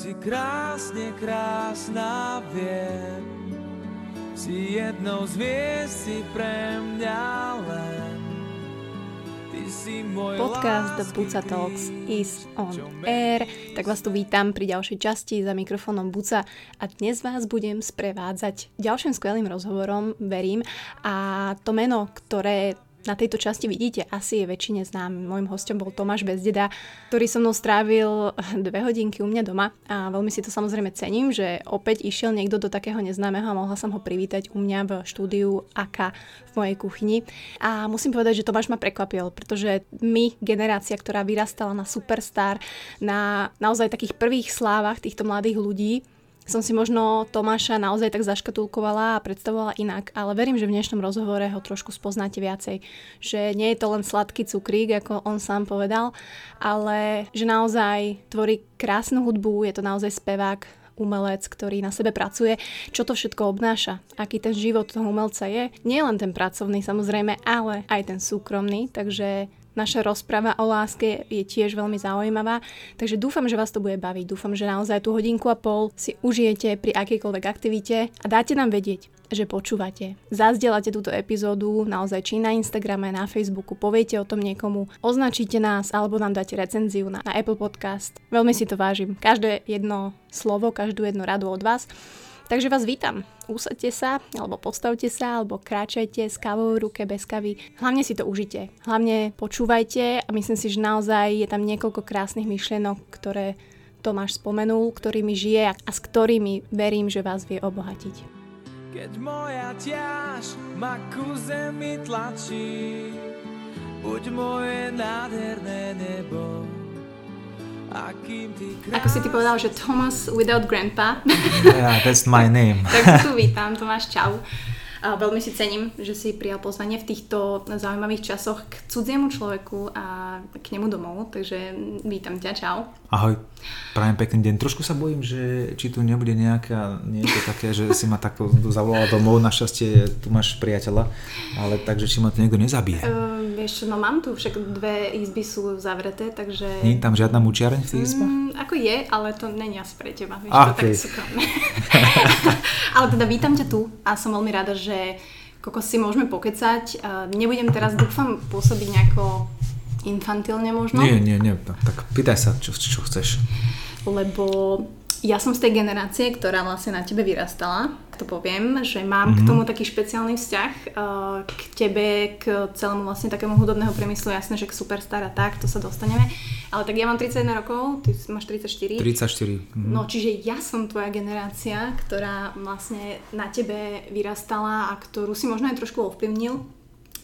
si krásne krásna, viem, si jednou z hviezd, si pre mňa len. Podcast Buca Talks is on air. Tak vás tu vítam pri ďalšej časti za mikrofónom Buca a dnes vás budem sprevádzať ďalším skvelým rozhovorom, verím. A to meno, ktoré na tejto časti vidíte, asi je väčšine znám. Mojím hostom bol Tomáš Bezdeda, ktorý so mnou strávil dve hodinky u mňa doma a veľmi si to samozrejme cením, že opäť išiel niekto do takého neznámeho a mohla som ho privítať u mňa v štúdiu AKA v mojej kuchyni. A musím povedať, že Tomáš ma prekvapil, pretože my, generácia, ktorá vyrastala na superstar, na naozaj takých prvých slávach týchto mladých ľudí, som si možno Tomáša naozaj tak zaškatulkovala a predstavovala inak, ale verím, že v dnešnom rozhovore ho trošku spoznáte viacej. Že nie je to len sladký cukrík, ako on sám povedal, ale že naozaj tvorí krásnu hudbu, je to naozaj spevák, umelec, ktorý na sebe pracuje, čo to všetko obnáša, aký ten život toho umelca je. Nie len ten pracovný samozrejme, ale aj ten súkromný, takže Naša rozpráva o láske je tiež veľmi zaujímavá, takže dúfam, že vás to bude baviť. Dúfam, že naozaj tú hodinku a pol si užijete pri akejkoľvek aktivite a dáte nám vedieť, že počúvate. Zazdielate túto epizódu naozaj či na Instagrame, na Facebooku, poviete o tom niekomu, označíte nás alebo nám dáte recenziu na, na Apple Podcast. Veľmi si to vážim. Každé jedno slovo, každú jednu radu od vás. Takže vás vítam. Usadte sa, alebo postavte sa, alebo kráčajte s kávou v ruke, bez kavy. Hlavne si to užite. Hlavne počúvajte a myslím si, že naozaj je tam niekoľko krásnych myšlienok, ktoré Tomáš spomenul, ktorými žije a s ktorými verím, že vás vie obohatiť. Keď moja ťaž ma ku zemi tlačí, buď moje nádherné nebo, ako si ty povedal, že Thomas without grandpa. yeah, that's my name. tak tu vítam, Tomáš, čau. A veľmi si cením, že si prijal pozvanie v týchto zaujímavých časoch k cudziemu človeku a k nemu domov, takže vítam ťa, čau. Ahoj, prajem pekný deň. Trošku sa bojím, že či tu nebude nejaká, niečo také, že si ma takto zavolal domov, našťastie tu máš priateľa, ale takže či ma to niekto nezabije. Uh, vieš no mám tu, však dve izby sú zavreté, takže... Nie je tam žiadna mučiareň v tej izbe? Mm, ako je, ale to není asi pre teba, vieš, ah, to okay. tak ale teda vítam ťa tu a som veľmi rada, že kokos si môžeme pokecať. Nebudem teraz, dúfam, pôsobiť nejako infantilne možno. Nie, nie, nie. Tak, tak pýtaj sa, čo, čo chceš. Lebo ja som z tej generácie, ktorá vlastne na tebe vyrastala, to poviem, že mám mm-hmm. k mhm. tomu taký špeciálny vzťah uh, k tebe, k celému vlastne takému hudobného priemyslu, jasné, že k Superstar a tak, to sa dostaneme. Ale tak ja mám 31 rokov, ty máš 34. 34. Mm-hmm. No, čiže ja som tvoja generácia, ktorá vlastne na tebe vyrastala a ktorú si možno aj trošku ovplyvnil.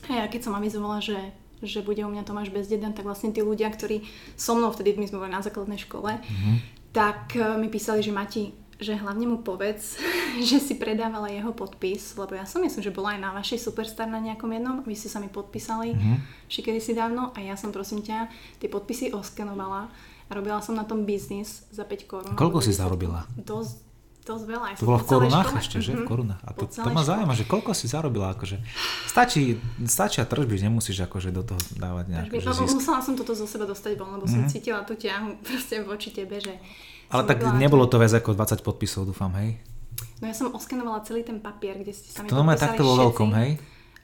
A ja keď som avizovala, že že bude u mňa Tomáš Bezdeden, tak vlastne tí ľudia, ktorí so mnou vtedy, my sme boli na základnej škole, mm-hmm. Tak uh, mi písali, že Mati, že hlavne mu povedz, že si predávala jeho podpis, lebo ja som myslím, že bola aj na vašej Superstar na nejakom jednom, vy ste sa mi podpísali mm-hmm. kedy si dávno a ja som prosím ťa tie podpisy oskenovala a robila som na tom biznis za 5 korún. Koľko si zarobila? Dosť, dosť veľa. To bolo v korunách škole. ešte, že? Mm-hmm. V mhm. korunách. A to, to ma zaujíma, že koľko si zarobila? Akože, stačí, stačia tržby, nemusíš akože do toho dávať nejaké no, zisk. Musela som toto zo seba dostať von, lebo mm-hmm. som mhm. cítila tú ťahu proste voči tebe, že ale tak nebolo to viac ako 20 podpisov, dúfam, hej? No ja som oskenovala celý ten papier, kde ste sa mi To podpísali takto vo veľkom, hej?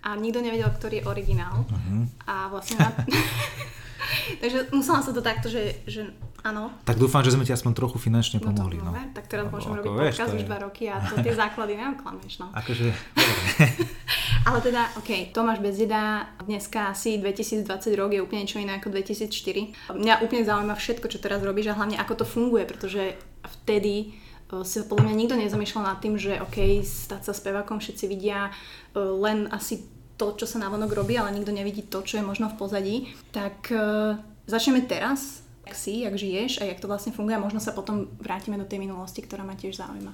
A nikto nevedel, ktorý je originál. Uh-huh. A vlastne na... Takže musela sa to takto, že, že áno. Tak dúfam, že sme ti aspoň trochu finančne pomohli. No, to, no. Tak teraz môžem robiť podcast už dva roky a to tie základy neoklameš. No. Akože, Ale teda, OK, Tomáš Bezdeda, dneska asi 2020 rok je úplne niečo iné ako 2004. Mňa úplne zaujíma všetko, čo teraz robíš a hlavne ako to funguje, pretože vtedy e, si podľa mňa nikto nezamýšľal nad tým, že OK, stať sa spevákom všetci vidia e, len asi to, čo sa navonok robí, ale nikto nevidí to, čo je možno v pozadí. Tak uh, začneme teraz, jak si, jak žiješ a jak to vlastne funguje a možno sa potom vrátime do tej minulosti, ktorá ma tiež zaujíma.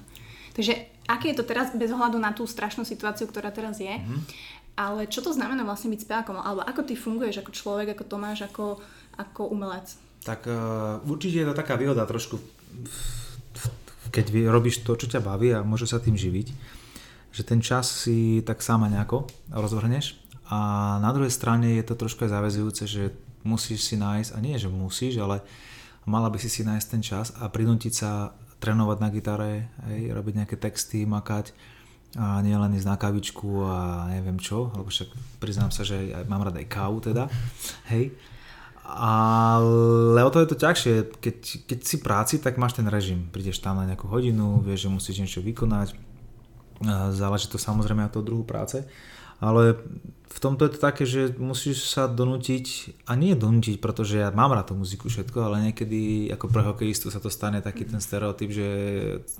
Takže aké je to teraz bez ohľadu na tú strašnú situáciu, ktorá teraz je, mm-hmm. ale čo to znamená vlastne byť spevákom, alebo ako ty funguješ ako človek, ako Tomáš, ako, ako umelec? Tak uh, určite je to taká výhoda trošku, keď robíš to, čo ťa baví a môže sa tým živiť, že ten čas si tak sama nejako rozvrhneš a na druhej strane je to trošku aj záväzujúce, že musíš si nájsť, a nie, že musíš, ale mala by si si nájsť ten čas a prinútiť sa trénovať na gitare, hej, robiť nejaké texty, makať a nie len ísť na kavičku a neviem čo, lebo však priznám sa, že mám rád aj kávu teda, hej. Ale o to je to ťažšie, keď, keď si práci, tak máš ten režim, prídeš tam na nejakú hodinu, vieš, že musíš niečo vykonať, záleží to samozrejme od toho druhu práce, ale v tomto je to také, že musíš sa donútiť, a nie donútiť, pretože ja mám rád tú muziku všetko, ale niekedy ako pre hokejistu sa to stane taký ten stereotyp, že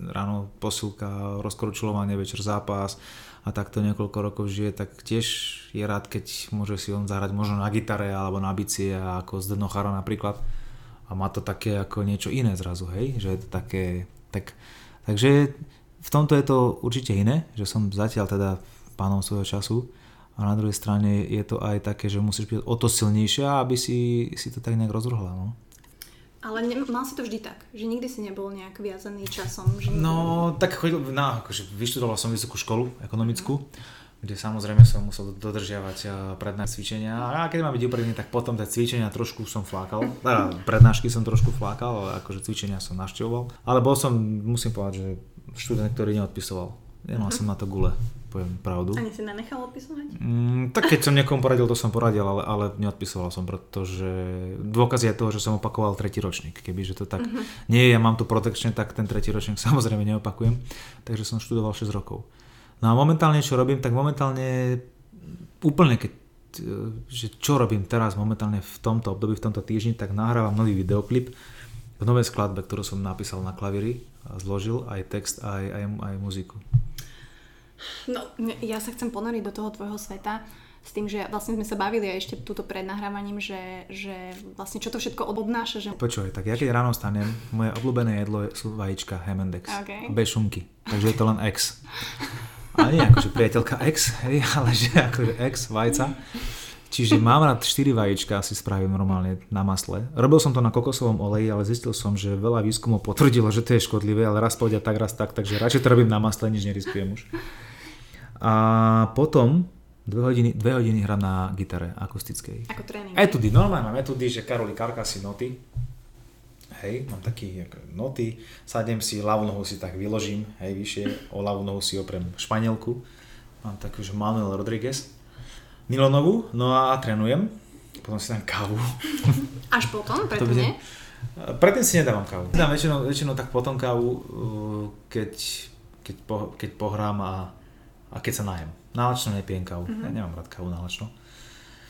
ráno posilka, rozkročľovanie, večer zápas a takto niekoľko rokov žije, tak tiež je rád, keď môže si on zahrať možno na gitare alebo na bicie ako z Dnochara napríklad. A má to také ako niečo iné zrazu, hej, že je to také, tak, takže v tomto je to určite iné, že som zatiaľ teda pánom svojho času, a na druhej strane je to aj také, že musíš byť o to silnejšia, aby si, si to tak nejak rozvrhla. No. Ale ne, mal si to vždy tak, že nikdy si nebol nejak viazaný časom? Že... No, tak chodil, no, akože vyštudoval som vysokú školu ekonomickú, mm. Kde samozrejme som musel dodržiavať prednášky cvičenia a keď mám byť úprimný, tak potom tie cvičenia trošku som flákal, teda prednášky som trošku flákal, akože cvičenia som naštevoval, ale bol som, musím povedať, že študent, ktorý neodpisoval. Nemal mm-hmm. som na to gule poviem pravdu. Ani si nenechal odpisovať? Mm, tak keď som niekomu poradil, to som poradil, ale, ale neodpisoval som, pretože dôkaz je toho, že som opakoval tretí ročník. Kebyže to tak uh-huh. nie je, ja mám tu protekčne, tak ten tretí ročník samozrejme neopakujem. Takže som študoval 6 rokov. No a momentálne čo robím, tak momentálne úplne keď že čo robím teraz momentálne v tomto období, v tomto týždni, tak nahrávam nový videoklip v novej skladbe, ktorú som napísal na klavíri a zložil aj text, aj, aj, aj muziku. No, ja sa chcem ponoriť do toho tvojho sveta s tým, že vlastne sme sa bavili aj ešte túto pred nahrávaním, že, že vlastne čo to všetko obnáša. Že... Počuj, tak ja keď ráno stanem, moje obľúbené jedlo sú vajíčka Hemendex. Okay. Bez šunky. Takže je to len ex. Ale nie akože priateľka ex, hej, ale že akože ex, vajca. Čiže mám rád 4 vajíčka, si spravím normálne na masle. Robil som to na kokosovom oleji, ale zistil som, že veľa výskumov potvrdilo, že to je škodlivé, ale raz povedia tak, raz tak, takže radšej to robím na masle, nič neriskujem už. A potom dve hodiny, dve hodiny hrám na gitare akustickej. Ako tréning. Etudy, normálne mám etudy, že Karoli si noty. Hej, mám taký ako, noty, sadnem si, ľavú nohu si tak vyložím, hej, vyššie, o ľavú nohu si oprem španielku. Mám takú, že Manuel Rodriguez. Nilonovú, no a trénujem. Potom si dám kávu. Až potom? Preto nie? Predtým si nedávam kávu. Dám väčšinou, väčšinou tak potom kávu, uh, keď, keď, po, keď pohrám a a keď sa najem. Nálačno nepijem kávu, mm-hmm. ja nemám rád kávu nálačno.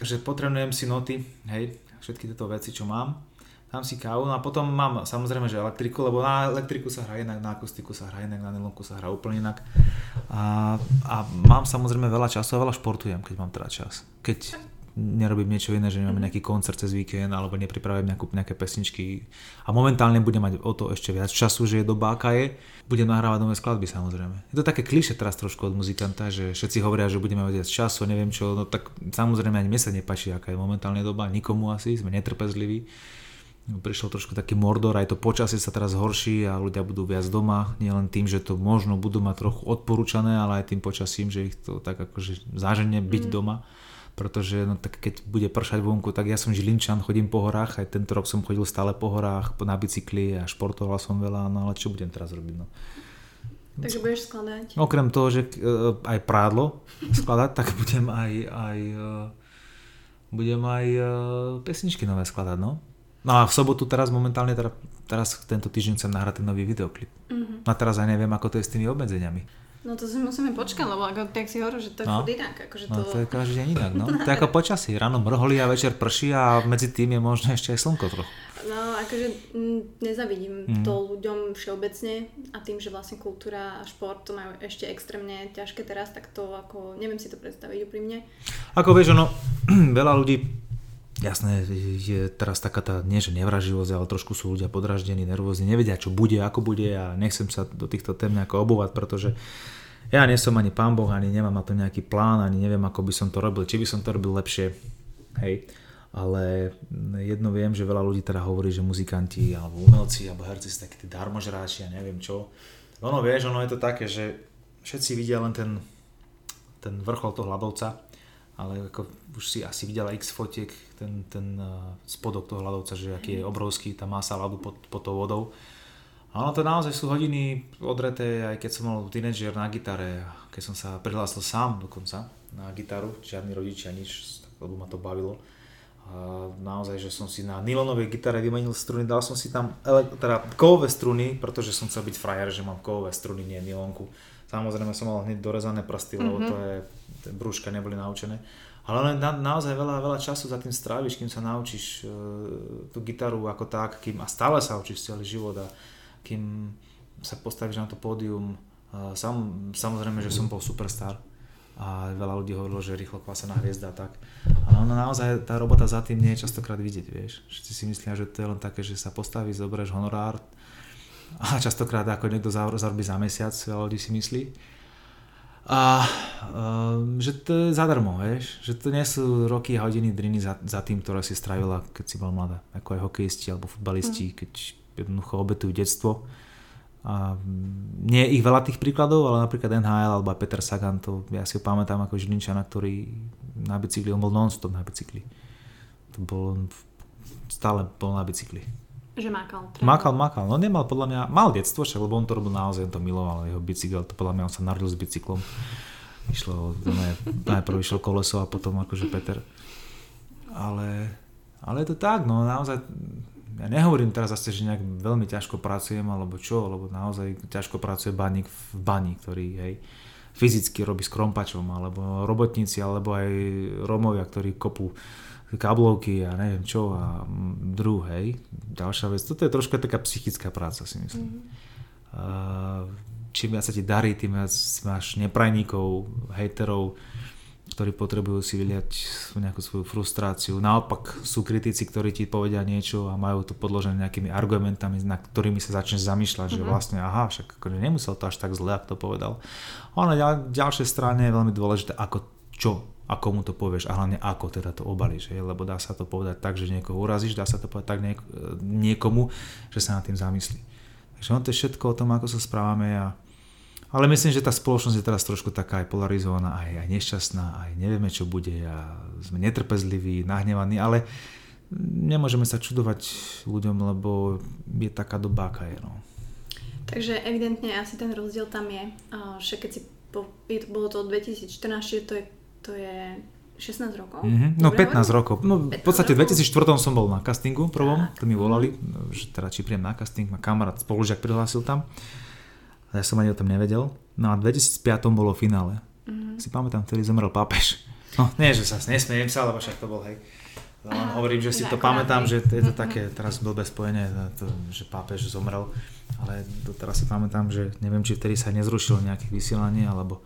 Takže potrebujem si noty, hej, všetky tieto veci, čo mám. Dám si kávu no a potom mám samozrejme, že elektriku, lebo na elektriku sa hrá inak, na akustiku sa hrá inak, na nylonku sa hrá úplne inak. A, a mám samozrejme veľa času a veľa športujem, keď mám teda čas. Keď nerobím niečo iné, že nemáme mhm. nejaký koncert cez víkend alebo nepripravujem nejakú, nejaké pesničky a momentálne budem mať o to ešte viac času, že je doba aká je, budem nahrávať nové skladby samozrejme. Je to také kliše teraz trošku od muzikanta, že všetci hovoria, že budeme mať viac času, neviem čo, no tak samozrejme ani mne sa nepáči, aká je momentálne doba, nikomu asi, sme netrpezliví. Prišiel trošku taký mordor, aj to počasie sa teraz horší a ľudia budú viac doma, nielen tým, že to možno budú mať trochu odporúčané, ale aj tým počasím, že ich to tak akože zážene byť mm. doma pretože no, tak keď bude pršať vonku, tak ja som Žilinčan, chodím po horách, aj tento rok som chodil stále po horách, na bicykli a športoval som veľa, no ale čo budem teraz robiť, no. Takže budeš skladať? Okrem toho, že uh, aj prádlo skladať, tak budem aj, aj uh, budem aj uh, pesničky nové skladať, no. No a v sobotu teraz momentálne, teda, teraz tento týždeň chcem nahrať ten nový videoklip. Uh-huh. A teraz aj neviem, ako to je s tými obmedzeniami. No to si musíme počkať, lebo ako tak si hovoril, že to je no. inak. Akože to... No to je každý deň inak, no. to je ako počasí. Ráno mrholí a večer prší a medzi tým je možno ešte aj slnko trochu. No akože nezavidím mm. to ľuďom všeobecne a tým, že vlastne kultúra a šport to majú ešte extrémne ťažké teraz, tak to ako neviem si to predstaviť úprimne. Ako vieš, ono, veľa ľudí Jasné, je teraz taká tá, nie že nevraživosť, ale trošku sú ľudia podraždení, nervózni, nevedia, čo bude, ako bude a nechcem sa do týchto tém nejako obúvať, pretože ja nie som ani pán Boh, ani nemám na to nejaký plán, ani neviem, ako by som to robil, či by som to robil lepšie, hej. Ale jedno viem, že veľa ľudí teda hovorí, že muzikanti alebo umelci alebo herci sú takí tí darmožráči a neviem čo. Ono vieš, ono je to také, že všetci vidia len ten, ten vrchol toho hladovca, ale ako už si asi videla x fotiek, ten, ten uh, spodok toho hladovca, že aký je obrovský, tá masa ľadu pod, pod tou vodou. A ono to naozaj sú hodiny odreté, aj keď som bol tínedžer na gitare, keď som sa prihlásil sám dokonca na gitaru, žiadni rodičia, nič, lebo ma to bavilo. A naozaj, že som si na nylonovej gitare vymenil struny, dal som si tam teda kovové struny, pretože som chcel byť frajer, že mám kovové struny, nie nylonku. Samozrejme som mal hneď dorezané prsty, lebo mm-hmm. to je, brúška neboli naučené. Ale na, naozaj veľa, veľa času za tým stráviš, kým sa naučíš uh, tú gitaru ako tak, kým, a stále sa učíš celý život a kým sa postavíš na to pódium. Uh, sam, samozrejme, že som bol superstar a veľa ľudí hovorilo, že rýchlo kvásená hviezda a tak. Ale ono naozaj, tá robota za tým nie je častokrát vidieť, vieš. Všetci si myslia, že to je len také, že sa postaví, zoberieš honorár a častokrát ako niekto zarobí za mesiac, veľa ľudí si myslí a uh, že to je zadarmo, vieš, že to nie sú roky a hodiny driny za, za tým, ktoré si strávila, keď si bola mladá, ako aj hokejisti alebo futbalisti, mm. keď jednoducho obetujú detstvo. A nie je ich veľa tých príkladov, ale napríklad NHL alebo aj Peter Sagan, to ja si ho pamätám ako Žilinčana, ktorý na bicykli, on bol non-stop na bicykli. To bol, stále bol na bicykli. Že makal. Makal, makal. No nemal podľa mňa, mal detstvo však, lebo on to robil naozaj, on to miloval, jeho bicykel, to podľa mňa on sa narodil s bicyklom. Išlo, ne, najprv išiel koleso a potom akože Peter. Ale, ale je to tak, no naozaj, ja nehovorím teraz zase, že nejak veľmi ťažko pracujem, alebo čo, lebo naozaj ťažko pracuje baník v bani, ktorý, hej, fyzicky robí s krompačom, alebo robotníci, alebo aj Romovia, ktorí kopú kablovky a neviem čo a druhej. Ďalšia vec, toto je troška taká psychická práca si myslím. Mm-hmm. čím viac sa ti darí, tým viac máš neprajníkov, hejterov, ktorí potrebujú si vyliať nejakú svoju frustráciu. Naopak sú kritici, ktorí ti povedia niečo a majú to podložené nejakými argumentami, na ktorými sa začneš zamýšľať, mm-hmm. že mhm. vlastne aha, však akože nemusel to až tak zle, ako to povedal. A na ďalšej strane je veľmi dôležité, ako čo a komu to povieš a hlavne ako teda to obalíš, lebo dá sa to povedať tak, že niekoho urazíš, dá sa to povedať tak niek- niekomu, že sa nad tým zamyslí. Takže on to je všetko o tom, ako sa správame a ale myslím, že tá spoločnosť je teraz trošku taká aj polarizovaná, aj, aj nešťastná, aj nevieme, čo bude a sme netrpezliví, nahnevaní, ale nemôžeme sa čudovať ľuďom, lebo je taká doba, aká je. No. Takže evidentne asi ten rozdiel tam je, že keď si po, bolo to 2014, že to je to je 16 rokov? Mm-hmm. No Dobre 15 hovorím? rokov. No 15 v podstate v 2004 som bol na castingu prvom, tak. to mi volali, že teda či príjem na casting, ma kamarát spolužiak prihlásil tam. A ja som ani o tom nevedel. No a v 2005 bolo finále. Mm-hmm. Si pamätám, ktorý zomrel pápež. No nie, že sa nesmiem sa, lebo však to bol hej. No, hovorím, že si to pamätám, že je to mhm. také, teraz blbé spojenie, to, že pápež zomrel, ale to teraz si pamätám, že neviem, či vtedy sa nezrušilo nejaké vysielanie, alebo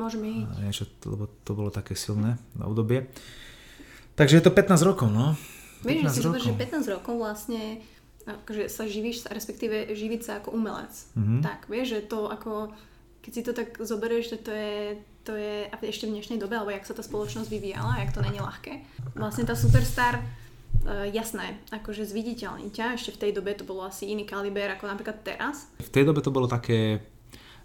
Môžeme ísť. Niečo, lebo to bolo také silné na obdobie. Takže je to 15 rokov, no. Vieš, že si rokov. že 15 rokov vlastne akože sa živíš, respektíve živiť sa ako umelec. Mm-hmm. Tak, vieš, že to ako, keď si to tak zoberieš, že to je, to je a ešte v dnešnej dobe, alebo jak sa tá spoločnosť vyvíjala, jak to není ľahké. Vlastne tá Superstar, uh, jasné, akože zviditeľní ťa, ešte v tej dobe to bolo asi iný kaliber ako napríklad teraz. V tej dobe to bolo také,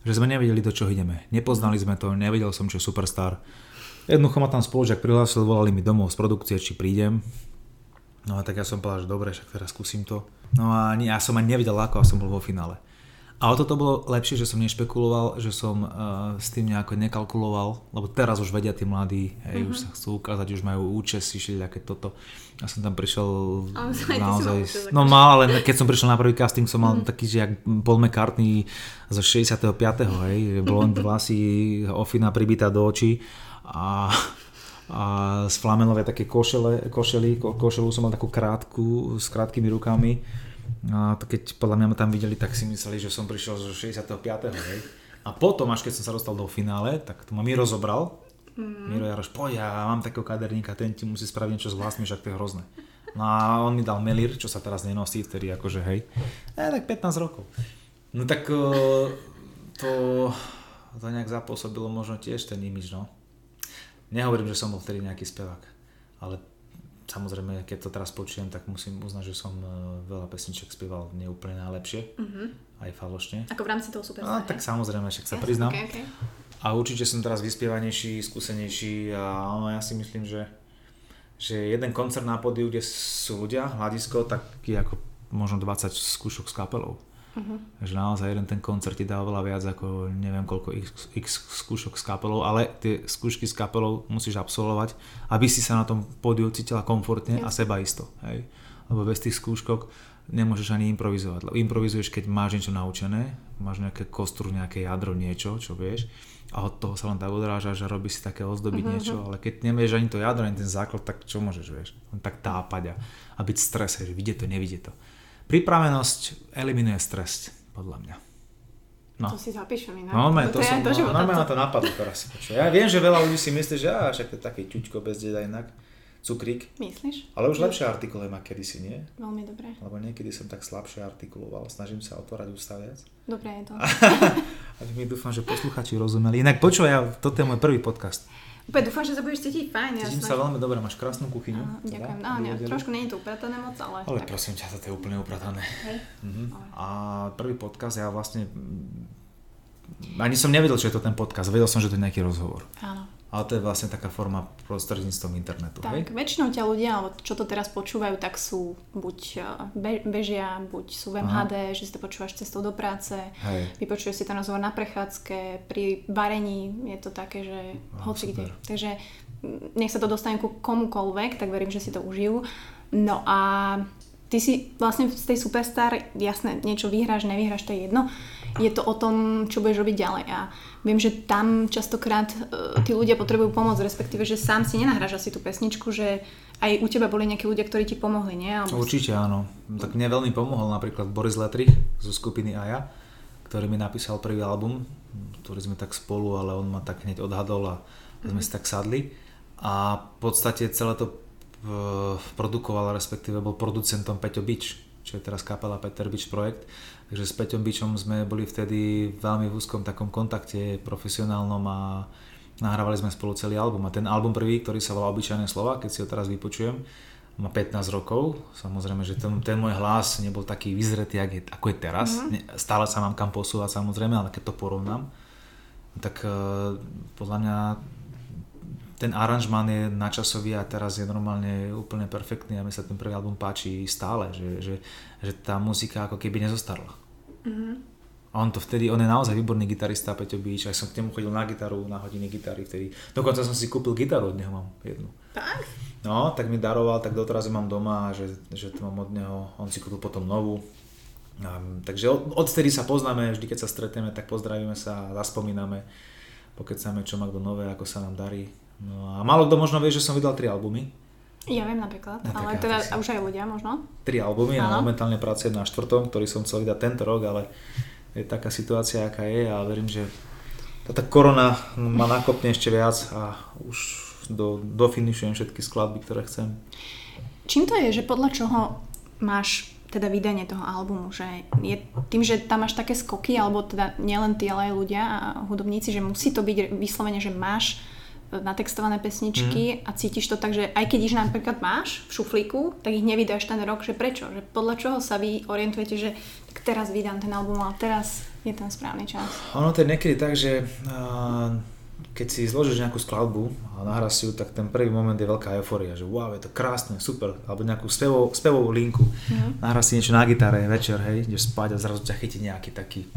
že sme nevedeli, do čoho ideme. Nepoznali sme to, nevedel som, čo je Superstar. Jednoducho ma tam spoločak prihlásil, volali mi domov z produkcie, či prídem. No a tak ja som povedal, že dobre, však teraz skúsim to. No a ja som ani nevedel ako a som bol vo finále. A o toto bolo lepšie, že som nešpekuloval, že som uh, s tým nejako nekalkuloval, lebo teraz už vedia tí mladí, hej, uh-huh. už sa chcú ukázať, už majú účesy, aké toto. Ja som tam prišiel naozaj, no mal, ale keď som prišiel na prvý casting, som mal uh-huh. taký, že jak Paul McCartney zo 65. hej, blond vlasy, ofina pribitá do očí a a z flamenové také košele, košely, ko, košelu som mal takú krátku, s krátkými rukami a to keď podľa mňa ma tam videli, tak si mysleli, že som prišiel zo 65. Hej. A potom, až keď som sa dostal do finále, tak to ma Miro zobral. Mm. Miro Jaroš, poď, ja mám takého kaderníka, ten ti musí spraviť niečo s vlastmi, však to je hrozné. No a on mi dal Melir, čo sa teraz nenosí, vtedy akože hej. E, tak 15 rokov. No tak to, to nejak zapôsobilo možno tiež ten imič, no. Nehovorím, že som bol vtedy nejaký spevák, ale samozrejme, keď to teraz počujem, tak musím uznať, že som e, veľa pesniček spieval neúplne najlepšie, mm-hmm. aj falošne. Ako v rámci toho super. No, tak samozrejme, však sa yes, priznám. Okay, okay. A určite som teraz vyspievanejší, skúsenejší a no, ja si myslím, že, že jeden koncert na podiu, kde sú ľudia, hľadisko, tak je ako možno 20 skúšok s kapelou. Uh-huh. Že naozaj jeden ten koncert ti dá oveľa viac ako neviem koľko x, x skúšok s kapelou, ale tie skúšky s kapelou musíš absolvovať, aby si sa na tom pódiu cítila komfortne yes. a seba isto. Hej? Lebo bez tých skúškok nemôžeš ani improvizovať. Lebo improvizuješ, keď máš niečo naučené, máš nejaké kostru, nejaké jadro, niečo, čo vieš a od toho sa len tak odrážaš a robí si také ozdobiť uh-huh. niečo, ale keď nevieš ani to jadro, ani ten základ, tak čo môžeš, vieš? Len tak tápať a, a byť v strese, že vidie to, nevidie to. Pripravenosť eliminuje stres, podľa mňa. No. To si zapíšem inak. No, to, to, som, to, no, normálne to napadlo teraz. Ja viem, že veľa ľudí si myslí, že á, však to je také ťuťko bez deda inak cukrík. Myslíš? Ale už lepšie artikulujem ako kedysi, nie? Veľmi dobre. Lebo niekedy som tak slabšie artikuloval, snažím sa otvárať ústa viac. Dobre je to. A my dúfam, že posluchači rozumeli. Inak počúvaj, ja, toto je môj prvý podcast. Úplne dúfam, že sa budeš cítiť fajn. Cítim sa veľmi dobre, máš krásnu kuchyňu. Uh, ďakujem. No, nie, trošku nie je to upratané moc, ale... Ale tak. prosím ťa, to je úplne upratané. Hej. Uh-huh. A prvý podcast, ja vlastne... Ani som nevedel, čo je to ten podcast. Vedel som, že to je nejaký rozhovor. Áno. Ale to je vlastne taká forma prostredníctvom internetu. Tak, hej? väčšinou ťa ľudia, alebo čo to teraz počúvajú, tak sú buď e, bežia, buď sú v MHD, Aha. že si to počúvaš cestou do práce, hej. vypočuješ si ten rozhovor na prechádzke, pri varení je to také, že oh, hoci kde. Takže nech sa to dostane ku komukolvek, tak verím, že si to užijú. No a ty si vlastne z tej Superstar, jasné, niečo vyhráš, nevyhráš, to je jedno. Je to o tom, čo budeš robiť ďalej. A viem, že tam častokrát uh, tí ľudia potrebujú pomoc, respektíve, že sám si nenahráš asi tú pesničku, že aj u teba boli nejakí ľudia, ktorí ti pomohli, nie? Alebo... Určite áno. Tak mne veľmi pomohol napríklad Boris Letrich zo skupiny Aja, ktorý mi napísal prvý album, ktorý sme tak spolu, ale on ma tak hneď odhadol a mm-hmm. sme si tak sadli. A v podstate celé to uh, produkoval, respektíve bol producentom Peťo Bič, čo je teraz kapela Peter Bič projekt Takže s Peťom Bičom sme boli vtedy veľmi v úzkom takom kontakte profesionálnom a nahrávali sme spolu celý album. A ten album prvý, ktorý sa volá Obyčajné slova, keď si ho teraz vypočujem, má 15 rokov. Samozrejme, že ten, ten môj hlas nebol taký vyzretý, ako je teraz. Mm-hmm. Stále sa mám kam posúvať samozrejme, ale keď to porovnám, tak uh, podľa mňa ten aranžman je načasový a teraz je normálne úplne perfektný a mi sa ten prvý album páči stále, že, že, že tá muzika ako keby nezostarla. Mm-hmm. A on to vtedy, on je naozaj výborný gitarista, Peťo Bíč, aj som k nemu chodil na gitaru, na hodiny gitary vtedy. Dokonca som si kúpil gitaru od neho, mám jednu. Tak? No, tak mi daroval, tak doteraz ju mám doma, že, že to mám od neho, on si kúpil potom novú. A, takže od, odtedy sa poznáme, vždy keď sa stretneme, tak pozdravíme sa, zaspomíname, pokecáme, čo má kto nové, ako sa nám darí No a málo kto možno vie, že som vydal tri albumy. Ja viem napríklad, no, ale teda si... už aj ľudia možno. Tri albumy a momentálne pracujem na štvrtom, ktorý som chcel vydať tento rok, ale je taká situácia, aká je a verím, že tá korona ma nakopne ešte viac a už do, dofinišujem všetky skladby, ktoré chcem. Čím to je, že podľa čoho máš teda vydanie toho albumu, že je tým, že tam máš také skoky, alebo teda nielen ty, ale aj ľudia a hudobníci, že musí to byť vyslovene, že máš natextované pesničky mm. a cítiš to tak, že aj keď ich napríklad máš v šuflíku, tak ich nevydáš ten rok, že prečo? Že podľa čoho sa vy orientujete, že tak teraz vydám ten album, ale teraz je ten správny čas. Ono to je niekedy tak, že uh, keď si zložíš nejakú skladbu a nahráš si ju, tak ten prvý moment je veľká euforia, že wow, je to krásne, super, alebo nejakú spevovú, spevovú linku, mm. nahráš si niečo na gitare večer, hej, ideš spať a zrazu ťa chytí nejaký taký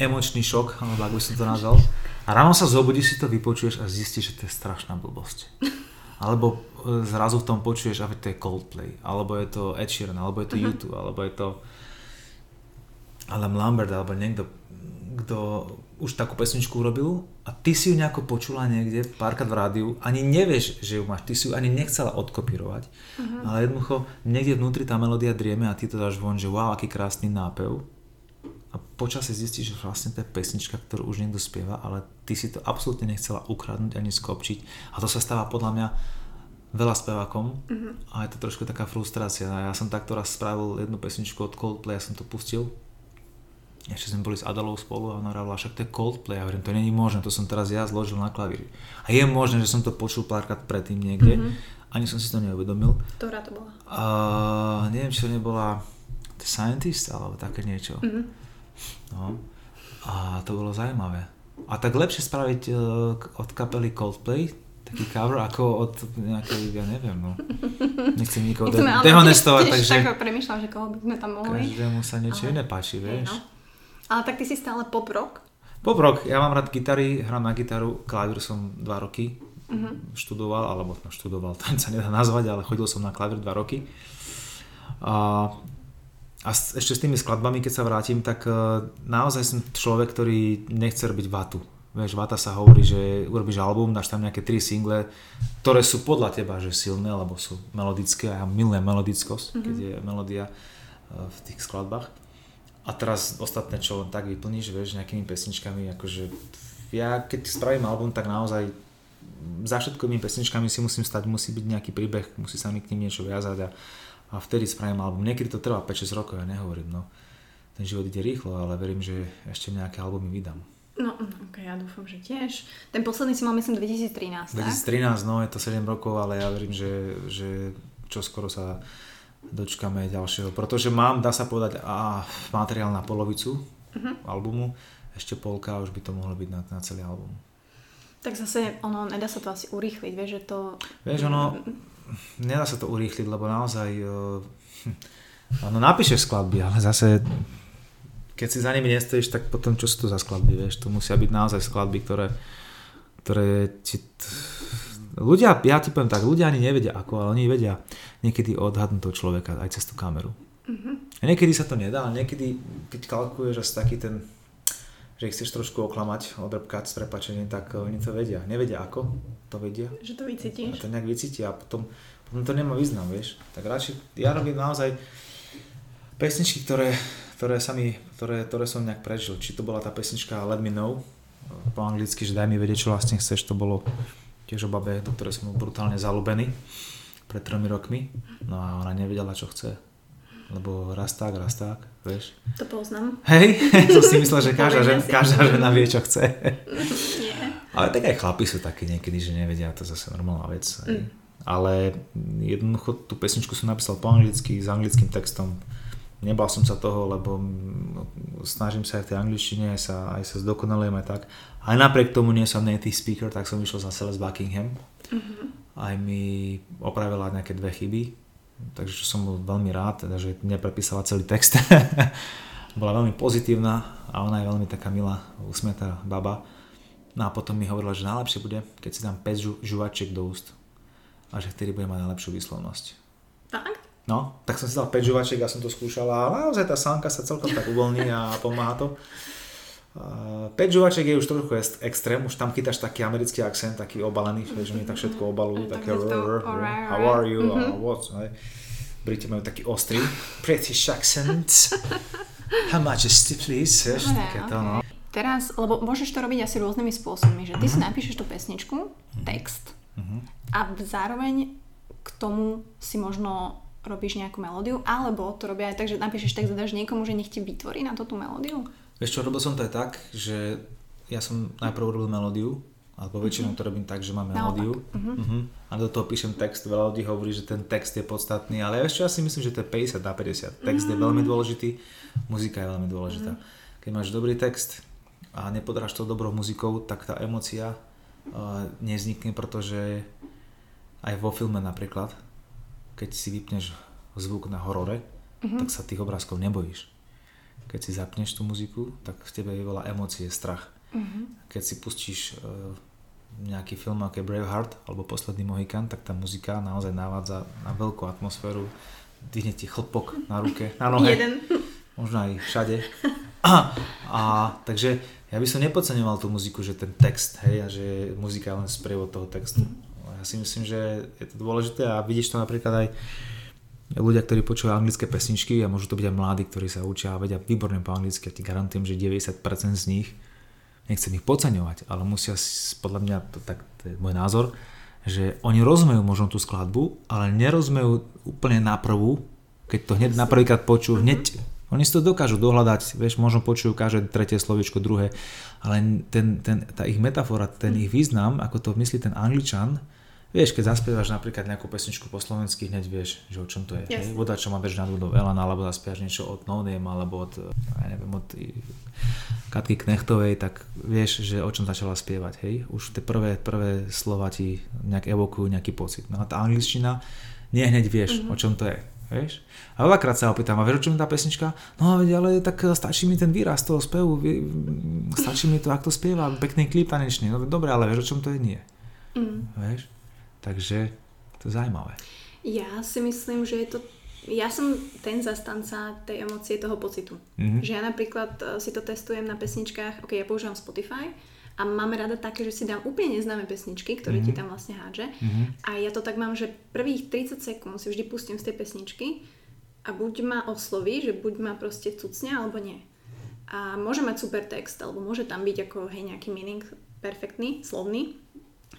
emočný šok, alebo ak by som to nazval. A ráno sa zobudíš, si to vypočuješ a zistíš, že to je strašná blbosť. Alebo e, zrazu v tom počuješ, že to je Coldplay, alebo je to Ed Sheeran, alebo je to uh-huh. YouTube, alebo je to Alan Lambert, alebo niekto, kto už takú pesničku urobil a ty si ju nejako počula niekde, párkrát v rádiu, ani nevieš, že ju máš, ty si ju ani nechcela odkopírovať, uh-huh. ale jednoducho niekde vnútri tá melódia drieme a ty to dáš von, že wow, aký krásny nápev a počasie zistíš, že vlastne to je pesnička, ktorú už niekto spieva, ale ty si to absolútne nechcela ukradnúť ani skopčiť a to sa stáva podľa mňa veľa spevákom mm-hmm. a je to trošku taká frustrácia. Ja som takto raz spravil jednu pesničku od Coldplay, ja som to pustil ešte sme boli s Adalou spolu a ona hovorila, však to je Coldplay, ja hovorím, to není možné, to som teraz ja zložil na klavíri. A je možné, že som to počul párkrát predtým niekde, mm-hmm. ani som si to neuvedomil. Ktorá to bola? Uh, neviem, či to nebola The Scientist, alebo také niečo. Mm-hmm. No. A to bolo zaujímavé. A tak lepšie spraviť uh, od kapely Coldplay taký cover ako od nejakej, ja neviem, no. Nechcem nikoho de- dehonestovať, tiež takže tak premýšľam, že koho by sme tam mohli. každému sa niečo iné páči, vieš. no. Ale tak ty si stále pop rock? Pop rock, ja mám rád gitary, hrám na gitaru, klavír som dva roky Mhm. študoval, alebo no, študoval, to sa nedá nazvať, ale chodil som na klavír dva roky. A, a s- ešte s tými skladbami, keď sa vrátim, tak e, naozaj som človek, ktorý nechce robiť vatu. Vieš, vata sa hovorí, že urobíš album, dáš tam nejaké tri single, ktoré sú podľa teba, že silné, lebo sú melodické a ja milujem melodickosť, keď je melódia e, v tých skladbách. A teraz ostatné, čo len tak vyplníš, vieš, nejakými pesničkami, akože ja keď spravím album, tak naozaj za všetkými pesničkami si musím stať, musí byť nejaký príbeh, musí sa mi k ním niečo viazať a, a vtedy spravím album. Niekedy to trvá 5-6 rokov, ja nehovorím, no. Ten život ide rýchlo, ale verím, že ešte nejaké albumy vydám. No, ok, ja dúfam, že tiež. Ten posledný si mal, myslím, 2013, tak? 2013, no je to 7 rokov, ale ja verím, že, že čo skoro sa dočkame ďalšieho, pretože mám, dá sa povedať, a materiál na polovicu Mhm. albumu, ešte polka už by to mohlo byť na, na celý album. Tak zase, ono, nedá sa to asi urýchliť, vieš, že to... Vieš, ono, nedá sa to urýchliť, lebo naozaj, ono napíšeš skladby, ale zase, keď si za nimi nestojíš, tak potom čo sú to za skladby, vieš, to musia byť naozaj skladby, ktoré, ktoré ti... Ľudia, ja ti poviem tak, ľudia ani nevedia ako, ale oni vedia niekedy odhadnúť toho človeka aj cez tú kameru. A niekedy sa to nedá, ale niekedy, keď kalkuluješ asi taký ten, že ich chceš trošku oklamať, odrbkať s prepačením, tak oni to vedia. Nevedia ako, to vedia. Že to A vycítiš? to nejak vycítia a potom, potom to nemá význam, vieš. Tak radšej, ja robím naozaj pesničky, ktoré, ktoré, sa mi, ktoré, ktoré som nejak prežil. Či to bola tá pesnička Let Me Know, po anglicky, že daj mi vedieť, čo vlastne chceš, to bolo tiež o babe, do ktorej som bol brutálne zalúbený pred tromi rokmi. No a ona nevedela, čo chce. Lebo raz tak, raz tak, vieš. To poznám. Hej, som si myslel, že každá, žen, každá žena vie, čo chce. Nie. Ale tak aj chlapi sú takí niekedy, že nevedia, to je zase normálna vec. Mm. Ale jednoducho tú pesničku som napísal po anglicky, s anglickým textom. Nebal som sa toho, lebo snažím sa aj v tej angličtine, aj sa, aj sa zdokonalujem aj tak. Aj napriek tomu nie som native speaker, tak som išiel za Celeste Buckingham. Mm-hmm. Aj mi opravila nejaké dve chyby, takže čo som bol veľmi rád, teda, že neprepísala celý text. Bola veľmi pozitívna a ona je veľmi taká milá, usmiatá baba. No a potom mi hovorila, že najlepšie bude, keď si dám 5 žu- žuvačiek do úst a že vtedy bude mať najlepšiu výslovnosť. Tak? No, tak som si dal 5 žuvačiek a som to skúšal a naozaj tá sánka sa celkom tak uvoľní a pomáha to. Uh, 5 žuvačiek je už trochu extrém, už tam chytáš taký americký akcent, taký obalený, že oni tak všetko obalujú, Tak také how are you, a what, hej. Briti majú taký ostrý, British accent, how much is it please, vieš, takéto, no. Teraz, lebo môžeš to robiť asi rôznymi spôsobmi, že ty si napíšeš tú pesničku, text Mhm. a zároveň k tomu si možno robíš nejakú melódiu, alebo to robia aj tak, že napíšeš text a dáš niekomu, že nech ti vytvorí na to tú melódiu. Vieš čo, robil som to aj tak, že ja som najprv robil melódiu, alebo väčšinou to robím tak, že mám melódiu uh-huh. a do toho píšem text, veľa ľudí hovorí, že ten text je podstatný, ale ja si myslím, že to je 50 na 50. Text je veľmi dôležitý, muzika je veľmi dôležitá. Keď máš dobrý text a nepodráš to dobrou muzikou, tak tá emocia uh, neznikne, pretože aj vo filme napríklad, keď si vypneš zvuk na horore, tak sa tých obrázkov nebojíš. Keď si zapneš tú muziku, tak v tebe veľa emócie, strach. Keď si pustíš uh, nejaký film ako je Braveheart alebo Posledný Mohikan, tak tá muzika naozaj navádza na veľkú atmosféru. Dvihne ti chlpok na ruke, na nohe, Jeden. možno aj všade. A, a takže ja by som nepodceňoval tú muziku, že ten text, hej, a že muzika je len sprievod toho textu. Ja si myslím, že je to dôležité a vidíš to napríklad aj ľudia, ktorí počúvajú anglické pesničky a môžu to byť aj mladí, ktorí sa učia a vedia výborne po anglicky. Ja ti garantujem, že 90% z nich, nechcem ich podceňovať, ale musia, si- podľa mňa, to, tak, to je môj názor, že oni rozumejú možno tú skladbu, ale nerozumejú úplne na prvú, keď to hneď na prvýkrát počujú, hneď oni si to dokážu dohľadať, vieš, možno počujú každé tretie slovičko, druhé, ale ten, ten, tá ich metafora, ten ich význam, ako to myslí ten angličan, Vieš, keď zaspievaš napríklad nejakú pesničku po slovensky, hneď vieš, že o čom to je. Yes. Voda, čo má bež na do Elana, alebo zaspievaš niečo od No Name, alebo od, ja neviem, od Katky Knechtovej, tak vieš, že o čom začala spievať, hej. Už tie prvé, prvé slova ti nejak evokujú nejaký pocit. No a tá angličtina, nie hneď vieš, mm-hmm. o čom to je. Vieš? A veľakrát sa opýtam, a vieš, o čom je tá pesnička? No ale tak stačí mi ten výraz toho spevu, stačí mi to, ako to spieva, pekný klip tanečný. No dobre, ale vieš, o čom to je? Nie. Mm. Vieš? Takže to je zaujímavé. Ja si myslím, že je to ja som ten zastanca tej emócie toho pocitu. Mm-hmm. Že ja napríklad e, si to testujem na pesničkách, ok, ja používam Spotify a máme rada také, že si dám úplne neznáme pesničky, ktoré mm-hmm. ti tam vlastne hádže. Mm-hmm. A ja to tak mám, že prvých 30 sekúnd si vždy pustím z tej pesničky a buď ma osloví, že buď ma proste cucne, alebo nie. A môže mať super text, alebo môže tam byť ako hej, nejaký meaning perfektný, slovný,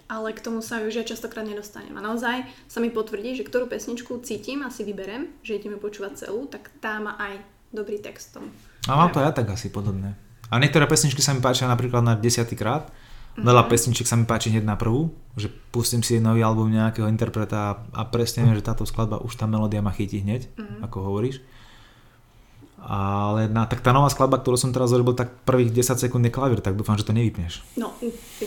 ale k tomu sa už ja častokrát nedostanem. A naozaj sa mi potvrdí, že ktorú pesničku cítim a si vyberem, že ideme počúvať celú, tak tá má aj dobrý text tomu. A mám to ja tak asi podobné. A niektoré pesničky sa mi páčia napríklad na desiatýkrát, Veľa mm-hmm. pesničiek sa mi páči hneď na prvú, že pustím si nový album nejakého interpreta a, a presne viem, že táto skladba už tá melódia ma chytí hneď, mm-hmm. ako hovoríš. Ale na, tak tá nová skladba, ktorú som teraz zrobil, tak prvých 10 sekúnd je klavír, tak dúfam, že to nevypneš. No,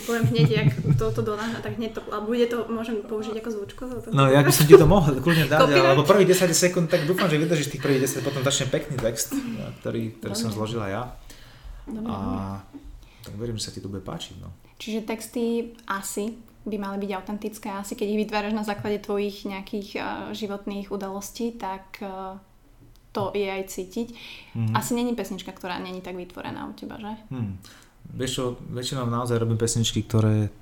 poviem hneď, jak toto donáha, tak hneď to, a bude to, môžem použiť ako zvučko? To, no, ja by som ti to mohol kľudne dať, alebo prvých 10 sekúnd, tak dúfam, že vydržíš tých prvých 10, potom začne pekný text, ktorý, ktorý som zložila ja. Dobre. A tak verím, že sa ti to bude páčiť. No. Čiže texty asi by mali byť autentické, asi keď ich vytváraš na základe tvojich nejakých uh, životných udalostí, tak uh, to je aj cítiť. Mm. Asi není pesnička, ktorá není tak vytvorená u teba, že? Hmm. Vieš čo, väčšinou naozaj robím pesničky, ktoré,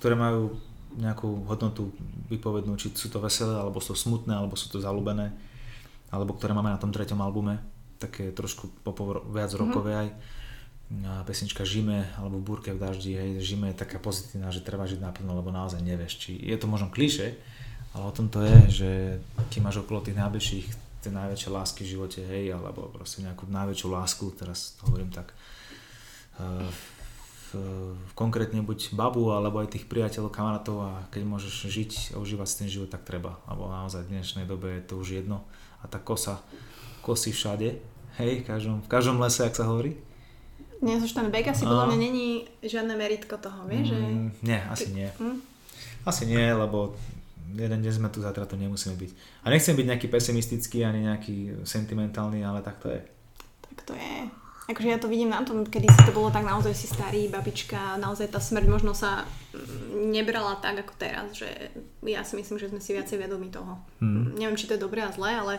ktoré majú nejakú hodnotu vypovednú, či sú to veselé, alebo sú smutné, alebo sú to zalúbené, alebo ktoré máme na tom treťom albume, také trošku popovo, viac mm rokové aj. A pesnička Žime alebo Búrke v daždi, hej, Žime je taká pozitívna, že treba žiť naplno, lebo naozaj nevieš, či je to možno kliše, ale o tom to je, že ti máš okolo tých najbližších tie najväčšie lásky v živote, hej, alebo proste nejakú najväčšiu lásku, teraz to hovorím tak, uh, konkrétne buď babu, alebo aj tých priateľov, kamarátov a keď môžeš žiť a užívať si ten život, tak treba. Alebo naozaj v dnešnej dobe je to už jedno. A tá kosa, kosy všade, hej, v každom, v každom lese, ak sa hovorí. Nie, už ten bek asi podľa mňa není žiadne meritko toho, vieš? Mm, že... Nie, asi nie. Mm? Asi nie, lebo jeden deň sme tu, zajtra to nemusíme byť. A nechcem byť nejaký pesimistický ani nejaký sentimentálny, ale tak to je. Tak to je. Akože ja to vidím na tom, kedy si to bolo tak naozaj si starý, babička, naozaj tá smrť možno sa mm, nebrala tak ako teraz, že ja si myslím, že sme si viacej vedomi toho. Mm. Neviem, či to je dobré a zlé, ale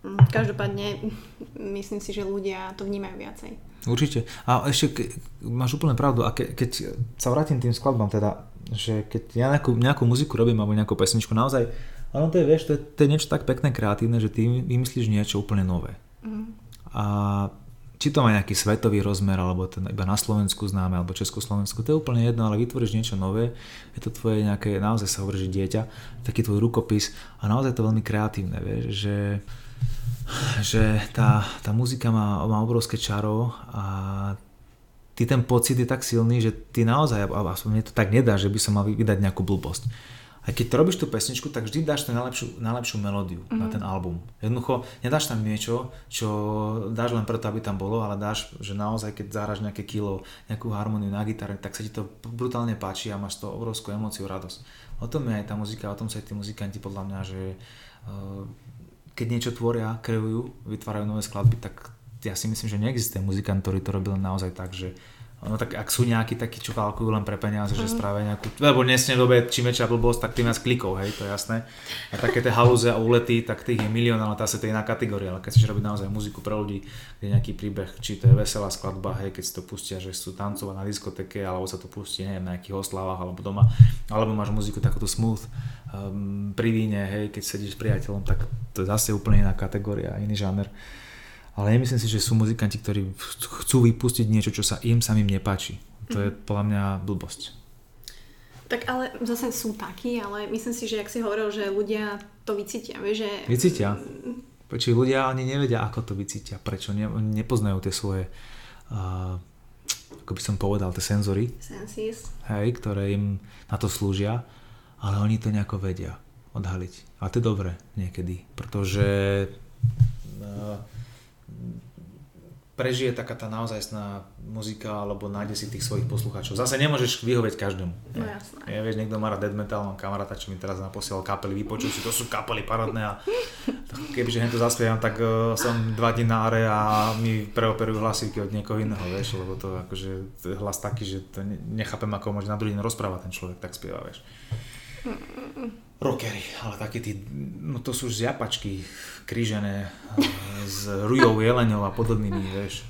mm, každopádne myslím si, že ľudia to vnímajú viacej. Určite. A ešte ke, máš úplne pravdu. A ke, keď sa vrátim tým skladbám, teda že keď ja nejakú, nejakú muziku robím alebo nejakú pesničku, naozaj, áno to je, vieš, to je, to je niečo tak pekné, kreatívne, že ty vymyslíš niečo úplne nové. Mm. A či to má nejaký svetový rozmer, alebo ten iba na Slovensku známe, alebo Československu, to je úplne jedno, ale vytvoríš niečo nové, je to tvoje nejaké, naozaj sa hovorí, že dieťa, taký tvoj rukopis a naozaj to veľmi kreatívne, vieš, že, že tá, tá muzika má, má obrovské čaro a ty ten pocit je tak silný, že ty naozaj, aspoň mne to tak nedá, že by som mal vydať nejakú blbosť. A keď to robíš tú pesničku, tak vždy dáš tú najlepšiu, najlepšiu melódiu mm-hmm. na mhm. ten album. Jednoducho nedáš tam niečo, čo dáš len preto, aby tam bolo, ale dáš, že naozaj keď zahráš nejaké kilo, nejakú harmóniu na gitare, tak sa ti to brutálne páči a máš to obrovskú emóciu, radosť. O tom je aj tá muzika, o tom sa aj tí muzikanti podľa mňa, že uh, keď niečo tvoria, kreujú, vytvárajú nové skladby, tak ja si myslím, že neexistuje muzikant, ktorý to robil naozaj tak, že No tak ak sú nejakí takí, čo kalkujú len pre peniaze, mm. že mhm. spravia nejakú, lebo dnes dobe čím väčšia blbosť, tak tým viac klikov, hej, to je jasné. A také tie halúze a úlety, tak tých je milión, ale tá sa to je iná kategória, ale keď chceš robiť naozaj muziku pre ľudí, kde nejaký príbeh, či to je veselá skladba, hej, keď si to pustia, že sú tancovať na diskoteke, alebo sa to pustí, neviem, na nejakých oslavách, alebo doma, alebo máš muziku takúto smooth, um, pri víne, hej, keď sedíš s priateľom, tak to je zase úplne iná kategória, iný žáner. Ale nemyslím si, že sú muzikanti, ktorí chcú vypustiť niečo, čo sa im samým nepáči. To je mhm. podľa mňa blbosť. Tak ale zase sú takí, ale myslím si, že ak si hovoril, že ľudia to vycítia, vieš, že... Vycítia. Prečo ľudia ani nevedia, ako to vycítia, prečo ne, nepoznajú tie svoje, uh, ako by som povedal, tie senzory. Senses. Hej, ktoré im na to slúžia. ale oni to nejako vedia odhaliť. A to je dobré niekedy, pretože prežije taká tá naozajstná muzika alebo nájde si tých svojich poslucháčov. Zase nemôžeš vyhovieť každému. No jasné. Ja, vieš, niekto má rád dead metal, mám kamaráta, čo mi teraz naposielal kapely, vypočul si, to sú kapely parodné a kebyže to zaspievam, tak uh, som dva dní na are a mi preoperujú hlasivky od niekoho iného, vieš, lebo to akože to je hlas taký, že to nechápem, ako môže na druhý deň rozprávať ten človek, tak spieva, vieš rockery, ale také tí, no to sú zjapačky krížené s rujou, jeleňou a podobnými, vieš.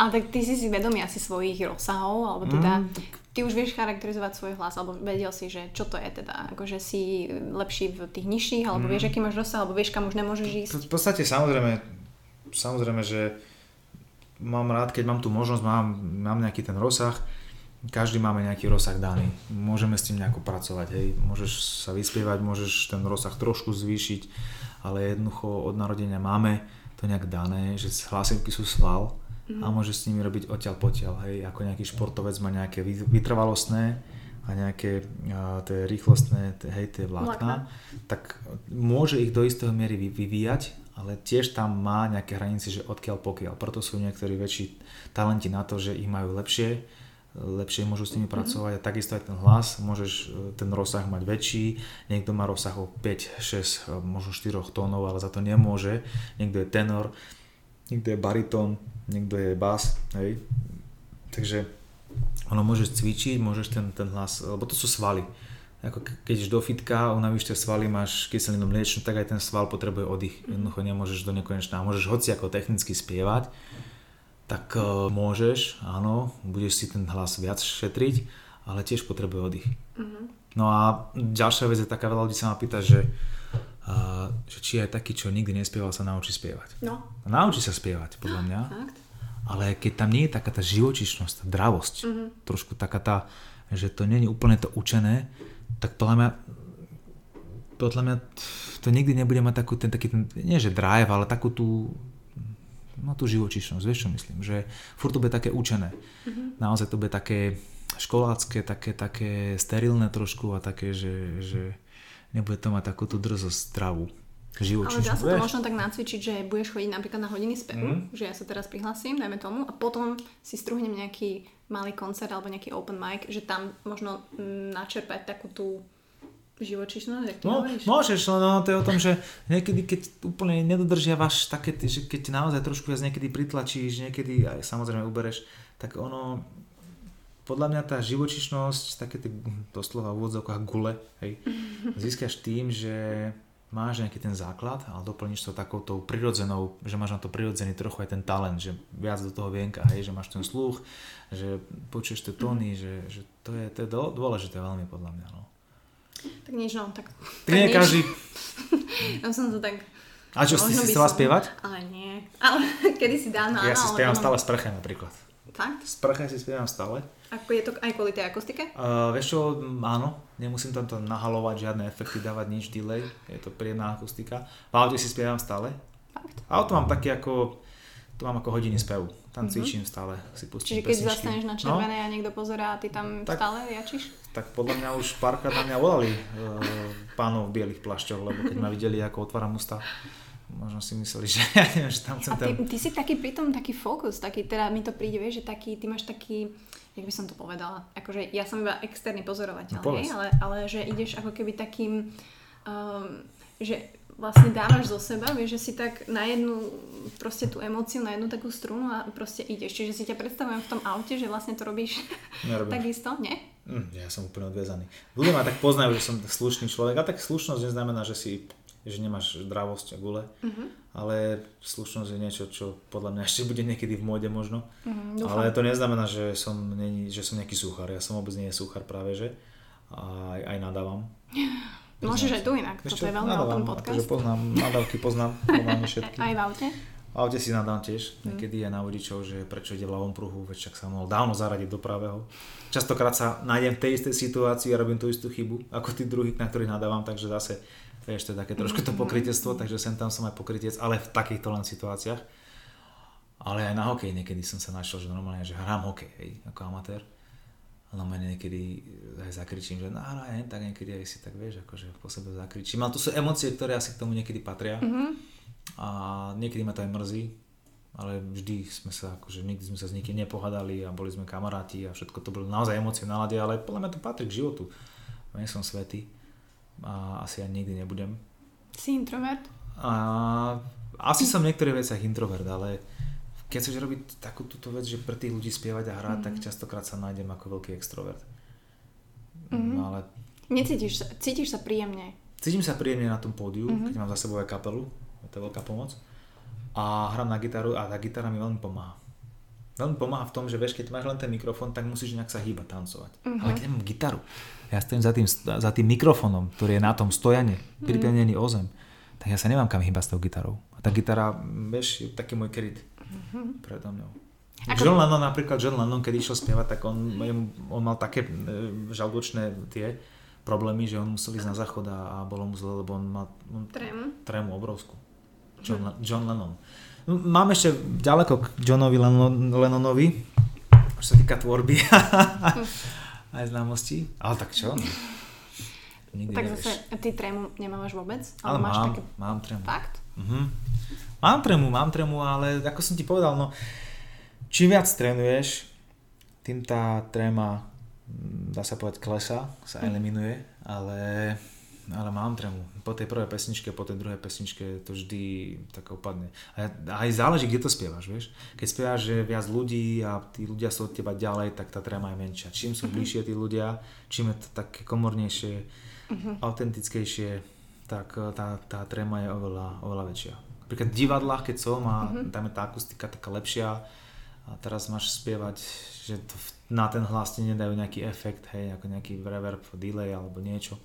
Ale tak ty si si vedomý asi svojich rozsahov, alebo teda mm, tak... ty už vieš charakterizovať svoj hlas, alebo vedel si, že čo to je teda, akože si lepší v tých nižších, alebo mm. vieš, aký máš rozsah, alebo vieš, kam už nemôžeš ísť. V podstate samozrejme, samozrejme, že mám rád, keď mám tú možnosť, mám, mám nejaký ten rozsah, každý máme nejaký rozsah daný. Môžeme s tým nejako pracovať, hej. Môžeš sa vyspievať, môžeš ten rozsah trošku zvýšiť, ale jednoducho od narodenia máme to nejak dané, že hlasivky sú sval a môžeš s nimi robiť odtiaľ potiaľ, hej. Ako nejaký športovec má nejaké vytrvalostné a nejaké a, tie rýchlostné, hej, tie vlákna, tak môže ich do istého miery vyvíjať, ale tiež tam má nejaké hranice, že odkiaľ pokiaľ. Preto sú niektorí väčší talenti na to, že ich majú lepšie lepšie môžu s nimi mhm. pracovať a takisto aj ten hlas, môžeš e, ten rozsah mať väčší, niekto má rozsah o 5, 6, e, možno 4 tónov, ale za to nemôže, niekto je tenor, niekto je baritón, niekto je bas, hej. Takže ono môžeš cvičiť, môžeš ten, ten hlas, lebo to sú svaly. Ako keď ideš do fitka, unavíš tie svaly, máš kyselinu mliečnú, tak aj ten sval potrebuje oddych. Mhm. Jednoducho nemôžeš do nekonečná. Môžeš hoci ako technicky spievať, tak uh, môžeš, áno, budeš si ten hlas viac šetriť, ale tiež potrebuje oddych. Mm-hmm. No a ďalšia vec je taká, veľa ľudí sa ma pýta, že, uh, že či aj taký, čo nikdy nespieval, sa naučí spievať. No. Naučí sa spievať, podľa mňa. Fakt? Ale keď tam nie je taká tá živočišnosť, tá dravosť, mm-hmm. trošku taká tá, že to nie je úplne to učené, tak podľa mňa podľa mňa to nikdy nebude mať takú ten taký ten, nie že drive, ale takú tú no tú živočišnosť, vieš čo myslím, že furt to bude také učené. Mm-hmm. Naozaj to bude také školácké, také, také sterilné trošku a také, že, že nebude to mať takú tú drzosť zdravú. Ale dá sa to vieš? možno tak nacvičiť, že budeš chodiť napríklad na hodiny spevu, mm. že ja sa teraz prihlasím, dajme tomu, a potom si struhnem nejaký malý koncert alebo nejaký open mic, že tam možno mm, načerpať takú tú živočišnosť, no, hovoríš? Môžeš, no, no to je o tom, že niekedy, keď úplne nedodržiavaš také, že keď naozaj trošku viac niekedy pritlačíš, niekedy aj samozrejme ubereš, tak ono, podľa mňa tá živočišnosť, také tie doslova v úvodzovkách gule, hej, získaš tým, že máš nejaký ten základ, ale doplníš to takouto prirodzenou, že máš na to prirodzený trochu aj ten talent, že viac do toho vienka, hej, že máš ten sluch, že počuješ tie tóny, že, že to, je, to je dôležité veľmi podľa mňa. No. Tak nič, no, tak... tak nie každý... ja som to tak... A čo, si chcela som... spievať? Ale nie. Ale kedy si dávno, Ja si spievam stále sprche napríklad. Fakt? Sprche si spievam stále. Ako je to aj kvôli tej akustike? Uh, vieš čo, áno, nemusím tam to nahalovať, žiadne efekty dávať, nič delay, je to príjemná akustika. V aute si spievam stále. Fakt? Auto mám také ako, to mám ako hodiny spevu. Tam mm-hmm. cvičím stále, si pustím Čiže keď pesničky. zastaneš na červené no? a niekto pozerá a ty tam tak, stále jačíš? Tak podľa mňa už párkrát na mňa volali uh, pánov v bielých plašťoch, lebo keď ma videli, ako otváram ústa, možno si mysleli, že ja neviem, že tam chcem A ty, ty si taký pritom taký fokus, taký, teda mi to príde, vieš, že taký, ty máš taký, jak by som to povedala, akože ja som iba externý pozorovateľ, no, ale, ale že ideš ako keby takým, um, že vlastne dávaš zo seba, vieš, že si tak na jednu proste tú emóciu, na jednu takú strunu a proste ideš. Čiže si ťa predstavujem v tom aute, že vlastne to robíš takisto, nie? Mm, ja som úplne odviazaný. Ľudia ma tak poznajú, že som slušný človek a tak slušnosť neznamená, že si že nemáš zdravosť a gule, uh-huh. ale slušnosť je niečo, čo podľa mňa ešte bude niekedy v móde možno. Uh-huh, ale to neznamená, že som, není, že som nejaký súchar. Ja som vôbec nie je súchar práve, že a aj, aj nadávam. Môžeš aj tu inak, toto je veľmi open podcast. Takže poznám, nadávky poznám, poznám všetky. Aj v aute? V aute si nadám tiež, mm. niekedy aj na vodičov, že prečo ide v ľavom pruhu, veď však sa mohol dávno zaradiť do pravého. Častokrát sa nájdem v tej istej situácii a robím tú istú chybu, ako tí druhí, na ktorých nadávam, takže zase, vieš, to je také trošku to mhm. pokrytectvo, takže sem tam som aj pokrytec, ale v takýchto len situáciách. Ale aj na hokej niekedy som sa našiel, že normálne, že hrám hokej, hej, ako amatér. Ale ma niekedy aj zakričím, že no, no, tak niekedy aj si tak vieš, akože po sebe zakričím. Ale to sú emócie, ktoré asi k tomu niekedy patria. Mm-hmm. A niekedy ma to aj mrzí, ale vždy sme sa, akože nikdy sme sa s nikým nepohadali a boli sme kamaráti a všetko to bolo naozaj emócie nálade, ale podľa mňa to patrí k životu. Nie som svetý a asi ani nikdy nebudem. Si introvert? A, asi som v niektorých veciach introvert, ale keď chceš robiť takú túto vec, že pre tých ľudí spievať a hrať, mm. tak častokrát sa nájdem ako veľký extrovert. Mm. ale... Necítiš sa, cítiš sa príjemne? Cítim sa príjemne na tom pódiu, mm-hmm. keď mám za sebou aj kapelu, to je veľká pomoc. A hrám na gitaru a tá gitara mi veľmi pomáha. Veľmi pomáha v tom, že vieš, keď máš len ten mikrofón, tak musíš nejak sa hýbať, tancovať. Mm-hmm. Ale keď mám gitaru, ja stojím za tým, za tým mikrofónom, ktorý je na tom stojane, mm-hmm. pripevnený o zem, tak ja sa nemám kam hýbať s tou gitarou. A tá gitara, vieš, je taký môj kryt mm-hmm. predo mňou. Ako... John Lennon napríklad, John Lennon, keď išiel spievať, tak on, on mal také e, žalúdočné tie problémy, že on musel ísť na záchod a, a bolo mu zle, lebo on má on, trému. trému obrovskú. John, hm. John Lennon. No, mám ešte ďaleko k Johnovi Lennon, Lennonovi, čo sa týka tvorby aj známosti. Ale tak čo? Nikdy tak nevieš. zase, ty trému nemáš vôbec? Ale, ale máš mám, také... mám trému. Fakt? Mhm. Mám trému, mám trému, ale ako som ti povedal, no čím viac trénuješ, tým tá tréma, mm, dá sa povedať, klesa, sa mhm. eliminuje, ale, ale mám trému. Po tej prvej pesničke, po tej druhej pesničke to vždy tak opadne. A aj záleží, kde to spievaš, vieš. Keď spievaš, že viac ľudí a tí ľudia sú od teba ďalej, tak tá tréma je menšia. Čím sú mm-hmm. bližšie tí ľudia, čím je to také komornejšie, mm-hmm. autentickejšie, tak tá, tá tréma je oveľa, oveľa väčšia. Napríklad v divadlách, keď som a mm-hmm. tam je tá akustika taká lepšia a teraz máš spievať, že to na ten hlas ti nedajú nejaký efekt, hej, ako nejaký reverb, delay alebo niečo,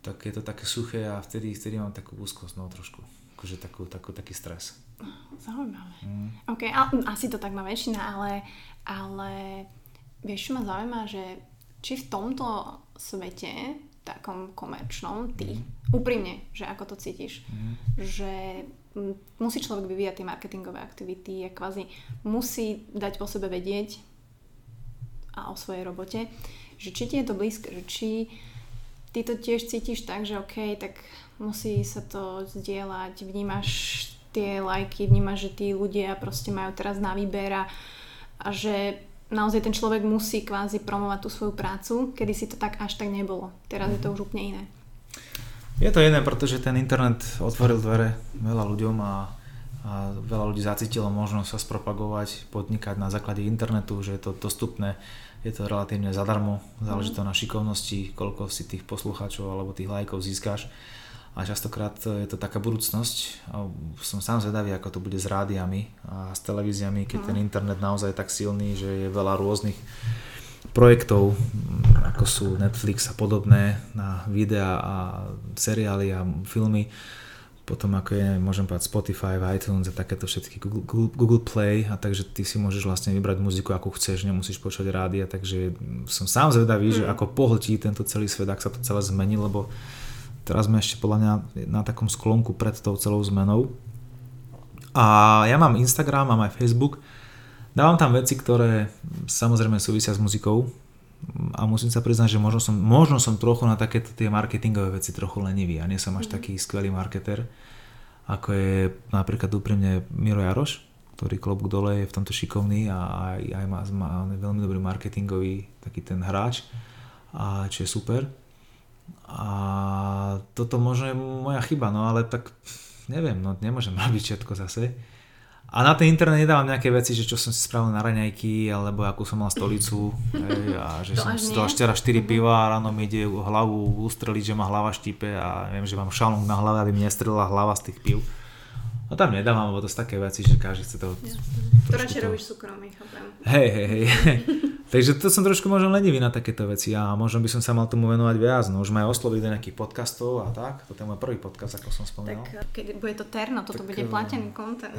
tak je to také suché a vtedy, vtedy mám takú úzkosť, no trošku, akože takú, takú, taký stres. Zaujímavé. Mm. OK, a, asi to tak má väčšina, ale, ale vieš, čo ma zaujíma, že či v tomto svete takom komerčnom, ty, mm. úprimne, že ako to cítiš, mm. že musí človek vyvíjať tie marketingové aktivity a kvázi musí dať o sebe vedieť a o svojej robote, že či ti je to blízke, že či ty to tiež cítiš tak, že OK, tak musí sa to zdieľať, vnímaš tie lajky, vnímaš, že tí ľudia proste majú teraz na výber a, a že naozaj ten človek musí kvázi promovať tú svoju prácu, kedy si to tak až tak nebolo. Teraz je to už úplne iné. Je to iné, pretože ten internet otvoril dvere veľa ľuďom a, a veľa ľudí zacítilo možnosť sa spropagovať, podnikať na základe internetu, že je to dostupné, je to relatívne zadarmo, záleží to na šikovnosti, koľko si tých poslucháčov alebo tých lajkov získáš a častokrát je to taká budúcnosť. Som sám zvedavý, ako to bude s rádiami a s televíziami, keď ten internet naozaj je tak silný, že je veľa rôznych projektov, ako sú Netflix a podobné na videá a seriály a filmy, potom ako je, môžem povedať Spotify, iTunes a takéto všetky Google, Google, Play a takže ty si môžeš vlastne vybrať muziku ako chceš, nemusíš počať rádia, takže som sám zvedavý, mm. že ako pohltí tento celý svet, ak sa to celé zmení, lebo Teraz sme ešte podľa mňa na takom sklonku pred tou celou zmenou. A ja mám Instagram, mám aj Facebook. Dávam tam veci, ktoré samozrejme súvisia s muzikou. A musím sa priznať, že možno som, možno som trochu na takéto tie marketingové veci trochu lenivý. A nie som až mm. taký skvelý marketer, ako je napríklad úprimne Miro Jaroš, ktorý klobúk dole je v tomto šikovný a aj, aj má, má veľmi dobrý marketingový taký ten hráč, a čo je super. A toto možno je moja chyba, no ale tak neviem, no nemôžem robiť všetko zase. A na ten internet nedávam nejaké veci, že čo som si spravil na raňajky, alebo akú som mal stolicu, hej, a že to som si dal 4 4 piva a ráno mi ide hlavu ustreliť, že ma hlava štípe a viem, že mám šalong na hlave, aby mi nestrelila hlava z tých piv. No tam nedávam, lebo to sú také veci, že každý chce to... To radšej robíš súkromí, chápem. Hej, hej, hej. Takže to som trošku možno lenivý na takéto veci a možno by som sa mal tomu venovať viac. No už ma aj osloviť do nejakých podcastov a tak. Toto je môj prvý podcast, ako som spomínal. Tak keď bude to terno, toto tak, bude platený content.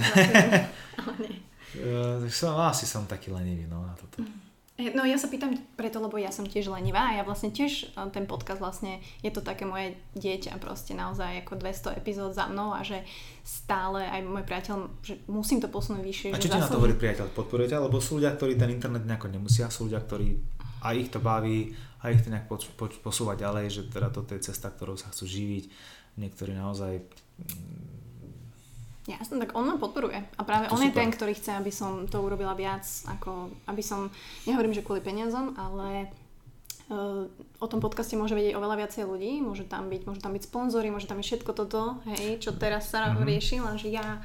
ale nie. Uh, som, asi som taký lenivý no, na toto. Mm. No ja sa pýtam preto, lebo ja som tiež lenivá a ja vlastne tiež e, ten podcast vlastne je to také moje dieťa proste naozaj ako 200 epizód za mnou a že stále aj môj priateľ, že musím to posunúť vyššie. A čo ti na to hovorí priateľ? Podporuje ťa? Lebo sú ľudia, ktorí ten internet nejako nemusia, sú ľudia, ktorí a ich to baví a ich to nejak poč, poč, posúva ďalej, že teda toto je cesta, ktorou sa chcú živiť. Niektorí naozaj Jasne, tak on ma podporuje. A práve To on je super. ten, ktorý chce, aby som to urobila viac, ako aby som, nehovorím, že kvôli peniazom, ale uh, o tom podcaste môže vedieť oveľa viacej ľudí, môže tam byť, môže tam byť sponzory, môže tam byť všetko toto, hej, čo teraz sa Mhm. mm-hmm. rieši, lenže ja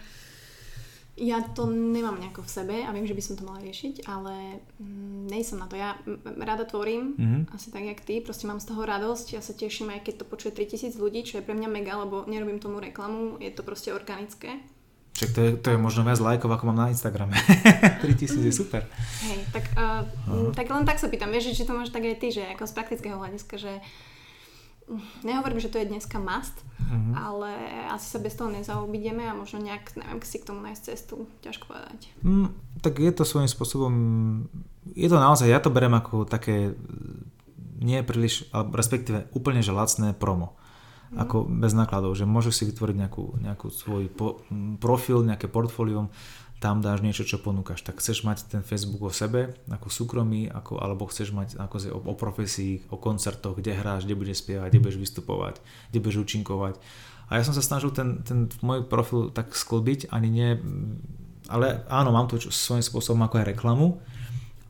ja to nemám nejako v sebe a viem, že by som to mala riešiť, ale mm, nejsem na to. Ja rada tvorím, Mhm. asi tak jak ty, proste mám z toho radosť, ja sa teším aj keď to počuje 3000 ľudí, čo je pre mňa mega, lebo nerobím tomu reklamu, je to proste organické. Však to je, to je možno viac lajkov, ako mám na Instagrame. 3000 je super. Hej, tak, uh, tak len tak sa pýtam, vieš, či to máš tak aj ty, že ako z praktického hľadiska, že mm, nehovorím, že to je dneska must, Mhm. ale asi sa bez toho nezaobídeme a možno nejak, neviem, si k tomu nájsť cestu, ťažko povedať. Mm, tak je to svojím spôsobom, je to naozaj, ja to berem ako také nie príliš, alebo respektíve úplne že lacné promo. Ako bez nákladov, že môžeš si vytvoriť nejakú, nejakú svoj po, profil, nejaké portfólium, tam dáš niečo, čo ponúkaš. Tak chceš mať ten Facebook o sebe, ako súkromí, ako, alebo chceš mať ako o, o profesii, o koncertoch, kde hráš, kde budeš spievať, kde budeš vystupovať, kde budeš účinkovať. A ja som sa snažil ten, ten môj profil tak sklbiť, ani nie ale áno, mám to čo, svojím spôsobom ako aj reklamu,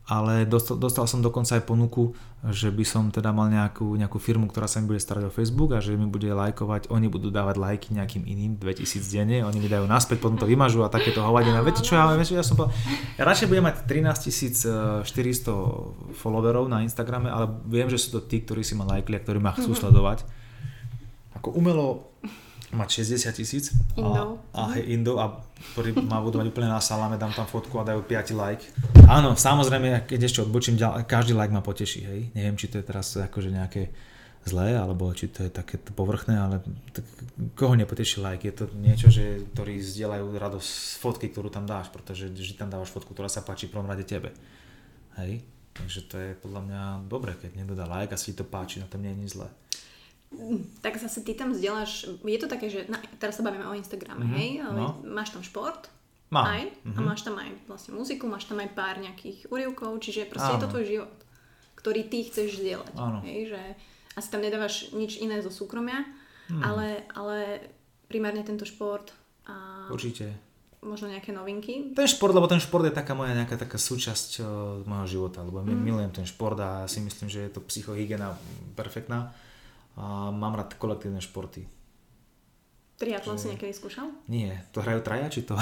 ale dostal, dostal som dokonca aj ponuku, že by som teda mal nejakú, nejakú firmu, ktorá sa mi bude starať o Facebook a že mi bude lajkovať, oni budú dávať lajky nejakým iným 2000 denne, oni mi dajú naspäť, potom to vymažu a takéto hovadina. Viete čo, ja, viete, ja som povedal, ja radšej budem mať 13 400 followerov na Instagrame, ale viem, že sú to tí, ktorí si ma lajkli a ktorí ma chcú sledovať. Ako umelo mať 60 tisíc Indov. a, a hej, Indov a ktorí ma budú mať úplne na salame, dám tam fotku a dajú 5 like. Áno, samozrejme, keď ešte odbočím, každý like ma poteší, hej. Neviem, či to je teraz akože nejaké zlé, alebo či to je také povrchné, ale tak, koho nepoteší like? Je to niečo, že, ktorí zdieľajú radosť z fotky, ktorú tam dáš, pretože vždy tam dávaš fotku, ktorá sa páči prvom rade tebe. Hej? Takže to je podľa mňa dobré, keď niekto dá like a si to páči, na tom nie je nič zlé. Tak zase ty tam zdieľaš, je to také, že na, teraz sa bavíme o Instagrame, Mhm, hej, ale no. máš tam šport, Mám. aj, a Mhm. máš tam aj vlastne muziku, máš tam aj pár nejakých úrivkov, čiže proste je to Áno. tvoj život, ktorý ty chceš zdieľať, Áno. hej, že asi tam nedávaš nič iné zo súkromia, Hmm. ale, ale primárne tento šport a Určite. možno nejaké novinky. Ten šport, lebo ten šport je taká moja nejaká taká súčasť uh, môjho života, lebo mm. milujem ten šport a si myslím, že je to psychohygiena perfektná a mám rád kolektívne športy. Triatlon si niekedy skúšal? Nie, to hrajú traja, či to?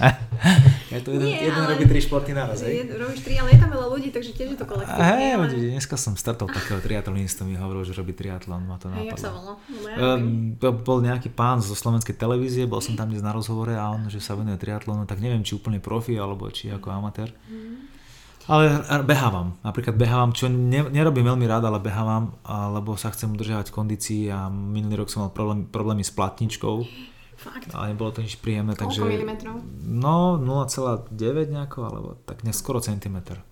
je to jeden, Nie, jeden ale- robí tri športy naraz, hej? Robíš tri, ale je tam veľa ľudí, takže tiež je to kolektívne. Hej, ale... dneska som startol takého triatlonistu, mi hovoril, že robí triatlon, ma to jak sa napadlo. volá? Lebo ja neviem. Um, to bol nejaký pán zo slovenskej televízie, bol som tam dnes na rozhovore a on, že sa venuje triatlonu, tak neviem, či úplne profi, alebo či ako amatér. Ale behávam. Napríklad behávam, čo ne, nerobím veľmi rád, ale behávam, lebo sa chcem udržiavať kondícii a minulý rok som mal problém, problémy s platničkou, Fakt. ale nebolo to nič príjemné, Koľko takže... milimetrov? No, 0,9 nejako, alebo tak ne, skoro centimetr.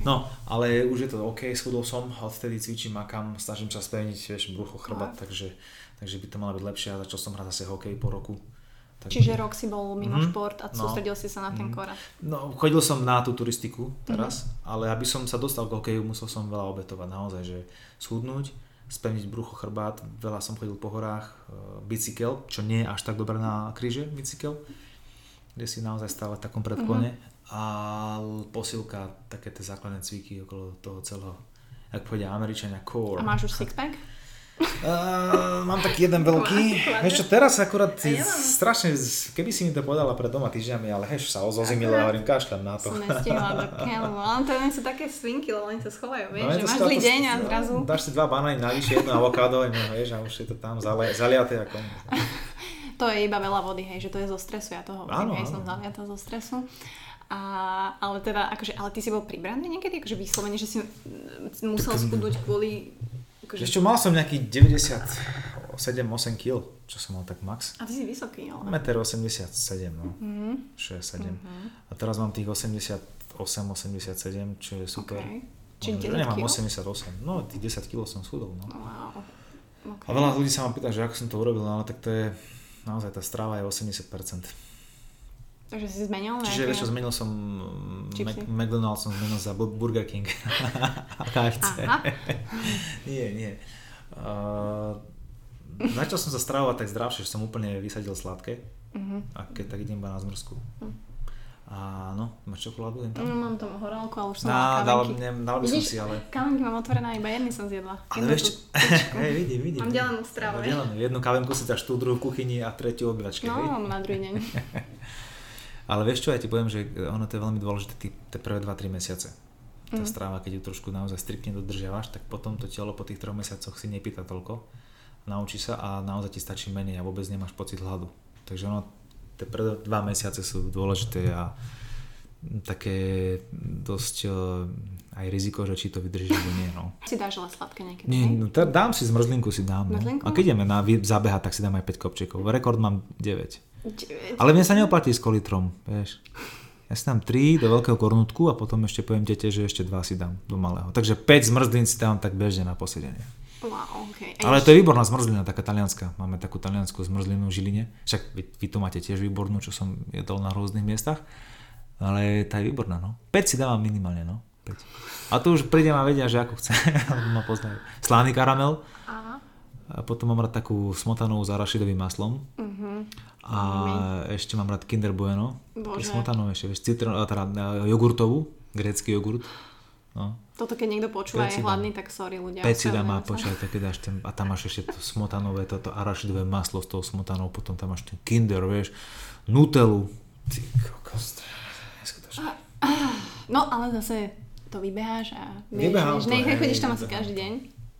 No, ale už je to OK, schudol som, odtedy cvičím, makám, snažím sa spevniť, vieš, brucho, chrbát, takže, takže by to malo byť lepšie a začal som hrať zase hokej po roku. Tak, Čiže rok si bol mimo Mhm. šport a No. sústredil si sa na ten korát. No, chodil som na tú turistiku teraz, Mhm. ale aby som sa dostal k hokeju, musel som veľa obetovať naozaj, že schudnúť, spevniť brucho, chrbát, veľa som chodil po horách, e, bicykel, čo nie je až tak dobré na kríže, bicykel, kde si naozaj stále v takom predklone a l- posilka, také tie základné cviky okolo toho celého, jak povedia Američania, core. A máš už sixpack? Uh, mám taký jeden veľký. Vieš čo, teraz akurát ja mám. strašne, keby si mi to povedala pred dvoma týždňami, ale heš, sa ozozimilo a hovorím, kašľam na to. Som nestihla do keľu. Ale to sú také svinky, lebo oni sa schovajú, vieš, No, je že máš zlý deň a no, zrazu... Dáš si dva banány navyše, jedno avokádo, no, vieš, a už je to tam zali- zaliaté ako... To je iba veľa vody, hej, že to je zo stresu, ja to hovorím, Áno, hej, áno. som zaliata zo stresu. A, ale teda, akože, ale ty si bol pribraný niekedy, akože vyslovene, že si musel schudnúť kvôli... Akože, Ešte mal som nejaký 97-8 kg, čo som mal tak max. a ty si vysoký, ale... 1,87 m, no. Mhm. 6-7. Mhm. A teraz mám tých 88-87, čo je super. Okay. Či Možno, že 10 nemám kg? 88, no tých 10 kg som schudol, no. Wow. Okay. A veľa ľudí sa ma pýta, že ako som to urobil, no ale tak to je, naozaj tá strava je 80%. Takže si zmenil Čiže nejaké... čo, zmenil som Chipsy. Mac- McDonald's som zmenil za Bu- Burger King a KFC. Nie, nie. Uh, začal som sa stravovať tak zdravšie, že som úplne vysadil sladké. Mhm. A keď tak idem iba na zmrzku. A no, máš čokoládu? Tam? Mm, mám tam horálku, ale už som Dá, mala dal, kávenky. ne, dal by som si, ale... Kávenky mám otvorená, iba jedny som zjedla. Ale vieš. Hej, vidím, vidím. Mám delenú stravu, No, delenú. Jednu kávenku si dáš tú druhú v kuchyni a tretiu obývačke, No, hej? mám na druhý deň. Ale vieš čo, ja ti poviem, že ono to je veľmi dôležité tie prvé 2-3 mesiace. Tá Mhm. stráva, keď ju trošku naozaj striktne dodržiavaš, tak potom to telo po tých troch mesiacoch si nepýta toľko. Naučí sa a naozaj ti stačí menej a vôbec nemáš pocit hladu. Takže ono, tie prvé dva mesiace sú dôležité a také dosť eh, aj riziko, že či to vydržíš alebo nie. No. Si dáš ale sladké niekedy, Nie, no, dám si zmrzlinku si dám. No. A keď ideme na zabehať, tak si dám aj 5 kopčekov. Rekord mám 9. Ale mne sa neoplatí s kolitrom, vieš. Ja si dám 3 do veľkého kornutku a potom ešte poviem dete, že ešte 2 si dám do malého. Takže 5 zmrzlín si dám tak bežne na posedenie. Wow, okay. Ale to je výborná zmrzlina, taká talianská. Máme takú taliansku zmrzlinu v Žiline. Však vy, vy tu máte tiež výbornú, čo som jedol na rôznych miestach. Ale tá je výborná, no. 5 si dávam minimálne, no. 5. A tu už prídem a vedia, že ako chce, alebo ma poznajú. Slávny karamel. Aha. A potom mám rád takú smotanovú s arašidovým maslom. Mhm. A ešte mám rád Kinder Bueno. Bože. Smotanové ešte, vieš, citron, a teda e, jogurtovú, grécky jogurt. No. Toto keď niekto počúva Päť je hladný, tak sorry ľudia. Päť si dám a ospravedlňujem sa. počkaj, keď dáš ten, a tam máš ešte to smotanové, toto arašidové maslo s tou smotanou, potom tam máš ten Kinder, vieš, Nutellu. Ty kokos, neskutočné. No ale zase to vybeháš a Vybehám vieš, to, hej, chodíš tam asi každý deň.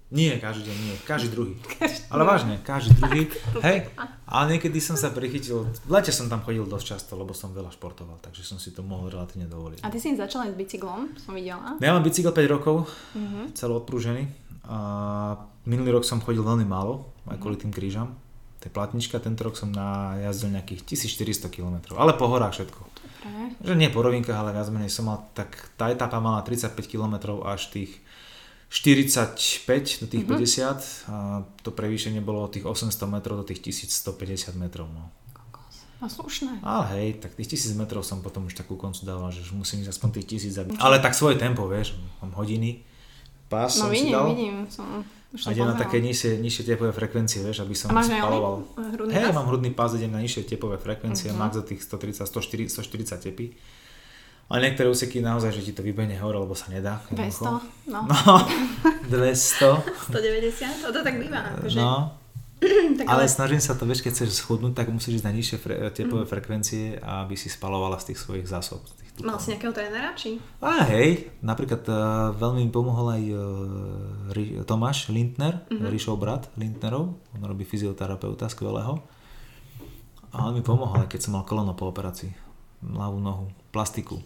Nie, každý deň, nie, každý druhý. Ale vážne, každý druhý. Hej, ale niekedy som sa prichytil, v lete som tam chodil dosť často, lebo som veľa športoval, takže som si to mohol relatívne dovoliť. A ty si začal aj s bicyklom, som videla. Ja mám bicykel 5 rokov, Mhm. celo odprúžený. A minulý rok som chodil veľmi málo, aj kvôli tým krížam. To je platnička, tento rok som najazdil nejakých 1400 km, ale po horách všetko. Dobre. Že nie po rovinkách, ale viac menej som mal, tak tá etapa mala 35 km až tých 45 do tých 50 a to prevýšenie bolo od tých 800 metrov do tých 1150 metrov. No. No slušné. Ale hej, tak tých 1000 metrov som potom už takú koncu dával, že už musím ísť aspoň tých 1000 zabiť. Ale tak svoje tempo, vieš, mám hodiny, pás No som si vidím, dal. vidím. Som, už A idem na také nižšie, nižšie tepové frekvencie, vieš, aby som A máš spaloval. Hej, mám hrudný pás, idem na nižšie tepové frekvencie, Mhm. max do tých 130, 140, 140 tepy. Ale niektoré úseky naozaj, že ti to vybehne hore, lebo sa nedá. 200, jednoducho. no. No, 200. 190, to, to tak býva. Akože, No, tak ale snažím sa to, vieš, keď chceš schudnúť, tak musíš ísť na nižšie fre- tepové Mhm. frekvencie, aby si spalovala z tých svojich zásob. z tých tukov. Mal si nejakého trénera, či? A hej, napríklad uh, veľmi mi pomohol aj uh, Ri- Tomáš Lindner, Mhm. mm-hmm. Ríšov brat Lindnerov, on robí fyzioterapeuta skvelého. A on mi pomohol, keď som mal koleno po operácii, ľavú nohu, plastiku.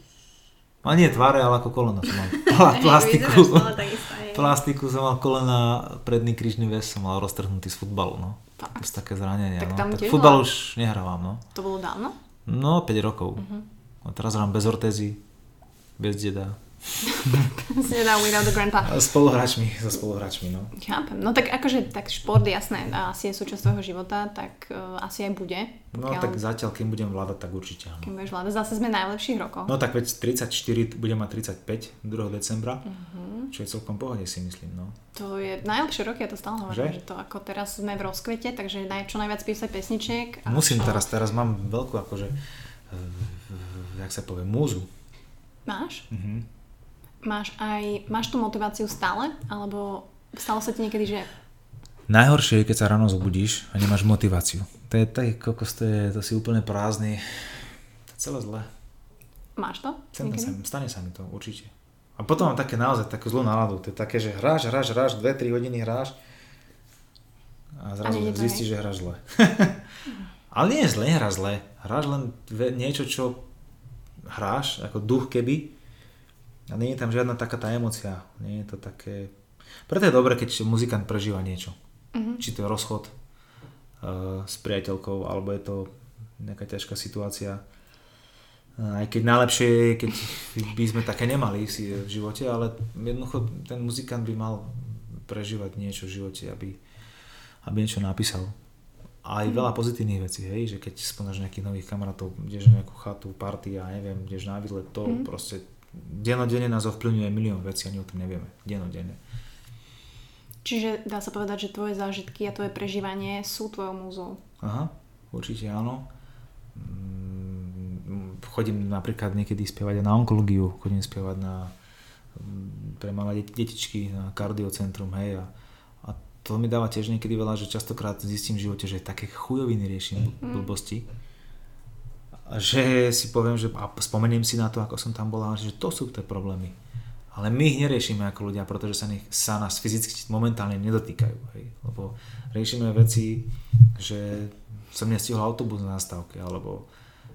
A nie tváre, ale ako koleno som mal. Plastiku. hej. plastiku som mal kolena, predný krížny väz som mal roztrhnutý z futbalu. No. Fakt? To sú také zranenia. Tak no. tam tak futbal bola- už nehrávam. No. To bolo dávno? no, 5 rokov. Mhm. A teraz hrám bez ortézy, bez deda. si nedá without the grandpa. Spoluhráčmi, so spoluhráčmi, no. Chápem. No tak akože tak šport, jasné, asi je súčasť tvojho života, tak uh, asi aj bude. No tak zatiaľ, keď budem vládať, tak určite áno. Keď budeš vládať, zase sme najlepších rokoch. No tak veď 34, budem mať 35 2. decembra, Mhm. čo je celkom pohode si myslím, no. To je najlepšie roky, ja to stále hovorím, Že? že? to ako teraz sme v rozkvete, takže naj, čo najviac písať pesničiek. Musím čo... teraz, teraz mám veľkú akože, uh, jak sa povie, múzu. Máš? Mhm. Máš aj, máš tú motiváciu stále? Alebo stalo sa ti niekedy, že Najhoršie je, keď sa ráno zobudíš a nemáš motiváciu. To je tak, kokos, to, je, to si úplne prázdny. To je celé zlé. máš to? Stane sa, stane sa mi to, určite. A potom mám také naozaj takú zlú náladu. To je také, že hráš, hráš, hráš, 2-3 hodiny hráš a zrazu to, zistíš, že hráš zle. Ale nie je zle, hráš zle. Hráš len niečo, čo hráš, ako duch keby. A nie je tam žiadna taká tá emocia. Nie je to také... Preto je dobré, keď muzikant prežíva niečo. Mhm. Či to je rozchod uh, s priateľkou, alebo je to nejaká ťažká situácia. Aj keď najlepšie je, keď by sme také nemali si v živote, ale jednoducho ten muzikant by mal prežívať niečo v živote, aby, aby niečo napísal. A aj veľa pozitívnych vecí, hej, že keď spomínaš nejakých nových kamarátov, ideš na nejakú chatu, party a neviem, ideš na výlet, to mm. proste denodenne nás ovplyvňuje milión vecí, ani o tom nevieme, denodenne. Čiže dá sa povedať, že tvoje zážitky a tvoje prežívanie sú tvojou múzou. Aha, určite áno. Mm, chodím napríklad niekedy spievať na onkológiu, chodím spievať na mm, pre malé detičky na kardiocentrum, hej, a to mi dáva tiež niekedy veľa, že častokrát zistím v živote, že také chujoviny riešim mm. blbosti. A že si poviem, že a spomeniem si na to, ako som tam bola, že to sú tie problémy. Ale my ich neriešime ako ľudia, pretože sa, nech, sa nás fyzicky momentálne nedotýkajú. Hej? Lebo riešime veci, že som nestihol autobus na nastávke, alebo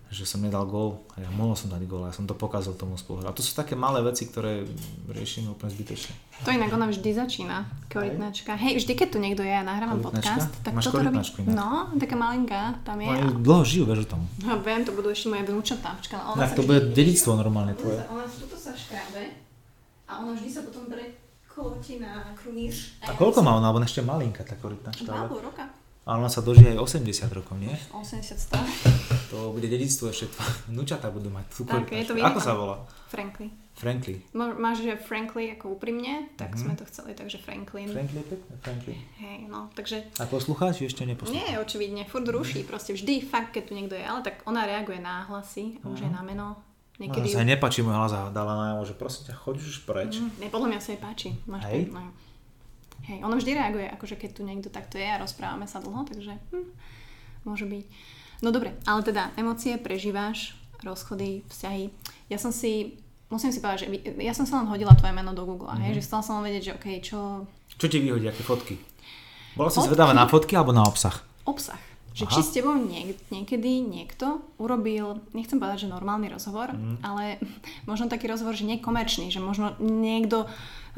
že som nedal gól a ja mohol som dať gól a ja som to pokazal tomu spoluhráčovi. A to sú také malé veci, ktoré riešime úplne zbytočne. To inak ona vždy začína, korytnačka. Hej, vždy keď tu niekto je a nahrávam podcast, tak Máš toto robí... Inak. No, taká malinká, tam je. Oni dlho žijú, vieš o tom. No, viem, to budú ešte moje vnúčatá. Tak to bude dedictvo normálne tvoje. Ona, ona tuto sa škrábe a ona vždy sa potom bere koloti na krumíš. A, a koľko má ona? Ona ešte malinká tá korytnačka. Dva roka. Ale ona sa dožije aj 80 rokov, nie? 80 stále. To bude dedictvo ešte, vnúčata budú mať. Tak, je to Ako sa volá? Frankly. Frankly. Máš, že Frankly ako úprimne, tak mm-hmm. sme to chceli, takže Franklin. Frankly, pekne, Frankly. Hej, no, takže... A poslucháči ešte neposlúchajú? Nie, očividne, furt ruší, proste vždy, fakt, keď tu niekto je, ale tak ona reaguje na hlasy, a už mm-hmm. aj na meno. Niekedy... No, sa nepáči môj hlas a dala na že prosím ťa, choď už preč. Mm, ne, podľa mňa sa jej páči. Máš Hej? No. Hej, ono vždy reaguje, akože keď tu niekto takto je a rozprávame sa dlho, takže hm, môže byť. No dobre, ale teda emócie prežíváš, rozchody, vzťahy. Ja som si, musím si povedať, že ja som sa len hodila tvoje meno do Google, mm-hmm. hej, mhm. že chcela som len vedieť, že OK, čo... Čo ti vyhodí, aké fotky? Bola si zvedavé na fotky alebo na obsah? Obsah. Že Aha. či s tebou niek- niekedy niekto urobil, nechcem povedať, že normálny rozhovor, mm. ale možno taký rozhovor, že nekomerčný, že možno niekto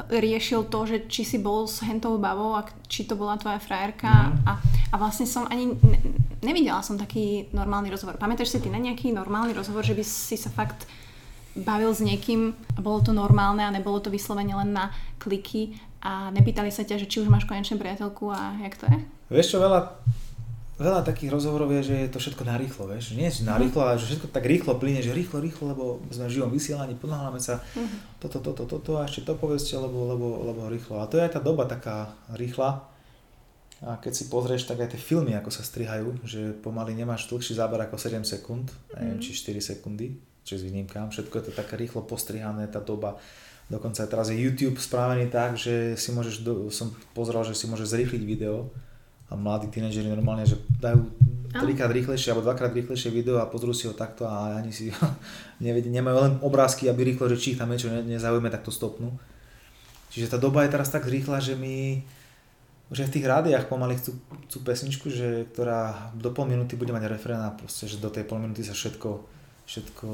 riešil to, že či si bol s hentou babou a či to bola tvoja frajerka mm. a, a vlastne som ani ne, nevidela som taký normálny rozhovor. Pamätáš si ty na nejaký normálny rozhovor, že by si sa fakt bavil s niekým a bolo to normálne a nebolo to vyslovene len na kliky a nepýtali sa ťa, že či už máš konečne priateľku a jak to je? Vieš čo, veľa veľa takých rozhovorov je, že je to všetko narýchlo, vieš. Nie je narýchlo, ale že všetko tak rýchlo plyne, že rýchlo, rýchlo, lebo sme v živom vysielaní, podľaháme sa mhm. toto, toto, toto a ešte to povedzte, lebo, lebo, lebo rýchlo. A to je aj tá doba taká rýchla. A keď si pozrieš, tak aj tie filmy, ako sa strihajú, že pomaly nemáš dlhší záber ako 7 sekúnd, neviem, mhm. či 4 sekundy, či s výnimkám. Všetko je to také rýchlo postrihané, tá doba. Dokonca teraz je YouTube správený tak, že si môžeš, do, som pozrel, že si môžeš zrýchliť video, a mladí tínedžeri normálne, že dajú trikrát rýchlejšie alebo dvakrát rýchlejšie video a pozrú si ho takto a ani si nevedia, nemajú len obrázky, aby rýchlo, že či ich tam niečo nezaujíme, tak to stopnú. Čiže tá doba je teraz tak rýchla, že my že v tých rádiách pomaly chcú, chcú pesničku, že, ktorá do pol minúty bude mať refrén a proste, že do tej pol minúty sa všetko, všetko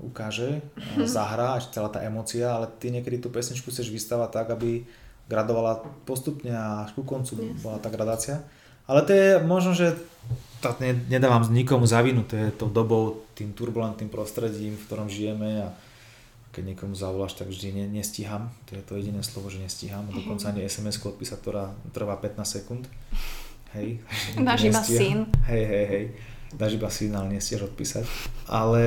ukáže, zahrá, až celá tá emocia, ale ty niekedy tú pesničku chceš vystavať tak, aby gradovala postupne a až ku koncu yes. bola tá gradácia. Ale to je možno, že to nedávam nikomu zavinu, to je tou dobou, tým turbulentným prostredím, v ktorom žijeme a keď niekomu zavoláš, tak vždy ne, nestíham. To je to jediné slovo, že nestíham. Dokonca ani SMS odpísať, ktorá trvá 15 sekúnd. Hej. Dáš iba syn. Hej, hej, hej. Dáš iba syn, ale nestieš odpísať. Ale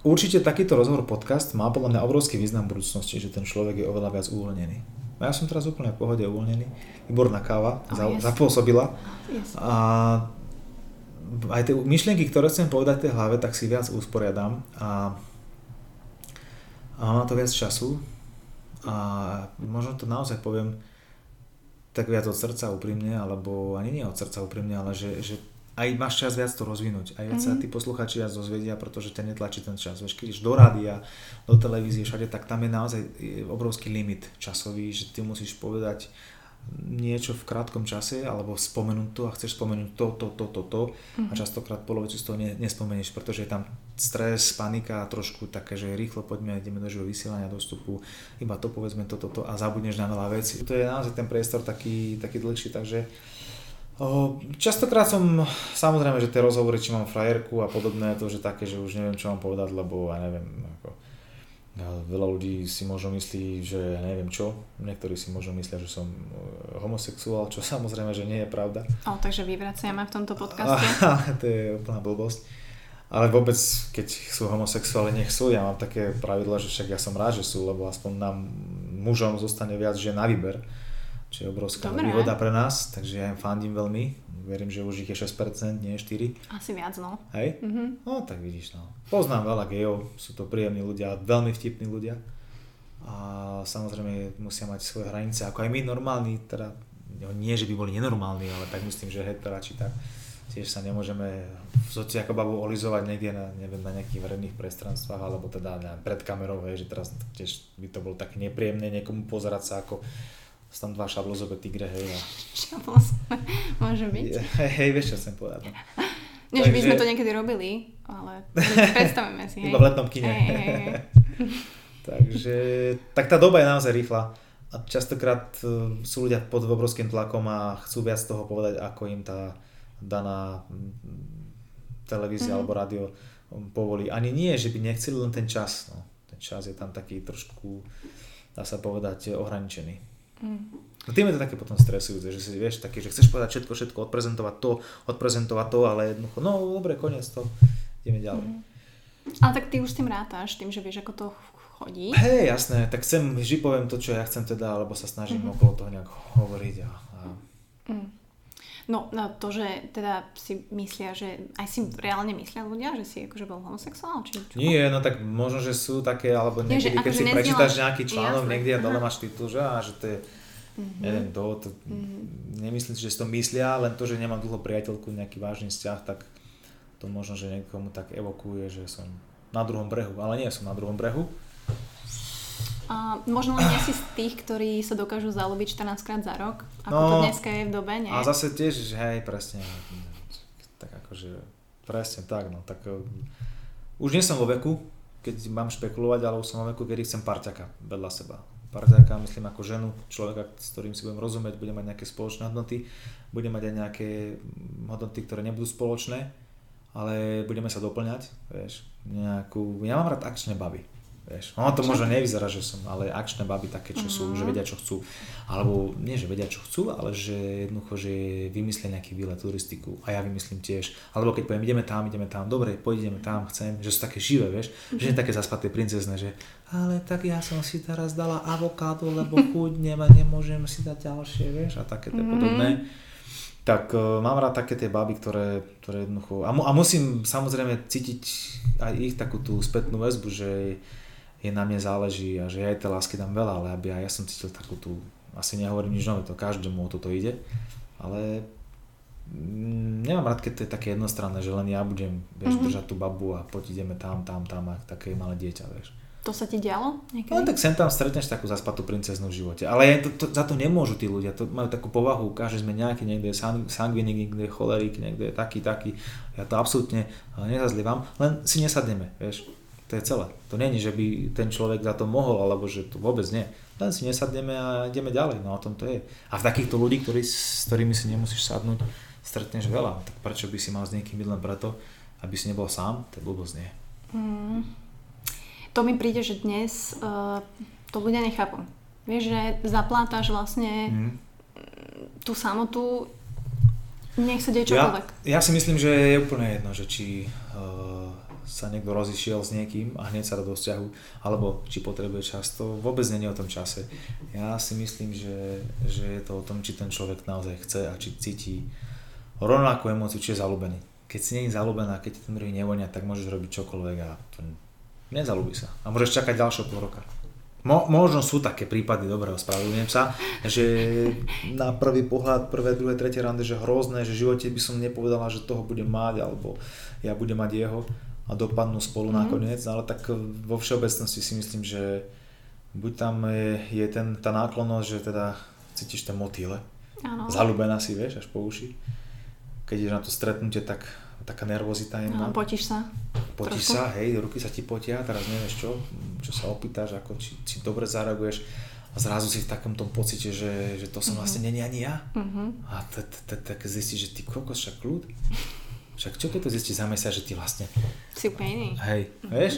určite takýto rozhovor podcast má podľa mňa obrovský význam v budúcnosti, že ten človek je oveľa viac uvoľnený ja som teraz úplne v pohode uvoľnený. Výborná káva, oh, za, yes. zapôsobila. Yes. A aj tie myšlienky, ktoré chcem povedať v tej hlave, tak si viac usporiadam a, a mám to viac času a možno to naozaj poviem tak viac od srdca úprimne, alebo ani nie od srdca úprimne, ale že, že aj máš čas viac to rozvinúť. Aj viac mm-hmm. sa mhm. tí posluchači viac dozvedia, pretože ťa netlačí ten čas. Vieš, keď do rádia, do televízie, všade, tak tam je naozaj obrovský limit časový, že ty musíš povedať niečo v krátkom čase, alebo spomenúť to a chceš spomenúť to, to, to, to, to mm-hmm. a mhm. častokrát polovicu z toho ne, nespomenieš, pretože je tam stres, panika a trošku také, že rýchlo poďme, ideme do živého vysielania, dostupu, iba to povedzme, toto, to, to a zabudneš na veľa vecí. To je naozaj ten priestor taký, taký dlhší, takže Častokrát som, samozrejme, že tie rozhovory, či mám frajerku a podobné, to už je také, že už neviem, čo mám povedať, lebo ja neviem, ako, veľa ľudí si možno myslí, že ja neviem čo, niektorí si možno myslia, že som e, homosexuál, čo samozrejme, že nie je pravda. O, takže vyvraciame v tomto podcaste. to je úplná blbosť. Ale vôbec, keď sú homosexuáli, nech sú. Ja mám také pravidlo, že však ja som rád, že sú, lebo aspoň nám mužom zostane viac žien na výber, čo je obrovská Dobre. výhoda pre nás, takže ja im fandím veľmi. Verím, že už ich je 6%, nie 4. Asi viac, no. Hej? Mm-hmm. No, tak vidíš, no. Poznám veľa gejov, sú to príjemní ľudia, veľmi vtipní ľudia. A samozrejme musia mať svoje hranice, ako aj my normálni, teda no, nie, že by boli nenormálni, ale tak myslím, že či tak tiež sa nemôžeme v soci ako babu olizovať niekde na, neviem, na nejakých verejných prestranstvách, alebo teda neviem, pred kamerou, hej, že teraz tiež by to bolo tak nepríjemné niekomu pozerať sa ako sú tam dva šablozové tigre, hej. A... Šablozové, môže byť. Hej, hej, vieš, čo chcem povedať. No. Nie, že by sme to niekedy robili, ale predstavíme si, hej. Iba v letnom kine. Hej, hej, hej. Takže, tak tá doba je naozaj rýchla a častokrát e, sú ľudia pod obrovským tlakom a chcú viac toho povedať, ako im tá daná televízia mm-hmm. alebo rádio povolí. Ani nie, že by nechceli len ten čas. No. Ten čas je tam taký trošku, dá sa povedať, ohraničený. Mm. No tým je to také potom stresujúce, že si vieš také, že chceš povedať všetko, všetko, odprezentovať to, odprezentovať to, ale jednoducho, no dobre, koniec to, ideme ďalej. Mm. Ale tak ty už s tým rátaš, tým, že vieš, ako to chodí. Hej, jasné, tak chcem, vždy poviem to, čo ja chcem teda, alebo sa snažím mm-hmm. okolo toho nejak hovoriť. A, a... Mm. No, no to, že teda si myslia, že aj si reálne myslia ľudia, že si akože bol homosexuál? Či čo? Nie, no tak možno, že sú také, alebo niekedy, Nie, keď akože si prečítaš nejaký článok niekde a dole máš titul, že, a že to je mm-hmm. neviem to, to mm-hmm. nemyslím si, že si to myslia, len to, že nemám dlho priateľku, nejaký vážny vzťah, tak to možno, že niekomu tak evokuje, že som na druhom brehu, ale nie som na druhom brehu. A možno len nie si z tých, ktorí sa dokážu zalobiť 14 krát za rok, ako no, to dneska je v dobe, nie? A zase tiež, že hej, presne, tak akože, presne tak, no, tak uh, už nie som vo veku, keď mám špekulovať, ale už som vo veku, kedy chcem parťaka vedľa seba. Parťaka, myslím ako ženu, človeka, s ktorým si budem rozumieť, budem mať nejaké spoločné hodnoty, budem mať aj nejaké hodnoty, ktoré nebudú spoločné, ale budeme sa doplňať, vieš, nejakú, ja mám rád akčné baby, Vieš, ono to možno nevyzerá, že som, ale akčné baby také, čo sú, uh-huh. že mhm. vedia, čo chcú. Alebo nie, že vedia, čo chcú, ale že jednoducho, že vymyslia nejaký výlet, turistiku a ja vymyslím tiež. Alebo keď poviem, ideme tam, ideme tam, dobre, poď, tam, chcem, že sú také živé, vieš, uh-huh. že nie také zaspaté princezné, že ale tak ja som si teraz dala avokádo, lebo chudnem a nemôžem si dať ďalšie, vieš, a také uh-huh. podobné tak uh, mám rád také tie baby, ktoré, ktoré jednoducho... A, mu, a musím samozrejme cítiť aj ich takú tú spätnú väzbu, že je na mne záleží a že ja tej lásky dám veľa, ale aby aj ja som cítil takú tú, asi nehovorím nič nové, to každému o toto ide, ale mm, nemám rád, keď to je také jednostranné, že len ja budem vieš, mm-hmm. držať tú babu a poď ideme tam, tam, tam a také malé dieťa, vieš. To sa ti dialo niekedy? No tak sem tam stretneš takú zaspatú princeznú v živote. Ale to, to, za to nemôžu tí ľudia. To majú takú povahu. Každý sme nejaký, niekto je sangvinik, niekto je cholerik, niekto je taký, taký. Ja to absolútne nezazlievam. Len si nesadneme, vieš. To je celé. To není, že by ten človek za to mohol, alebo že to vôbec nie. Len si nesadneme a ideme ďalej. No o tom to je. A v takýchto ľudí, ktorí, s ktorými si nemusíš sadnúť, stretneš veľa. Tak prečo by si mal s niekým byť len preto, aby si nebol sám? To je blbosť, nie? Mm. To mi príde, že dnes uh, to ľudia nechápu. Vieš, že zaplátaš vlastne mm. tú samotu, nech sa deje čokoľvek. Ja, ja si myslím, že je úplne jedno, že či uh, sa niekto rozišiel s niekým a hneď sa do vzťahu, alebo či potrebuje čas, to vôbec nie je o tom čase. Ja si myslím, že, že je to o tom, či ten človek naozaj chce a či cíti rovnakú emóciu, či je zalúbený. Keď si nie je zalúbená, keď ten druhý nevonia, tak môžeš robiť čokoľvek a to nezalúbi sa. A môžeš čakať ďalšieho pol roka. Mo, možno sú také prípady, dobre, ospravedlňujem sa, že na prvý pohľad, prvé, druhé, tretie rande, že hrozné, že v živote by som nepovedala, že toho budem mať, alebo ja budem mať jeho a dopadnú spolu mm. nakoniec, ale tak vo všeobecnosti si myslím, že buď tam je, je ten, tá náklonnosť, že teda cítiš ten motýle, ano. zalúbená si, vieš, až po uši. Keď ideš na to stretnutie, tak taká nervozita je. No, potíš sa. Potíš trošku. sa, hej, ruky sa ti potia, teraz nevieš čo, čo sa opýtaš, ako či, či dobre zareaguješ a zrazu si v takom tom pocite, že, že to som mm-hmm. vlastne není ani ja. Mm-hmm. A tak zistíš, že ty kokos, však kľud. Však čo keď to zistí za mesiac, že ty vlastne... Si úplne iný. Hej, mm-hmm. vieš?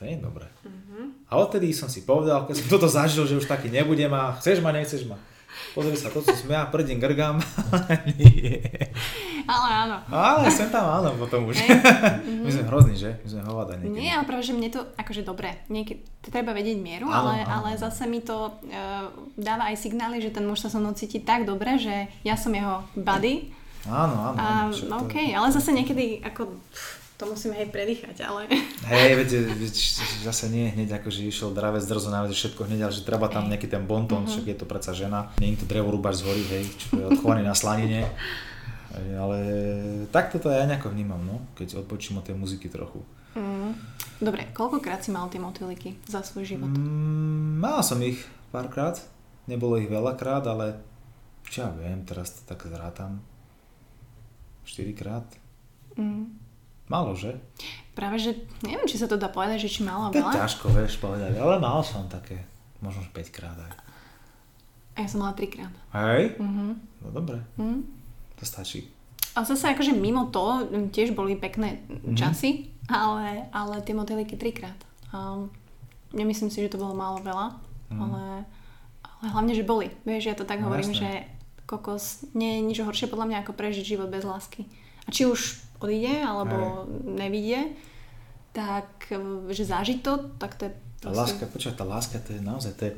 To je dobré. Mm-hmm. A odtedy som si povedal, keď som toto zažil, že už taký nebudem a chceš ma, nechceš ma. Pozri sa, to, čo som ja prdím grgám. Ale áno. Ale sem tam áno potom už. Hej. My sme hrozní, že? My sme hovada niekedy. Nie, ale práve, že mne to, akože dobre, niekedy treba vedieť mieru, Áno, ale, áno. ale zase mi to uh, dáva aj signály, že ten muž sa so mnou cíti tak dobre, že ja som jeho buddy. Áno, áno. A, no okej, ale zase niekedy ako to musíme aj predýchať, ale... Hej, veď zase nie hneď ako, že išiel dravec drzo na všetko hneď, ale že treba tam nejaký ten bonton, však je to predsa žena. Nie je to drevo rúbač z hory, hej, čo je odchovaný na slanine. Hej, Ale takto to ja nejako vnímam, no, keď odpočím od tej muziky trochu. Mm. Dobre, koľkokrát si mal tie motýliky za svoj život? Mm, mal som ich párkrát, nebolo ich veľakrát, ale čo ja viem, teraz to tak zrátam. 4 krát. Mm. Málo, že? Práve, že neviem, či sa to dá povedať, že či malo To veľa. ťažko, vieš, povedať, ale mal som také, možno 5 krát aj. A ja som mala trikrát. Hej? Mhm. No dobre, Mm. to stačí. A zase akože mimo to mm, tiež boli pekné Mhm. časy, ale, ale tie motýliky trikrát. A nemyslím si, že to bolo málo veľa, ale, ale hlavne, že boli. Vieš, ja to tak. No, hovorím, jasné. že kokos nie je nič horšie podľa mňa ako prežiť život bez lásky. A či už odíde, alebo nevidie, tak e, že zažiť to, tak to je Tá proste- láska, počkaj, tá láska to je naozaj, to je...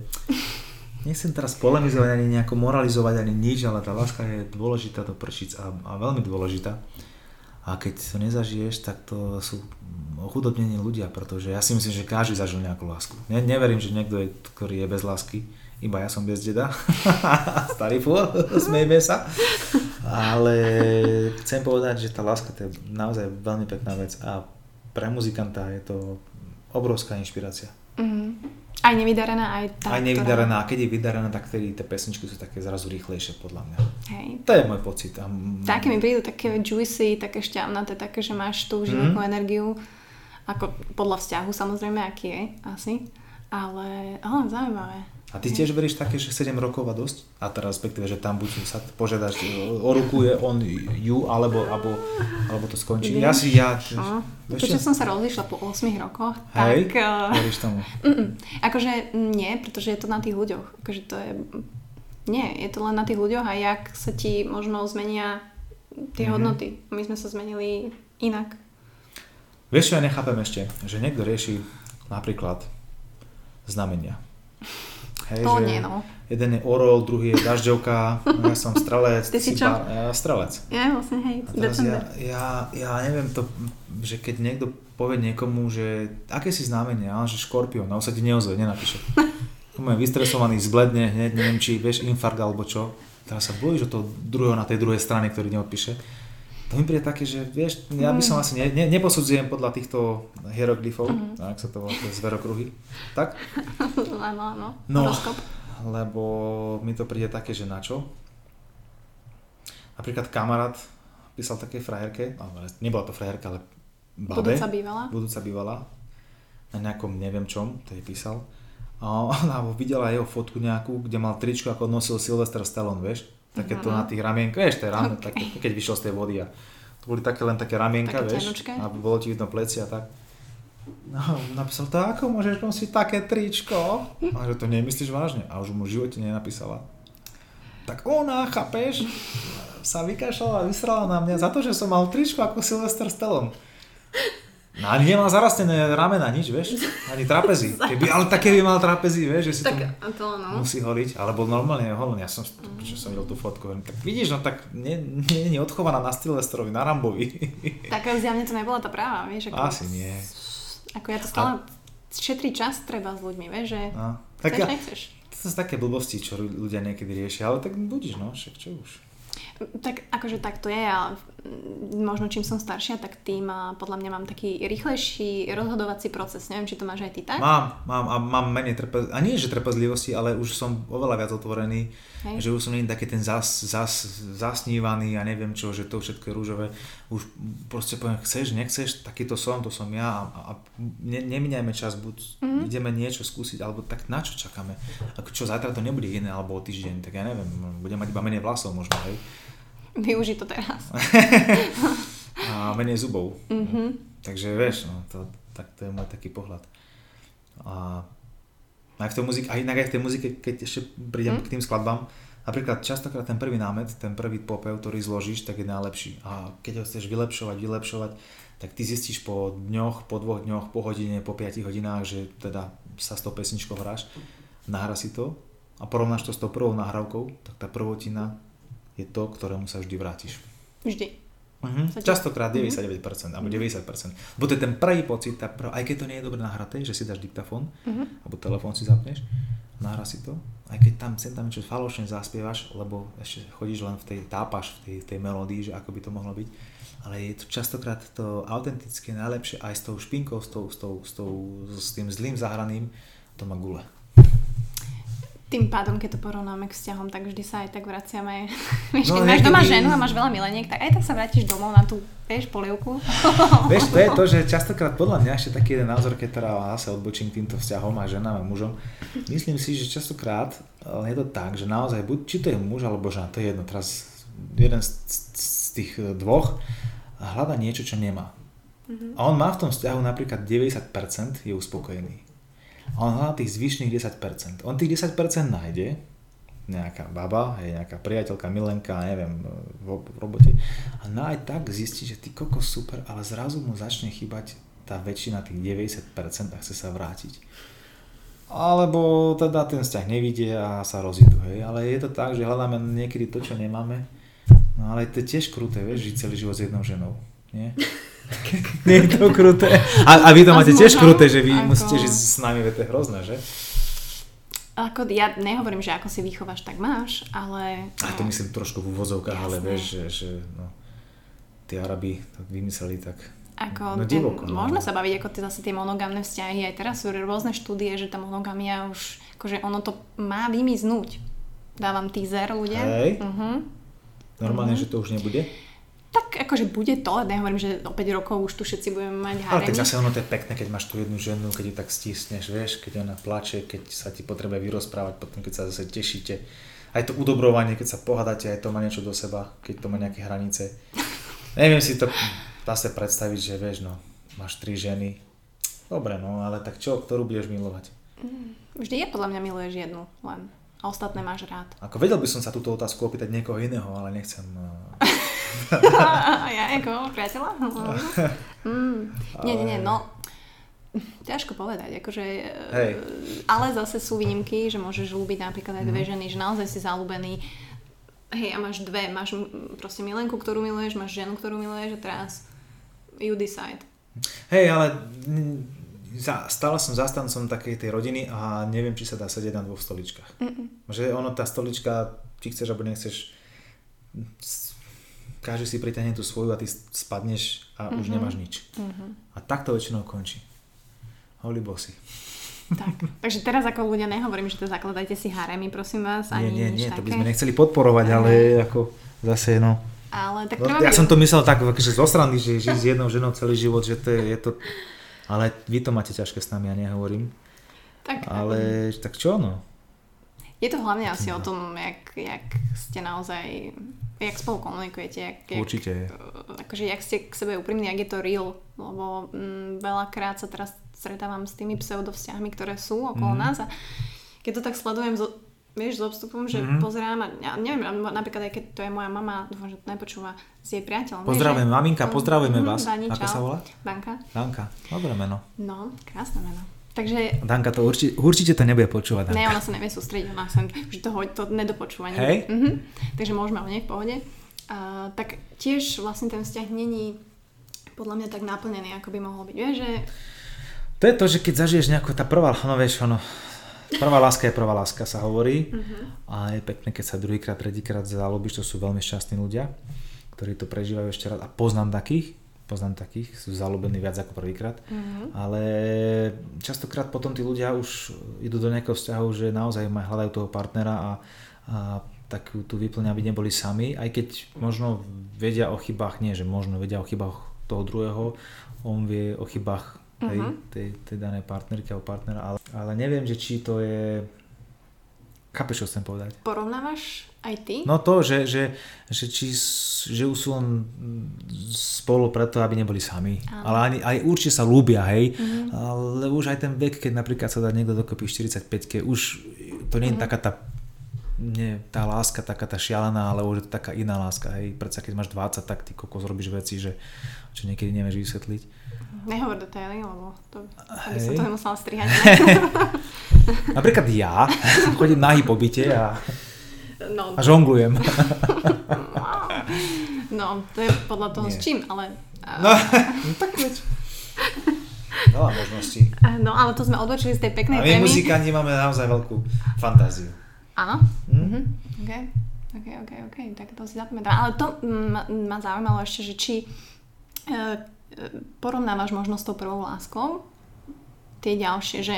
Nechcem teraz polemizovať ani nejako moralizovať ani nič, ale tá láska je dôležitá do prčic a, a veľmi dôležitá. A keď to nezažiješ, tak to sú ochudobnení ľudia, pretože ja si myslím, že každý zažil nejakú lásku. Ne, neverím, že niekto, je, ktorý je bez lásky, iba ja som bez deda. Starý fôr, smejme sa. Ale chcem povedať, že tá láska to je naozaj veľmi pekná vec a pre muzikanta je to obrovská inšpirácia. Mhm. Aj nevydarená, aj tá, Aj ktorá- nevydarená, a keď je vydarená, tak vtedy tie pesničky sú také zrazu rýchlejšie podľa mňa. Hej. To je môj pocit. A Také mi prídu také juicy, také šťavnaté, také, že máš tú životnú Mhm. energiu, ako podľa vzťahu samozrejme, aký je, asi. Ale, ale zaujímavé. A ty tiež veríš také, že 7 rokov a dosť? A teraz respektíve, že tam buď sa požiadaš o ruku je on ju, alebo, alebo, alebo to skončí. Ja si, ja... No, vieš keďže čo? som sa rozišla po 8 rokoch, Hej, tak... Uh, veríš tomu. mm, akože nie, pretože je to na tých ľuďoch. Akože to je... Nie, je to len na tých ľuďoch a jak sa ti možno zmenia tie Mhm. hodnoty. My sme sa zmenili inak. Vieš, čo ja nechápem ešte? Že niekto rieši napríklad znamenia. Hej, To nie, no. Jeden je orol, druhý je dažďovka, ja som strelec. Ty si čo? pár- Ja strelec. Ja vlastne, hej, ja, ja, ja neviem to, že keď niekto povie niekomu, že aké si znamenie, ale že škorpión, on sa ti neozve, nenapíše. Môj vystresovaný, zbledne, hneď, neviem či vieš, infarkt alebo čo. Teraz sa bojíš o toho druhého na tej druhej strane, ktorý neodpíše. To mi príde také, že vieš, ja by som Mm. asi ne, ne, neposudzujem podľa týchto hieroglyfov, Mhm. ak sa to volá, zverokruhy, tak? Áno, áno. No, lebo mi to príde také, že na čo? Napríklad kamarát písal také frajerke, ale nebola to frajerka, ale babe, Budúca bývala. budúca bývala, na nejakom neviem čom, to jej písal. A ona videla jeho fotku nejakú, kde mal tričko, ako nosil Sylvester Stallone, vieš? Také to Mhm. na tých ramienkách, vieš, tie rame, Ok. také, keď vyšiel z tej vody a to boli také len také ramienka, Také vieš, aby bolo ti vidno pleci a tak. No, napísal to, ako môžeš nosiť také tričko? A že to nemyslíš vážne? A už mu v živote nenapísala. Tak ona, chápeš, sa vykašľala a vysrala na mňa za to, že som mal tričko ako Sylvester Stallone. No ani nemal zarastené ramena, nič, vieš? Ani trapezy. Keby, ale také by mal trapezy, vieš, že si Tak to no. musí holiť. Ale bol normálne holený. Ja som, čo som videl tú fotku, hovorím, tak vidíš, no tak nie, nie, nie odchovaná na Sylvestrovi, na Rambovi. Tak zjavne to nebola tá práva, vieš. Ako, Asi nie. Ako ja to stále šetrí čas treba s ľuďmi, vieš, že No. chceš, Tak ja, nechceš. to sú také blbosti, čo ľudia niekedy riešia, ale tak budíš, no, však čo už. Tak akože tak to je a mm, možno čím som staršia, tak tým podľa mňa mám taký rýchlejší rozhodovací proces. Neviem, či to máš aj ty tak? Mám, mám a mám menej trpezlivosti, a nie že trpezlivosti, ale už som oveľa viac otvorený, Hej. že už som nie taký ten zas, zas, zasnívaný a neviem čo, že to všetko je rúžové. Už proste poviem, chceš, nechceš, takýto som, to som ja a, a ne, neminiajme čas, buď Mhm. mm-hmm. ideme niečo skúsiť, alebo tak na čo čakáme. Ako čo, zajtra to nebude iné, alebo o týždeň, tak ja neviem, budem mať iba menej vlasov možno, hej. Využij to teraz. A menej zubov. Mhm. Takže vieš, no, to, tak to je môj taký pohľad. A Aj v tej muzike, aj inak aj v tej muzike, keď ešte prídem Hm? k tým skladbám, napríklad častokrát ten prvý námet, ten prvý popev, ktorý zložíš, tak je najlepší. A keď ho chceš vylepšovať, vylepšovať, tak ty zistíš po dňoch, po dvoch dňoch, po hodine, po 5 hodinách, že teda sa s tou pesničkou hráš, nahra si to a porovnáš to s tou prvou nahrávkou, tak tá prvotina je to, ktorému sa vždy vrátiš. Vždy. Uh-huh. Častokrát 99% alebo 90%. Bo to je ten prvý pocit, tá prv... aj keď to nie je dobre nahraté, že si dáš diktafón, Mhm. alebo telefón si zapneš, nahra si to, aj keď tam sem tam niečo falošne zaspievaš, lebo ešte chodíš len v tej, tápaš v tej, tej melódii, že ako by to mohlo byť, ale je to častokrát to autentické, najlepšie aj s tou špinkou, s, tou, s, tou, s, tou, s tým zlým zahraným, to má gule. Tým pádom, keď to porovnáme k vzťahom, tak vždy sa aj tak vraciame. Vieš, No, keď máš doma ženu a máš veľa mileniek, tak aj tak sa vrátiš domov na tú, vieš, polievku. Vieš, to je to, že častokrát podľa mňa ešte taký jeden názor, keď teda zase odbočím týmto vzťahom a ženám a mužom, myslím si, že častokrát je to tak, že naozaj buď či to je muž alebo žena, to je jedno, teraz jeden z, z tých dvoch hľada niečo, čo nemá. A on má v tom vzťahu napríklad 90% je uspokojený. On hľadá tých zvyšných 10%. On tých 10% nájde, nejaká baba, hej, nejaká priateľka, milenka, neviem, v, v robote. A no aj tak zistí, že ty koko super, ale zrazu mu začne chýbať tá väčšina tých 90% a chce sa vrátiť. Alebo teda ten vzťah nevidie a sa rozídu, hej. Ale je to tak, že hľadáme niekedy to, čo nemáme. No ale to je tiež kruté, vieš, žiť celý život s jednou ženou. Nie? Nie je to kruté. A, a vy to A máte tiež kruté, že vy Ako- musíte žiť s nami, to je hrozné, že? Ako ja nehovorím, že ako si vychováš, tak máš, ale... A to myslím trošku v úvodzovkách, ale vieš, že, že no, tí Arabi to vymysleli tak. Ako No, ten, divoko, no. Môžeme sa baviť ako tie, zase tie monogamné vzťahy. Aj teraz sú rôzne štúdie, že tá monogamia už, akože ono to má vymiznúť. Dávam teaser ľudia. Hej. Uh-huh. Normálne, Mhm. že to už nebude. Tak akože bude to, nehovorím, že o 5 rokov už tu všetci budeme mať Ale tak zase ono to je pekné, keď máš tú jednu ženu, keď ju tak stisneš, vieš, keď ona plače, keď sa ti potrebuje vyrozprávať, potom keď sa zase tešíte. Aj to udobrovanie, keď sa pohádate, aj to má niečo do seba, keď to má nejaké hranice. Neviem si to zase predstaviť, že vieš, no, máš tri ženy. Dobre, no, ale tak čo, ktorú budeš milovať? Vždy je podľa mňa miluješ jednu len. A ostatné máš rád. Ako vedel by som sa túto otázku opýtať niekoho iného, ale nechcem... ja ako priateľa? mm. Nie, nie, nie, no ťažko povedať, akože, Hej. e, ale zase sú výnimky, že môžeš ľúbiť napríklad aj dve Mhm. ženy, že naozaj si zalúbený, hej a máš dve, máš mm, proste milenku, ktorú miluješ, máš ženu, ktorú miluješ a teraz you decide. Hej, ale mm, za, stále som zastancom takej tej rodiny a neviem, či sa dá sedieť na dvoch stoličkách. Mm-mm. Že ono, tá stolička, či chceš alebo nechceš, každý si priťahne tú svoju a ty spadneš a už Mhm. nemáš nič. Mhm. A tak to väčšinou končí. Holy bossy. Tak. Takže teraz ako ľudia nehovorím, že to zakladajte si haremy, prosím vás, ani Nie, nie, nie, to by sme nechceli podporovať, ale ako zase no. Ale tak no treba ja byť- som to myslel tak, že zo strany, že žiť s jednou ženou celý život, že to je, je to... Ale vy to máte ťažké s nami, ja nehovorím. tak, Ale tak čo no? Je to hlavne asi o tom, jak, jak ste naozaj, jak spolu komunikujete, jak, jak, Určite. akože jak ste k sebe úprimní, jak je to real, lebo mm, veľakrát sa teraz stretávam s tými pseudovzťahmi, ktoré sú okolo Mhm. nás a keď to tak sledujem zo, vieš, s odstupom, že Mhm. pozerám a ja neviem, napríklad aj keď to je moja mama, dúfam, že to nepočúva, s jej priateľom. Pozdravujeme, maminka, pozdravujeme Mhm, vás. Dani, Ako sa volá? Danka. Danka. Dobré meno. No, krásne meno. Takže Danka to určite, určite to nebude počúvať. Danka. Ne, ona sa nevie sústrediť, ona sa že to, to nedopočúva. Hej. Mhm. Takže môžeme o nej v pohode. Uh, tak tiež vlastne ten vzťah není podľa mňa tak naplnený, ako by mohol byť. Vieš, že To je to, že keď zažiješ nejakú, tá prvá, no vieš, ono, prvá láska je prvá láska, sa hovorí. uh-huh. A je pekné, keď sa druhýkrát, tretíkrát zalúbiš, to sú veľmi šťastní ľudia, ktorí to prežívajú ešte raz. A poznám takých, poznám takých, sú zalúbení viac ako prvýkrát. Uh-huh. Ale častokrát potom tí ľudia už idú do nejakého vzťahu, že naozaj hľadajú toho partnera a, a tak tu vyplňa, aby neboli sami, aj keď možno vedia o chybách, nie že možno vedia o chybách toho druhého, on vie o chybách hej, Mhm. tej, tej danej partnerky alebo partnera, ale, ale neviem, že či to je Chápeš, čo chcem povedať? Porovnávaš aj ty? No to, že, že, že, či, že sú len spolu preto, aby neboli sami. Áno. Ale ani, aj určite sa ľúbia, hej. Mm-hmm. Ale už aj ten vek, keď napríklad sa dá niekto dokopy 45 už to nie je mm-hmm. taká tá nie tá láska taká tá šialená, ale už je to taká iná láska, hej. Predsa keď máš 20, tak ty kokos robíš veci, že čo niekedy nevieš vysvetliť. Nehovor detaily, lebo to, aby som to nemusela strihať. Napríklad ja chodím nahý po byte a, no, a žonglujem. no, to je podľa toho Nie. s čím, ale... No, no tak veď. Veľa možností. No, ale to sme odbočili z tej peknej témy. A my muzikanti máme naozaj veľkú fantáziu. Áno? Mm. Mm-hmm. OK, OK, OK, OK, tak to si zapamätám. Ale to ma, ma zaujímalo ešte, že či e, e, porovnávaš možno s tou prvou láskou tie ďalšie, že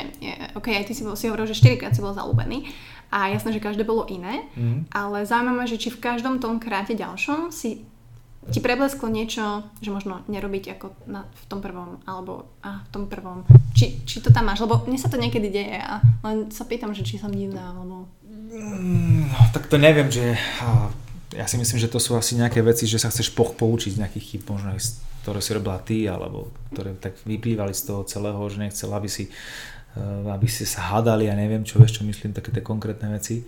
OK, aj ty si, bol, si hovoril, že 4 krát si bol zalúbený a jasné, že každé bolo iné, mm. ale zaujímavé, že či v každom tom kráte ďalšom si ti preblesklo niečo, že možno nerobiť ako na, v tom prvom, alebo a, v tom prvom. Či, či to tam máš, lebo mne sa to niekedy deje a len sa pýtam, že či som divná, alebo... No, tak to neviem, že... Ja si myslím, že to sú asi nejaké veci, že sa chceš poch poučiť z nejakých chyb, možno aj ktoré si robila ty, alebo ktoré tak vyplývali z toho celého, že nechcel, aby si, eh, aby si sa hádali a ja neviem čo, vieš čo myslím, také tie konkrétne veci.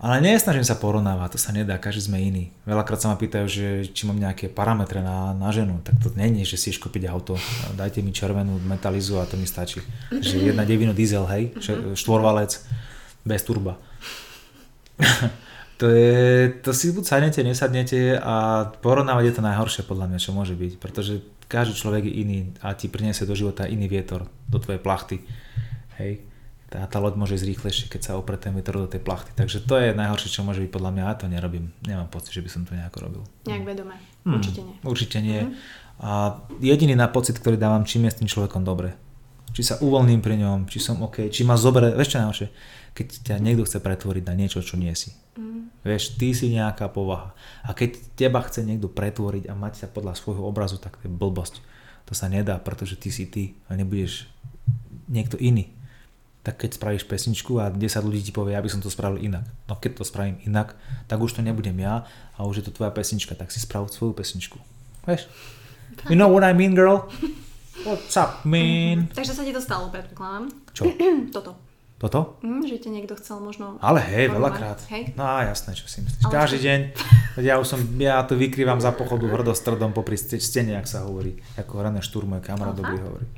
Ale nesnažím sa porovnávať, to sa nedá, každý sme iný. Veľakrát sa ma pýtajú, že či mám nejaké parametre na, na ženu, tak to není, že si kúpiť auto, dajte mi červenú metalizu a to mi stačí. Že jedna devino diesel, hej, mhm. štvorvalec, bez turba. to, je, to si buď sadnete, nesadnete a porovnávať je to najhoršie podľa mňa, čo môže byť, pretože každý človek je iný a ti priniesie do života iný vietor, do tvojej plachty. Hej tá, tá loď môže ísť rýchlejšie, keď sa opre ten vietor do tej plachty. Takže to je najhoršie, čo môže byť podľa mňa. Ja to nerobím. Nemám pocit, že by som to nejako robil. Nejak vedome. Hmm, určite nie. Určite nie. Hmm. A jediný na pocit, ktorý dávam, čím je s tým človekom dobre. Či sa uvoľním pri ňom, či som OK, či ma zoberie, vieš čo najhoršie, keď ťa niekto chce pretvoriť na niečo, čo nie si. Mm. Vieš, ty si nejaká povaha. A keď teba chce niekto pretvoriť a mať ťa podľa svojho obrazu, tak to je blbosť. To sa nedá, pretože ty si ty a nebudeš niekto iný tak keď spravíš pesničku a 10 ľudí ti povie, ja by som to spravil inak. No keď to spravím inak, tak už to nebudem ja a už je to tvoja pesnička, tak si sprav svoju pesničku. Vieš? You know what I mean, girl? What's up, man? Takže sa ti to stalo, predpokladám. Čo? Toto. Toto? Mm, že ťa niekto chcel možno... Ale hej, veľakrát. Hej? No a jasné, čo si myslíš. Ale Každý deň, ja už som, ja to vykrývam za pochodu hrdostredom popri stene, ak sa hovorí. Ako René Štúr, môj kamarát, dobrý hovorí.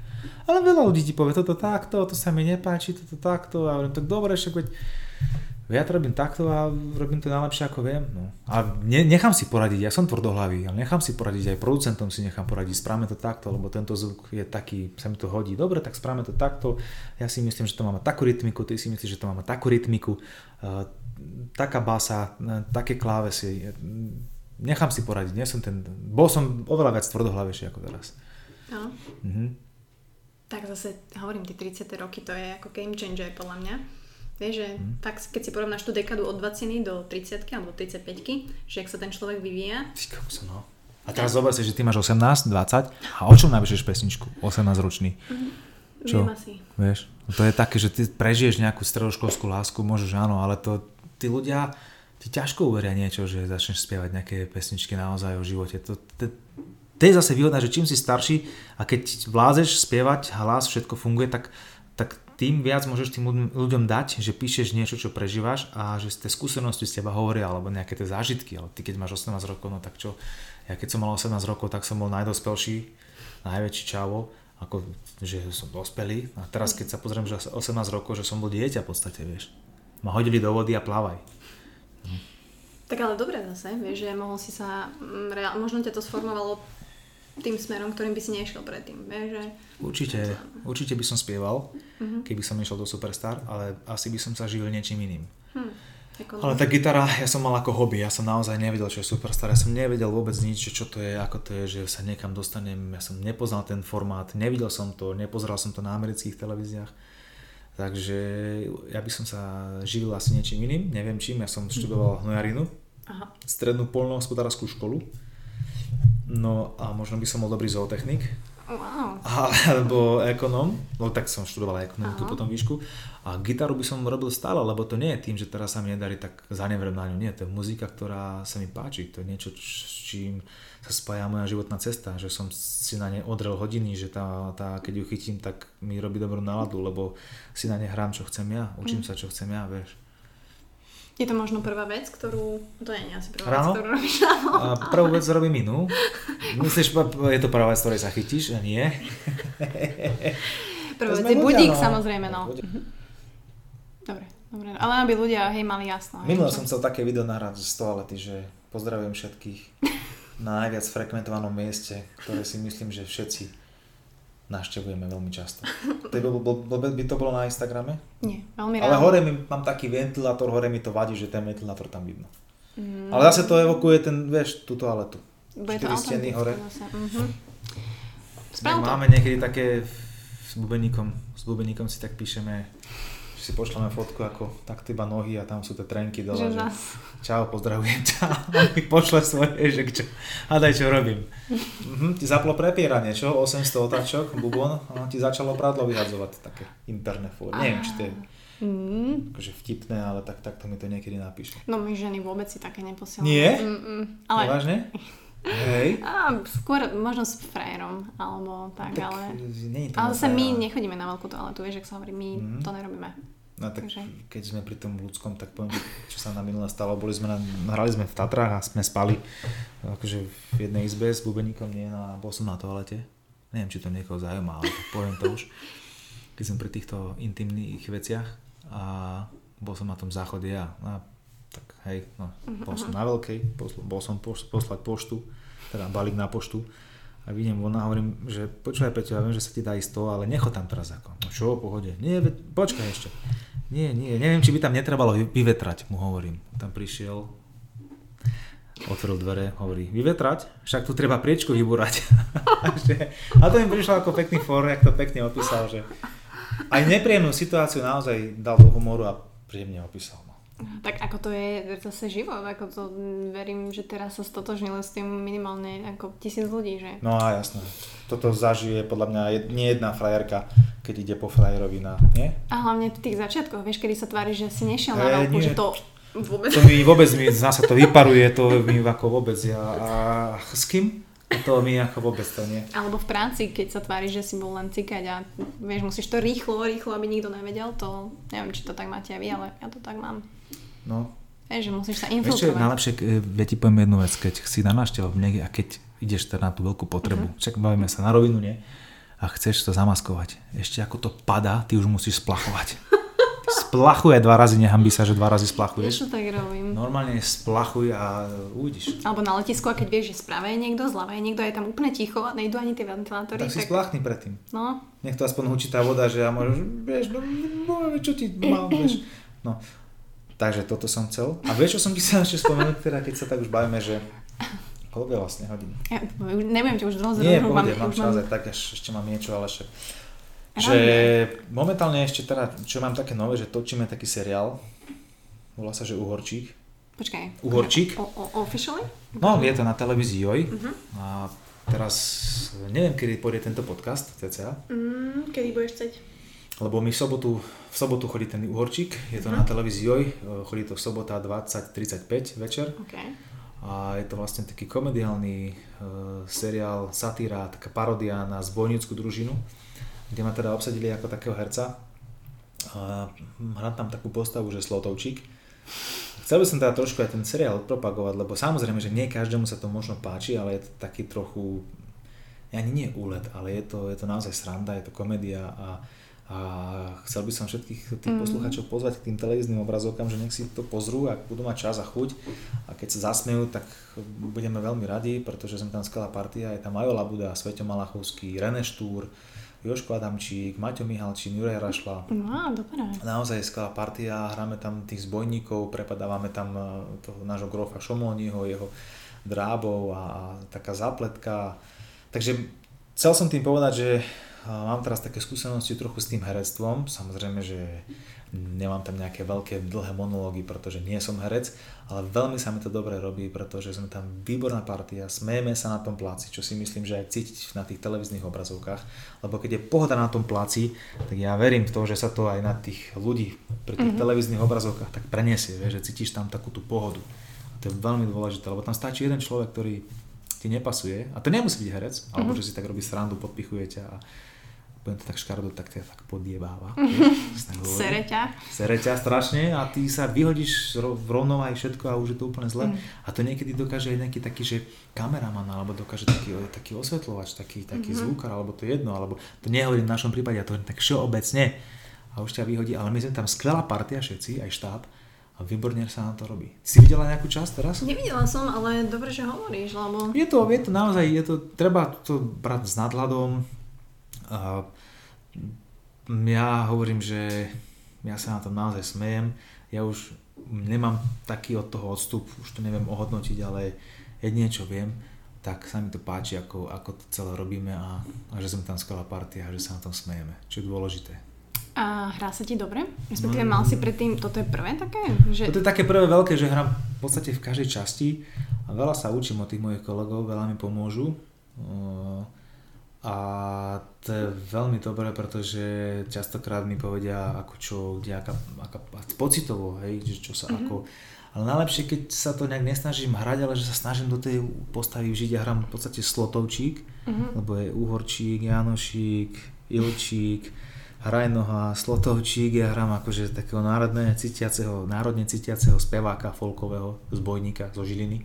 Ale veľa ľudí ti povie, toto takto, to sa mi nepáči, toto takto. A hovorím, tak dobre, však veď ja to robím takto a robím to najlepšie ako viem. No. A ne, nechám si poradiť, ja som tvrdohlavý, ale nechám si poradiť, aj producentom si nechám poradiť, správame to takto, lebo tento zvuk je taký, sa mi to hodí. Dobre, tak správame to takto. Ja si myslím, že to má takú rytmiku, ty si myslíš, že to má takú rytmiku. Uh, taká basa, uh, také klávesy. Nechám si poradiť, nie som ten, bol som oveľa viac tvrdohlavejší ako teraz. No. Mhm tak zase hovorím, tie 30. roky to je ako game changer podľa mňa. Vieš, že hmm. tak keď si porovnáš tú dekadu od 20 do 30 alebo 35 že ak sa ten človek vyvíja. no. A teraz zober si, že ty máš 18, 20 a o čom napíšeš pesničku? 18 ročný. Mm-hmm. Čo? Viem asi. Vieš, to je také, že ty prežiješ nejakú stredoškolskú lásku, môžeš áno, ale to tí ľudia ti ťažko uveria niečo, že začneš spievať nejaké pesničky naozaj o živote. To, to, to je zase výhodné, že čím si starší a keď vlázeš spievať, hlas, všetko funguje, tak, tak tým viac môžeš tým ľuďom dať, že píšeš niečo, čo prežívaš a že tie skúsenosti z teba hovoria, alebo nejaké tie zážitky, ale ty keď máš 18 rokov, no tak čo, ja keď som mal 18 rokov, tak som bol najdospelší, najväčší čavo, ako že som dospelý a teraz keď sa pozriem, že 18 rokov, že som bol dieťa v podstate, vieš. Ma hodili do vody a plavaj. Tak ale dobre zase, vieš, že mohol si sa, mm, možno ťa to sformovalo tým smerom, ktorým by si nešiel predtým. Vieš, že... Určite, určite by som spieval, uh-huh. keby som nešiel do Superstar, ale asi by som sa živil niečím iným. Hmm. Ale tá gitara, ja som mal ako hobby, ja som naozaj nevedel, čo je Superstar, ja som nevedel vôbec nič, čo to je, ako to je, že sa niekam dostanem, ja som nepoznal ten formát, nevidel som to, nepozeral som to na amerických televíziách, takže ja by som sa živil asi niečím iným, neviem čím, ja som študoval hnojarinu, strednú polnohospodárskú školu, No a možno by som bol dobrý zootechnik, Wow. Alebo ekonom, no tak som študoval ekonom tu potom výšku. A gitaru by som robil stále, lebo to nie je tým, že teraz sa mi nedarí, tak zanevrem na ňu. Nie, to je muzika, ktorá sa mi páči. To je niečo, s čím sa spája moja životná cesta, že som si na ne odrel hodiny, že tá, tá, keď ju chytím, tak mi robí dobrú náladu, lebo si na ne hrám, čo chcem ja, učím mm. sa, čo chcem ja, vieš. Je to možno prvá vec, ktorú... To je nie asi prvá ráno? vec, ktorú robíš ráno. A prvú vec robím inú. Myslíš, je to prvá vec, ktorej sa chytíš? A nie. Prvá vec je budík, no. samozrejme, no. Ľudia. Dobre, dobre. Ale aby ľudia, hej, mali jasno. Minule som chcel také video nahrať z toalety, že pozdravujem všetkých na najviac frekventovanom mieste, ktoré si myslím, že všetci navštevujeme veľmi často. To by, bol- bol- bol- by to bolo na Instagrame? Nie, veľmi Ale ráno. hore mi, mám taký ventilátor, hore mi to vadí, že ten ventilátor tam vidno. Mm, Ale zase to evokuje ten, vieš, tú toaletu. bude to štyri steny hore. Mhm. Tak Sprav to. máme niekedy také s bubeníkom, s bubeníkom si tak píšeme, si pošleme fotku ako takto iba nohy a tam sú tie trenky dole. Že Že nás. Čau, pozdravujem ťa. Mi pošle svoje, že čo, a daj čo robím. Mhm, ti zaplo prepieranie, čo? 800 otáčok, bubon, a ti začalo prádlo vyhadzovať také interné fóry. Neviem, či to je Mm. akože vtipné, ale tak, takto mi to niekedy napíše. No my ženy vôbec si také neposielame. Nie? Mm-mm. Ale Vážne? Hej. á, skôr možno s frajerom, alebo tak, Tak, ale... nie je to Ale zase my nechodíme na veľkú toaletu, vieš, ak sa hovorí, my Mhm. to nerobíme. No tak Takže- keď sme pri tom ľudskom, tak poviem, čo sa nám minule stalo, boli sme na, hrali sme v Tatrách a sme spali akože v jednej izbe s bubeníkom, nie, no a bol som na toalete. Neviem, či to niekoho zaujíma, ale poviem to už. Keď som pri týchto intimných veciach a bol som na tom záchode ja. A tak hej, no, bol som na veľkej, posl- bol som pos- poslať poštu, teda balík na poštu a vidím von a hovorím, že počúvaj Peťo, ja viem, že sa ti dá ísť to, ale nechod tam teraz ako. No čo, pohode. Nie, počkaj ešte. Nie, nie, neviem, či by tam netrebalo vy- vyvetrať, mu hovorím. Tam prišiel, otvoril dvere, hovorí, vyvetrať? Však tu treba priečku vybúrať. a, to mi prišlo ako pekný for, jak to pekne opísal, že aj nepríjemnú situáciu naozaj dal do humoru a príjemne opísal. Tak ako to je zase život, ako to verím, že teraz sa stotožnilo s tým minimálne ako tisíc ľudí, že? no a jasné, toto zažije podľa mňa jed, nie jedna frajerka, keď ide po frajerovi na, nie? A hlavne v tých začiatkoch, vieš, kedy sa tvári, že si nešiel na Eh, veľkú, že to vôbec... To mi vôbec, mi, zase to vyparuje, to mi ako vôbec, ja, a s kým? To mi ako vôbec to nie. Alebo v práci, keď sa tvári, že si bol len cikať a vieš, musíš to rýchlo, rýchlo, aby nikto nevedel, to neviem, či to tak máte aj vy, ale ja to tak mám. No, Vieš, že musíš sa je infiltrovať. najlepšie, e, ja ti poviem jednu vec, keď si na návštevu niekde a keď ideš teda na tú veľkú potrebu, Mhm. však bavíme sa na rovinu, nie? A chceš to zamaskovať. Ešte ako to padá, ty už musíš splachovať. Splachuj aj dva razy, nehambi sa, že dva razy Vieš, splachuješ. čo tak robím. Normálne splachuj a uvidíš. Alebo na letisku, a keď vieš, že správe je niekto, zľava je niekto, je tam úplne ticho a nejdu ani tie ventilátory, Tak si splachni predtým. No, Nech to aspoň hučí tá voda, že ja môžeš, vieš, no, no, čo ti mám, vieš. No, takže toto som chcel. A vieš, čo som ti chcel ešte spomenúť, teda, keď sa tak už bavíme, že koľko je vlastne hodín? ja, neviem, či už dlho Nie, pohode, mám čas, aj tak až ešte mám niečo, ale. Rád Že momentálne ešte teda, čo mám také nové, že točíme taký seriál, volá sa, že Uhorčík. Počkaj. Uhorčík? O, o, officially? No, je to na televízii Joj. Mhm. A teraz neviem, kedy pôjde tento podcast, cca, Mm, kedy budeš chcieť? Lebo mi v sobotu, v sobotu chodí ten Uhorčík, je to Mhm. na televízii Joj, e, chodí to v sobota 20.35 večer. OK. A je to vlastne taký komediálny e, seriál, satíra, taká parodia na zbojnickú družinu, kde ma teda obsadili ako takého herca. A hrám tam takú postavu, že Slotovčík. Chcel by som teda trošku aj ten seriál propagovať, lebo samozrejme, že nie každému sa to možno páči, ale je to taký trochu, ani nie úlet, ale je to, je to naozaj sranda, je to komédia a, a chcel by som všetkých tých Mhm. poslucháčov pozvať k tým televíznym obrazovkám, že nech si to pozrú, ak budú mať čas a chuť a keď sa zasmejú, tak budeme veľmi radi, pretože sme tam skvelá partia, je tam Majo Labuda, Sveťo Malachovský, René Štúr, Joško Adamčík, Maťo Mihalčín, Juraj Rašla, No, dobré. Naozaj je skvelá partia, hráme tam tých zbojníkov, prepadávame tam e, toho nášho grofa Šomóniho, jeho drábov a, a taká zápletka. Takže chcel som tým povedať, že mám teraz také skúsenosti trochu s tým herectvom. Samozrejme, že nemám tam nejaké veľké dlhé monológy, pretože nie som herec, ale veľmi sa mi to dobre robí, pretože sme tam výborná partia, smejeme sa na tom pláci, čo si myslím, že aj cítiť na tých televíznych obrazovkách, lebo keď je pohoda na tom pláci, tak ja verím v to, že sa to aj na tých ľudí pri tých mm-hmm. televíznych obrazovkách tak preniesie, že cítiš tam takú tú pohodu. A to je veľmi dôležité, lebo tam stačí jeden človek, ktorý ti nepasuje, a to nemusí byť herec, alebo mm-hmm. že si tak robí srandu, podpichuje ťa a poviem to tak škarodo, tak ťa tak podiebáva. Sereťa. Sereťa strašne a ty sa vyhodíš v rovnováhe všetko a už je to úplne zle. Mm. A to niekedy dokáže aj nejaký taký, že kameraman, alebo dokáže taký, taký osvetľovač, taký, taký mm-hmm. zvukar, alebo to jedno, alebo to nehovorím v našom prípade, ja to hovorím tak všeobecne. A už ťa vyhodí, ale my sme tam skvelá partia všetci, aj štáb, a výborne sa na to robí. Si videla nejakú časť teraz? Nevidela som, ale dobre, že hovoríš, lebo... Je to, je to naozaj, je to, treba to brať s nadhľadom, a ja hovorím, že ja sa na to naozaj smejem. Ja už nemám taký od toho odstup, už to neviem ohodnotiť, ale jedine čo viem, tak sa mi to páči, ako, ako to celé robíme a, a že sme tam skvelá partia a že sa na tom smejeme, čo je dôležité. A hrá sa ti dobre? Respektíve mal si predtým, toto je prvé také? Že... Toto je také prvé veľké, že hrám v podstate v každej časti a veľa sa učím od tých mojich kolegov, veľa mi pomôžu. A to je veľmi dobré, pretože častokrát mi povedia, ako čo, kde, aká, aká pocitovo, hej, že čo sa mm-hmm. ako... Ale najlepšie, keď sa to nejak nesnažím hrať, ale že sa snažím do tej postavy vžiť. Ja hrám v podstate slotovčík, mm-hmm. lebo je Uhorčík, Janošík, Ilčík, Hrajnoha, Slotovčík. Ja hrám akože takého národne cítiaceho, národne cítiaceho speváka folkového zbojníka zo Žiliny.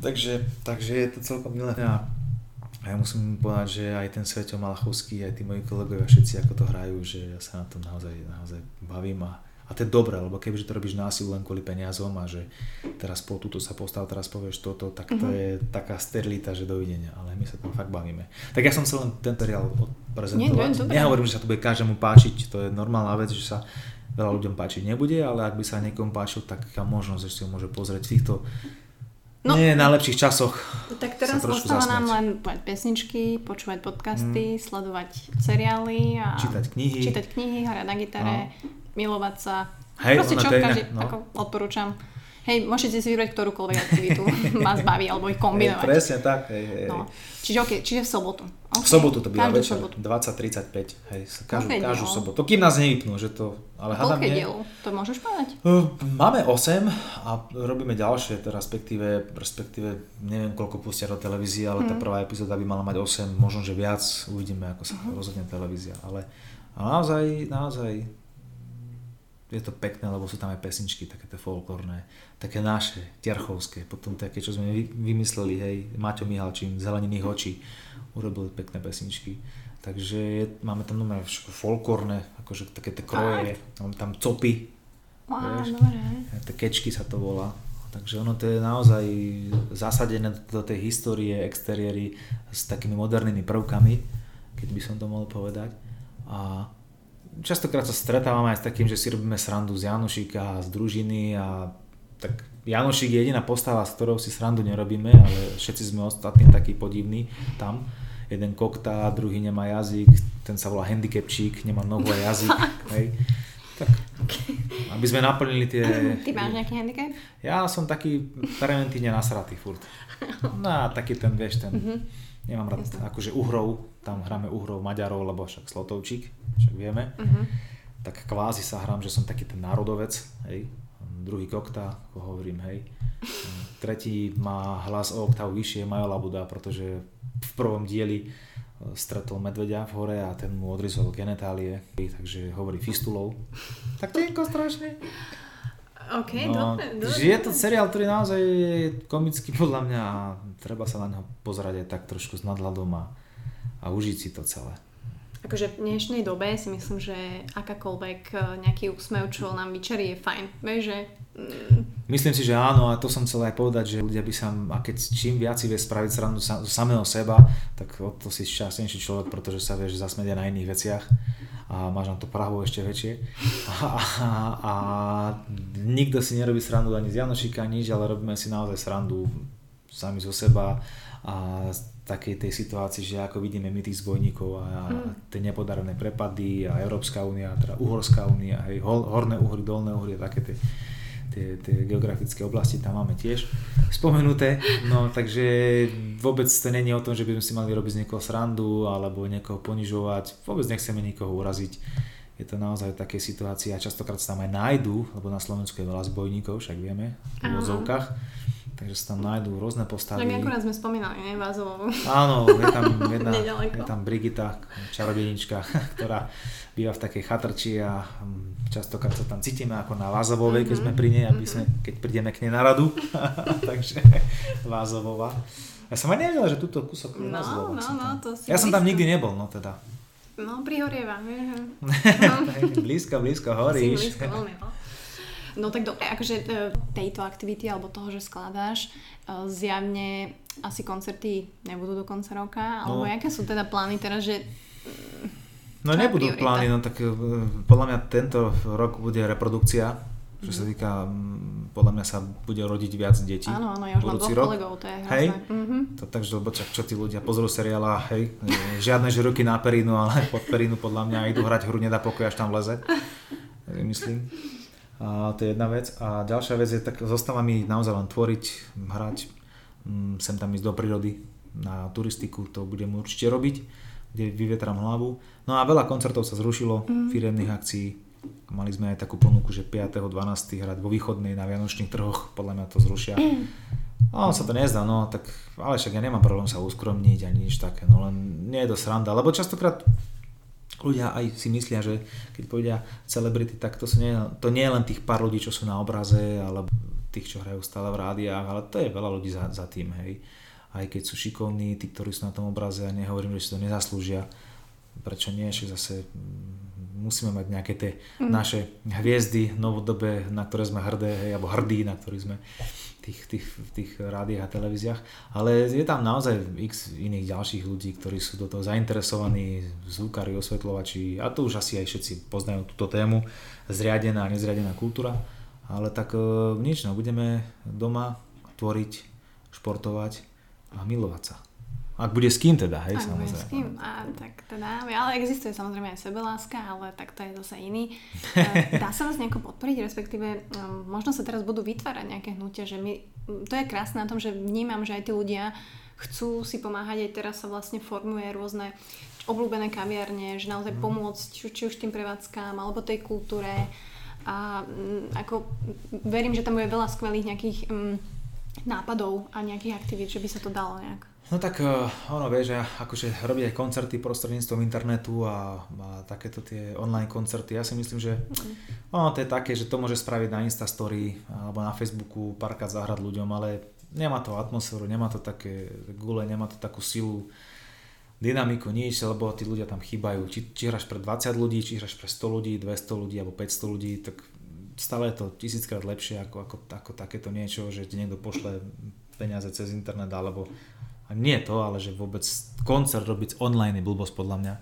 Takže, takže je to celkom milé. Ja ja musím povedať, že aj ten Sveto Malachovský, aj tí moji kolegovia, všetci ako to hrajú, že ja sa na to naozaj, naozaj bavím a, a to je dobré, lebo kebyže to robíš násilu len kvôli peniazom a že teraz po túto sa postav, teraz povieš toto, tak to mm-hmm. je taká sterilita, že dovidenia, ale my sa tam fakt bavíme. Tak ja som chcel len tento reál odprezentovať. Nie, Nehovorím, že sa to bude každému páčiť, to je normálna vec, že sa veľa ľuďom páčiť nebude, ale ak by sa niekomu páčil, tak možnosť, že si ho môže pozrieť v týchto No, nie najlepších časoch. Tak teraz ostáva nám len povedať pesničky, počúvať podcasty, mm. sledovať seriály a čítať knihy, čítať knihy hrať na gitare, no. Milovať sa. Hej, Proste čo, každý, no. ako odporúčam. Hej, môžete si vybrať ktorúkoľvek aktivitu vás baví, alebo ich kombinovať. Hej, presne tak. Hej, hej. No. Čiže, okay, čiže v sobotu. Okay. V sobotu to býva večer, 20.35, hej, každú, okay, každú sobotu. Kým nás nevypnú, že to... Ale hádam nie. diel? To môžeš povedať? Uh, máme 8 a robíme ďalšie, respektíve, respektíve neviem koľko pustia do televízie, ale hmm. tá mhm. prvá epizóda by mala mať 8, možno že viac, uvidíme ako sa uh-huh. rozhodne televízia. Ale, ale naozaj, naozaj je to pekné, lebo sú tam aj pesničky, také tie folklórne, také naše, ťarchovské, potom také, čo sme vymysleli, hej, Maťo Mihalčín, Zeleniných očí, urobil pekné pesničky. Takže je, máme tam nové folklórne, akože také tie kroje, máme tam copy, Wow, dobre. Tie kečky sa to volá. Takže ono to je naozaj zasadené do tej histórie exteriéry s takými modernými prvkami, keď by som to mohol povedať. A častokrát sa stretávame aj s takým, že si robíme srandu z Janošika a z družiny a tak Janošik je jediná postava, s ktorou si srandu nerobíme, ale všetci sme ostatní takí podivní tam. Jeden koktá, druhý nemá jazyk, ten sa volá handicapčík, nemá nohu a jazyk. hej. Tak, aby sme naplnili tie... Ty máš nejaký handicap? Ja som taký preventívne nasratý furt. No taký ten, vieš, ten... Mm-hmm. Nemám rád Jasne. akože uhrov, tam hráme uhrov Maďarov, lebo však Slotovčík, však vieme. Uh-huh. Tak kvázi sa hrám, že som taký ten národovec, hej. Druhý kokta, ako hovorím, hej. Tretí má hlas o oktavu vyššie, Majo Labuda, pretože v prvom dieli e, stretol medvedia v hore a ten mu odrizol genetálie, takže hovorí fistulou. Tak tenko strašne. OK, no, dobre, dobre. Je to seriál, ktorý naozaj je komický podľa mňa a treba sa na neho pozerať aj tak trošku s nadhľadom a, a užiť si to celé. Akože v dnešnej dobe si myslím, že akákoľvek e, nejaký úsmev, čo nám vyčarí, je fajn. Vieš, že... Mm. Myslím si, že áno a to som chcel aj povedať, že ľudia by sa, a keď čím viac si vie spraviť srandu zo samého seba, tak o to si šťastnejší človek, pretože sa vieš zasmedia na iných veciach a máš na to Prahu ešte väčšie. A, a, a nikto si nerobí srandu ani z Janošika, nič, ale robíme si naozaj srandu sami zo seba a takej tej situácii, že ako vidíme my tých zbojníkov a mm. tie nepodarené prepady a Európska únia, teda Uhorská únia, hej, Horné uhry, Dolné uhry, také tie tie, tie geografické oblasti tam máme tiež spomenuté, no takže vôbec to není o tom, že by sme si mali robiť z niekoho srandu alebo niekoho ponižovať, vôbec nechceme nikoho uraziť. Je to naozaj také situácie a častokrát sa tam aj nájdú, lebo na Slovensku je veľa zbojníkov, však vieme, v vozovkách takže sa tam nájdú rôzne postavy. Tak akurát sme spomínali, ne, Vázovovu. Áno, je tam jedna, je tam Brigita, čarodenička, ktorá býva v takej chatrči a hm, častokrát sa tam cítime ako na Vázovovej, keď sme pri nej, aby sme, mhm. keď prídeme k nej na radu. takže Vázovova. Ja som aj nevedel, že túto kúsok je no, no, no, to si Ja som tam nikdy nebol, no teda. No, prihorieva. blízko, blízko horíš. blízko, veľmi, no. No tak dobre, akože e, tejto aktivity alebo toho, že skladáš, e, zjavne asi koncerty nebudú do konca roka, alebo no. aké sú teda plány teraz, že No nebudú priorita? plány, no tak e, podľa mňa tento rok bude reprodukcia, čo sa mhm. týka, podľa mňa sa bude rodiť viac detí. Áno, áno, ja už mám dvoch rok. kolegov, to je Hej, mm-hmm. to, takže lebo čo, čo tí ľudia pozrú seriála, hej, žiadne že ruky na perínu, ale pod perínu podľa mňa idú hrať hru, nedá pokoj, až tam leze. Myslím. A to je jedna vec. A ďalšia vec je, tak zostáva mi naozaj len tvoriť, hrať, mm, sem tam ísť do prírody, na turistiku, to budem určite robiť, kde vyvetram hlavu. No a veľa koncertov sa zrušilo, mm. firemných akcií. Mali sme aj takú ponuku, že 5.12. hrať vo východnej na Vianočných trhoch, podľa mňa to zrušia. Mm. No, sa to nezdá, no, tak, ale však ja nemám problém sa uskromniť ani nič také, no len nie je to sranda, lebo častokrát ľudia aj si myslia, že keď povedia celebrity, tak to, nie, to nie je len tých pár ľudí, čo sú na obraze, alebo tých, čo hrajú stále v rádiách, ale to je veľa ľudí za, za tým, hej. Aj keď sú šikovní, tí, ktorí sú na tom obraze a nehovorím, že si to nezaslúžia, prečo nie, že zase musíme mať nejaké tie mm. naše hviezdy novodobé, na ktoré sme hrdé, hej, alebo hrdí, na ktorých sme tých, tých, tých rádiách a televíziách, ale je tam naozaj x iných ďalších ľudí, ktorí sú do toho zainteresovaní, zvukári, osvetľovači a to už asi aj všetci poznajú túto tému, zriadená a nezriadená kultúra, ale tak e, nič, no, budeme doma tvoriť, športovať a milovať sa. Ak bude s kým teda, hej, Ak samozrejme. s kým, a tak teda, ale existuje samozrejme aj sebeláska, ale tak to je zase iný. E, dá sa vás nejako podporiť, respektíve um, možno sa teraz budú vytvárať nejaké hnutia, že my, to je krásne na tom, že vnímam, že aj tí ľudia chcú si pomáhať, aj teraz sa vlastne formuje rôzne obľúbené kaviarne, že naozaj mm. pomôcť či, už tým prevádzkám, alebo tej kultúre a um, ako verím, že tam bude veľa skvelých nejakých um, nápadov a nejakých aktivít, že by sa to dalo nejak. No tak uh, ono vie, že akože robí aj koncerty prostredníctvom internetu a, a takéto tie online koncerty. Ja si myslím, že ono to je také, že to môže spraviť na Instastory alebo na Facebooku párkrát zahrať ľuďom, ale nemá to atmosféru, nemá to také gule, nemá to takú silu, dynamiku, nič, lebo tí ľudia tam chýbajú. Či, či hráš pre 20 ľudí, či hráš pre 100 ľudí, 200 ľudí alebo 500 ľudí, tak stále je to tisíckrát lepšie ako, ako, ako takéto niečo, že ti niekto pošle peniaze cez internet alebo a nie to, ale že vôbec koncert robiť online je blbosť podľa mňa.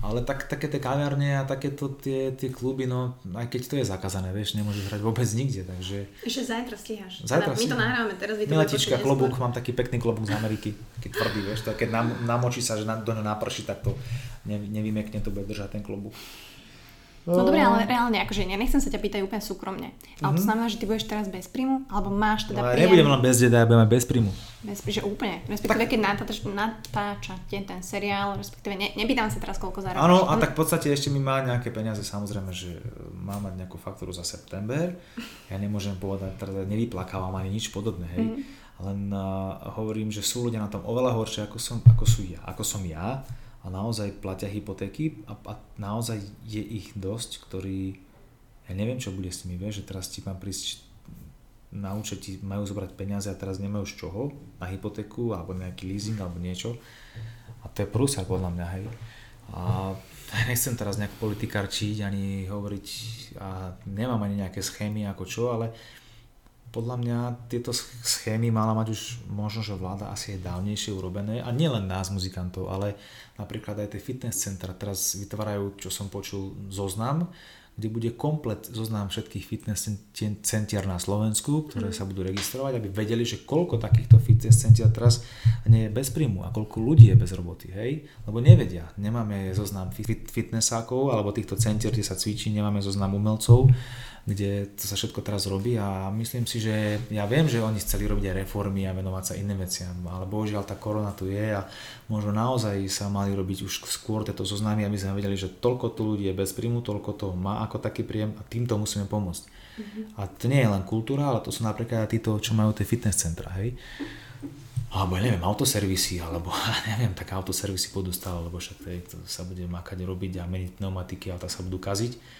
Ale tak, také tie kaviarne a takéto tie, tie kluby, no aj keď to je zakázané, vieš, nemôžeš hrať vôbec nikde, takže... Ešte zajtra stíhaš. Zajtra My to nahrávame teraz, vy to Miletička, klobúk, mám taký pekný klobúk z Ameriky, keď tvrdý, vieš, to, keď nam, namočí sa, že na, do naprší, tak to nevymekne, to bude držať ten klobúk. No dobre, ale reálne, akože ja nechcem sa ťa pýtať úplne súkromne. Ale to mhm. znamená, že ty budeš teraz bez príjmu? Alebo máš teda príjem? Nebudem len bez deda, ja budem bez príjmu. Bez, že úplne. Respektíve, tak... keď natáčate natáča ten seriál, respektíve, ne, nepýtam sa teraz, koľko zarobíš. Áno, a tak v podstate ešte mi má nejaké peniaze, samozrejme, že má mať nejakú faktúru za september. Ja nemôžem povedať, teda nevyplakávam ani nič podobné, hej. Mm. Len uh, hovorím, že sú ľudia na tom oveľa horšie, ako som, ako sú ja, ako som ja a naozaj platia hypotéky a, a naozaj je ich dosť, ktorí, ja neviem čo bude s nimi, vieš, že teraz ti mám prísť na účet majú zobrať peniaze a teraz nemajú z čoho, na hypotéku alebo nejaký leasing alebo niečo. A to je prúser podľa mňa, hej. A nechcem teraz nejak politikarčiť ani hovoriť a nemám ani nejaké schémy ako čo, ale podľa mňa tieto schémy mala mať už možno, že vláda asi je dávnejšie urobené a nielen nás muzikantov, ale napríklad aj tie fitness centra teraz vytvárajú, čo som počul, zoznam, kde bude komplet zoznam všetkých fitness centier na Slovensku, ktoré mm. sa budú registrovať, aby vedeli, že koľko takýchto fitness centier teraz nie je bez príjmu a koľko ľudí je bez roboty, hej? Lebo nevedia, nemáme zoznam fit- fitnessákov alebo týchto centier, kde sa cvičí, nemáme zoznam umelcov, kde to sa všetko teraz robí a myslím si, že ja viem, že oni chceli robiť aj reformy a venovať sa iným veciam, ale bohužiaľ tá korona tu je a možno naozaj sa mali robiť už skôr tieto zoznamy, aby sme vedeli, že toľko tu ľudí je bez príjmu, toľko to má ako taký príjem a týmto musíme pomôcť. Mm-hmm. A to nie je len kultúra, ale to sú napríklad aj títo, čo majú tie fitness centra, hej. Alebo ja neviem, autoservisy, alebo ja neviem, tak autoservisy stále, lebo však to sa bude makať robiť a meniť pneumatiky a tak sa budú kaziť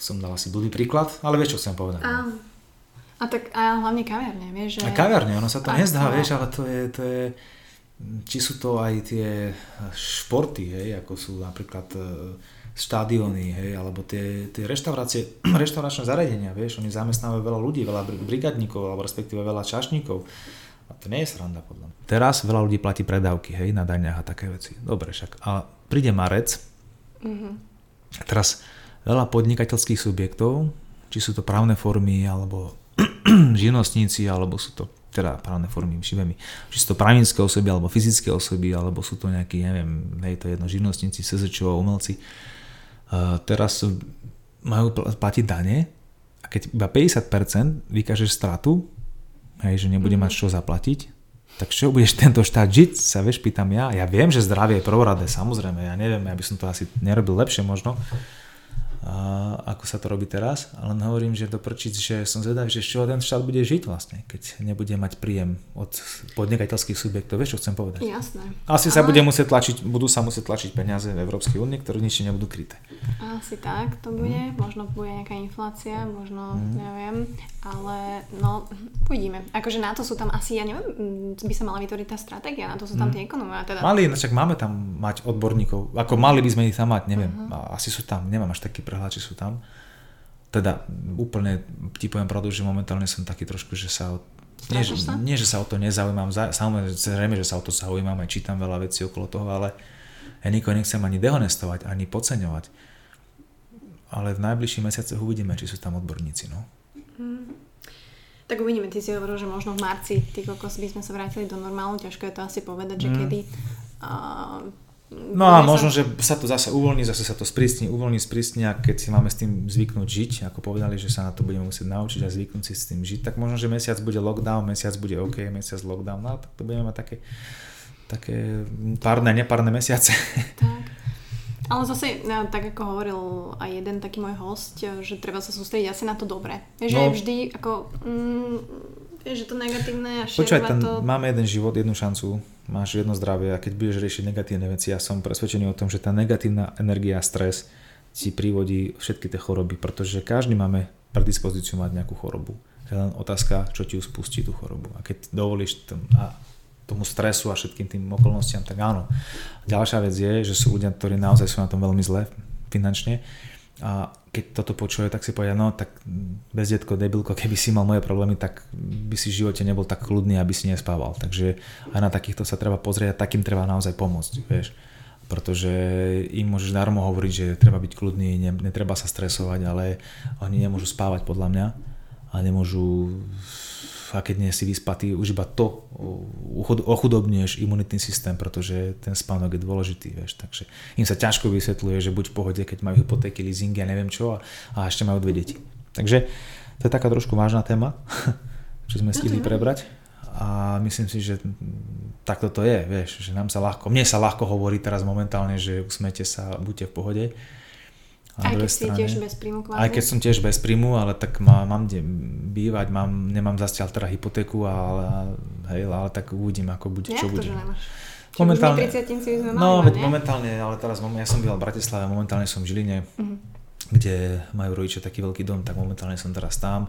som dal asi blbý príklad, ale vieš, čo chcem povedať. A, a tak a hlavne kaviarne, vieš, že... A kaviarne, ono sa to a nezdá, to... vieš, ale to je, to je, či sú to aj tie športy, hej, ako sú napríklad e, štadióny, hej, alebo tie, tie reštaurácie, reštauračné zariadenia, vieš, oni zamestnávajú veľa ľudí, veľa brigadníkov, alebo respektíve veľa čašníkov. A to nie je sranda podľa mňa. Teraz veľa ľudí platí predávky, hej, na daniach a také veci. Dobre, však. A príde marec, mm-hmm. a teraz veľa podnikateľských subjektov, či sú to právne formy, alebo živnostníci, alebo sú to teda právne formy, šivemi, či sú to právnické osoby, alebo fyzické osoby, alebo sú to nejakí, neviem, hej, to je jedno, živnostníci, SZČO, umelci. Uh, teraz majú platiť dane a keď iba 50% vykážeš stratu, hej, že nebude mm-hmm. mať čo zaplatiť, tak čo budeš tento štát žiť, sa vieš, pýtam ja. Ja viem, že zdravie je prvoradé, samozrejme, ja neviem, ja by som to asi nerobil lepšie možno, ako sa to robí teraz, ale hovorím, že doprčiť, že som zvedavý, že z čoho ten štát bude žiť vlastne, keď nebude mať príjem od podnikateľských subjektov. Vieš, čo chcem povedať? Jasné. Asi ale... sa bude musieť tlačiť, budú sa musieť tlačiť peniaze v Európskej únie, ktoré nič nebudú kryté. Asi tak to bude, mm. možno bude nejaká inflácia, možno, mm. neviem, ale no, uvidíme. Akože na to sú tam asi, ja neviem, by sa mala vytvoriť tá stratégia, na to sú tam mm. tie ekonomia. Teda... Mali, no však máme tam mať odborníkov, ako mali by sme ich tam mať, neviem, uh-huh. asi sú tam, nemám až taký prehľad, či sú tam. Teda úplne ti poviem pravdu, že momentálne som taký trošku, že sa o, nie, že, nie, že sa o to nezaujímam, samozrejme, že sa o to zaujímam, aj čítam veľa vecí okolo toho, ale ja nikoho nechcem ani dehonestovať, ani podceňovať. Ale v najbližších mesiacoch uvidíme, či sú tam odborníci. No. Hmm. Tak uvidíme, ty si hovoril, že možno v marci, ty kokos, by sme sa vrátili do normálu, ťažko je to asi povedať, že hmm. kedy. Uh, No a možno, že sa to zase uvoľní, zase sa to sprísni, uvoľní, sprísni a keď si máme s tým zvyknúť žiť, ako povedali, že sa na to budeme musieť naučiť a zvyknúť si s tým žiť, tak možno, že mesiac bude lockdown, mesiac bude OK, mesiac lockdown, no tak to budeme mať také, také párne, nepárne mesiace. Tak. Ale zase, no, tak ako hovoril aj jeden taký môj host, že treba sa sústrediť asi na to dobré. Že no. vždy ako... Mm, Vieš, že to negatívne a Počúvaj, ten, to... máme jeden život, jednu šancu, máš jedno zdravie a keď budeš riešiť negatívne veci, ja som presvedčený o tom, že tá negatívna energia a stres ti privodí všetky tie choroby, pretože každý máme predispozíciu mať nejakú chorobu. Je len otázka, čo ti spustí tú chorobu. A keď dovolíš tom, a tomu stresu a všetkým tým okolnostiam, tak áno. Ďalšia vec je, že sú ľudia, ktorí naozaj sú na tom veľmi zle finančne a keď toto počuje, tak si povie, no tak bez detko, debilko, keby si mal moje problémy, tak by si v živote nebol tak kľudný, aby si nespával. Takže aj na takýchto sa treba pozrieť a takým treba naozaj pomôcť, vieš. Pretože im môžeš darmo hovoriť, že treba byť kľudný, ne, netreba sa stresovať, ale oni nemôžu spávať podľa mňa a nemôžu a keď nie si vyspatý, už iba to ochudobňuješ imunitný systém, pretože ten spánok je dôležitý, vieš, takže im sa ťažko vysvetľuje, že buď v pohode, keď majú hypotéky, leasingy a neviem čo a, a ešte majú dve deti. Takže to je taká trošku vážna téma, čo sme stihli prebrať. A myslím si, že takto to je, vieš, že nám sa ľahko, mne sa ľahko hovorí teraz momentálne, že usmete sa, buďte v pohode, aj keď strane, si tiež bez príjmu kvázi? Aj keď som tiež bez príjmu, ale tak má, mám kde bývať, mám, nemám zatiaľ teda hypotéku, ale, hej, ale tak uvidím, ako bude, čo bude. momentálne, sme mali, no, veď momentálne, ale teraz ja som býval v Bratislave, momentálne som v Žiline, uh-huh. kde majú rodičia taký veľký dom, tak momentálne som teraz tam,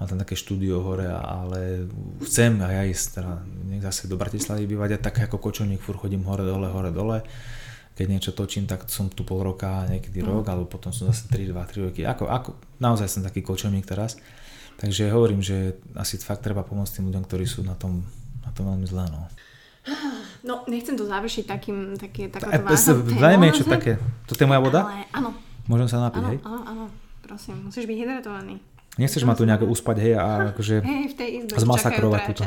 mám tam také štúdio hore, ale chcem aj ja ísť teda, nech zase do Bratislavy bývať a tak ako kočovník fur chodím hore dole, hore dole keď niečo točím, tak som tu pol roka, niekedy mm. rok, alebo potom som zase 3, 2, 3 roky. Ako, ako, naozaj som taký kočovník teraz. Takže hovorím, že asi fakt treba pomôcť tým ľuďom, ktorí sú na tom, na tom veľmi zlé. No. no, nechcem to završiť takým, také, takou vážnou Dajme niečo také. To je moja voda? Ale áno. Môžem sa napiť, áno, hej? Áno, áno, prosím, musíš byť hydratovaný. Nechceš ma tu nejako uspať, hej, a akože Hej, v tej izbe zmasakrovať túto.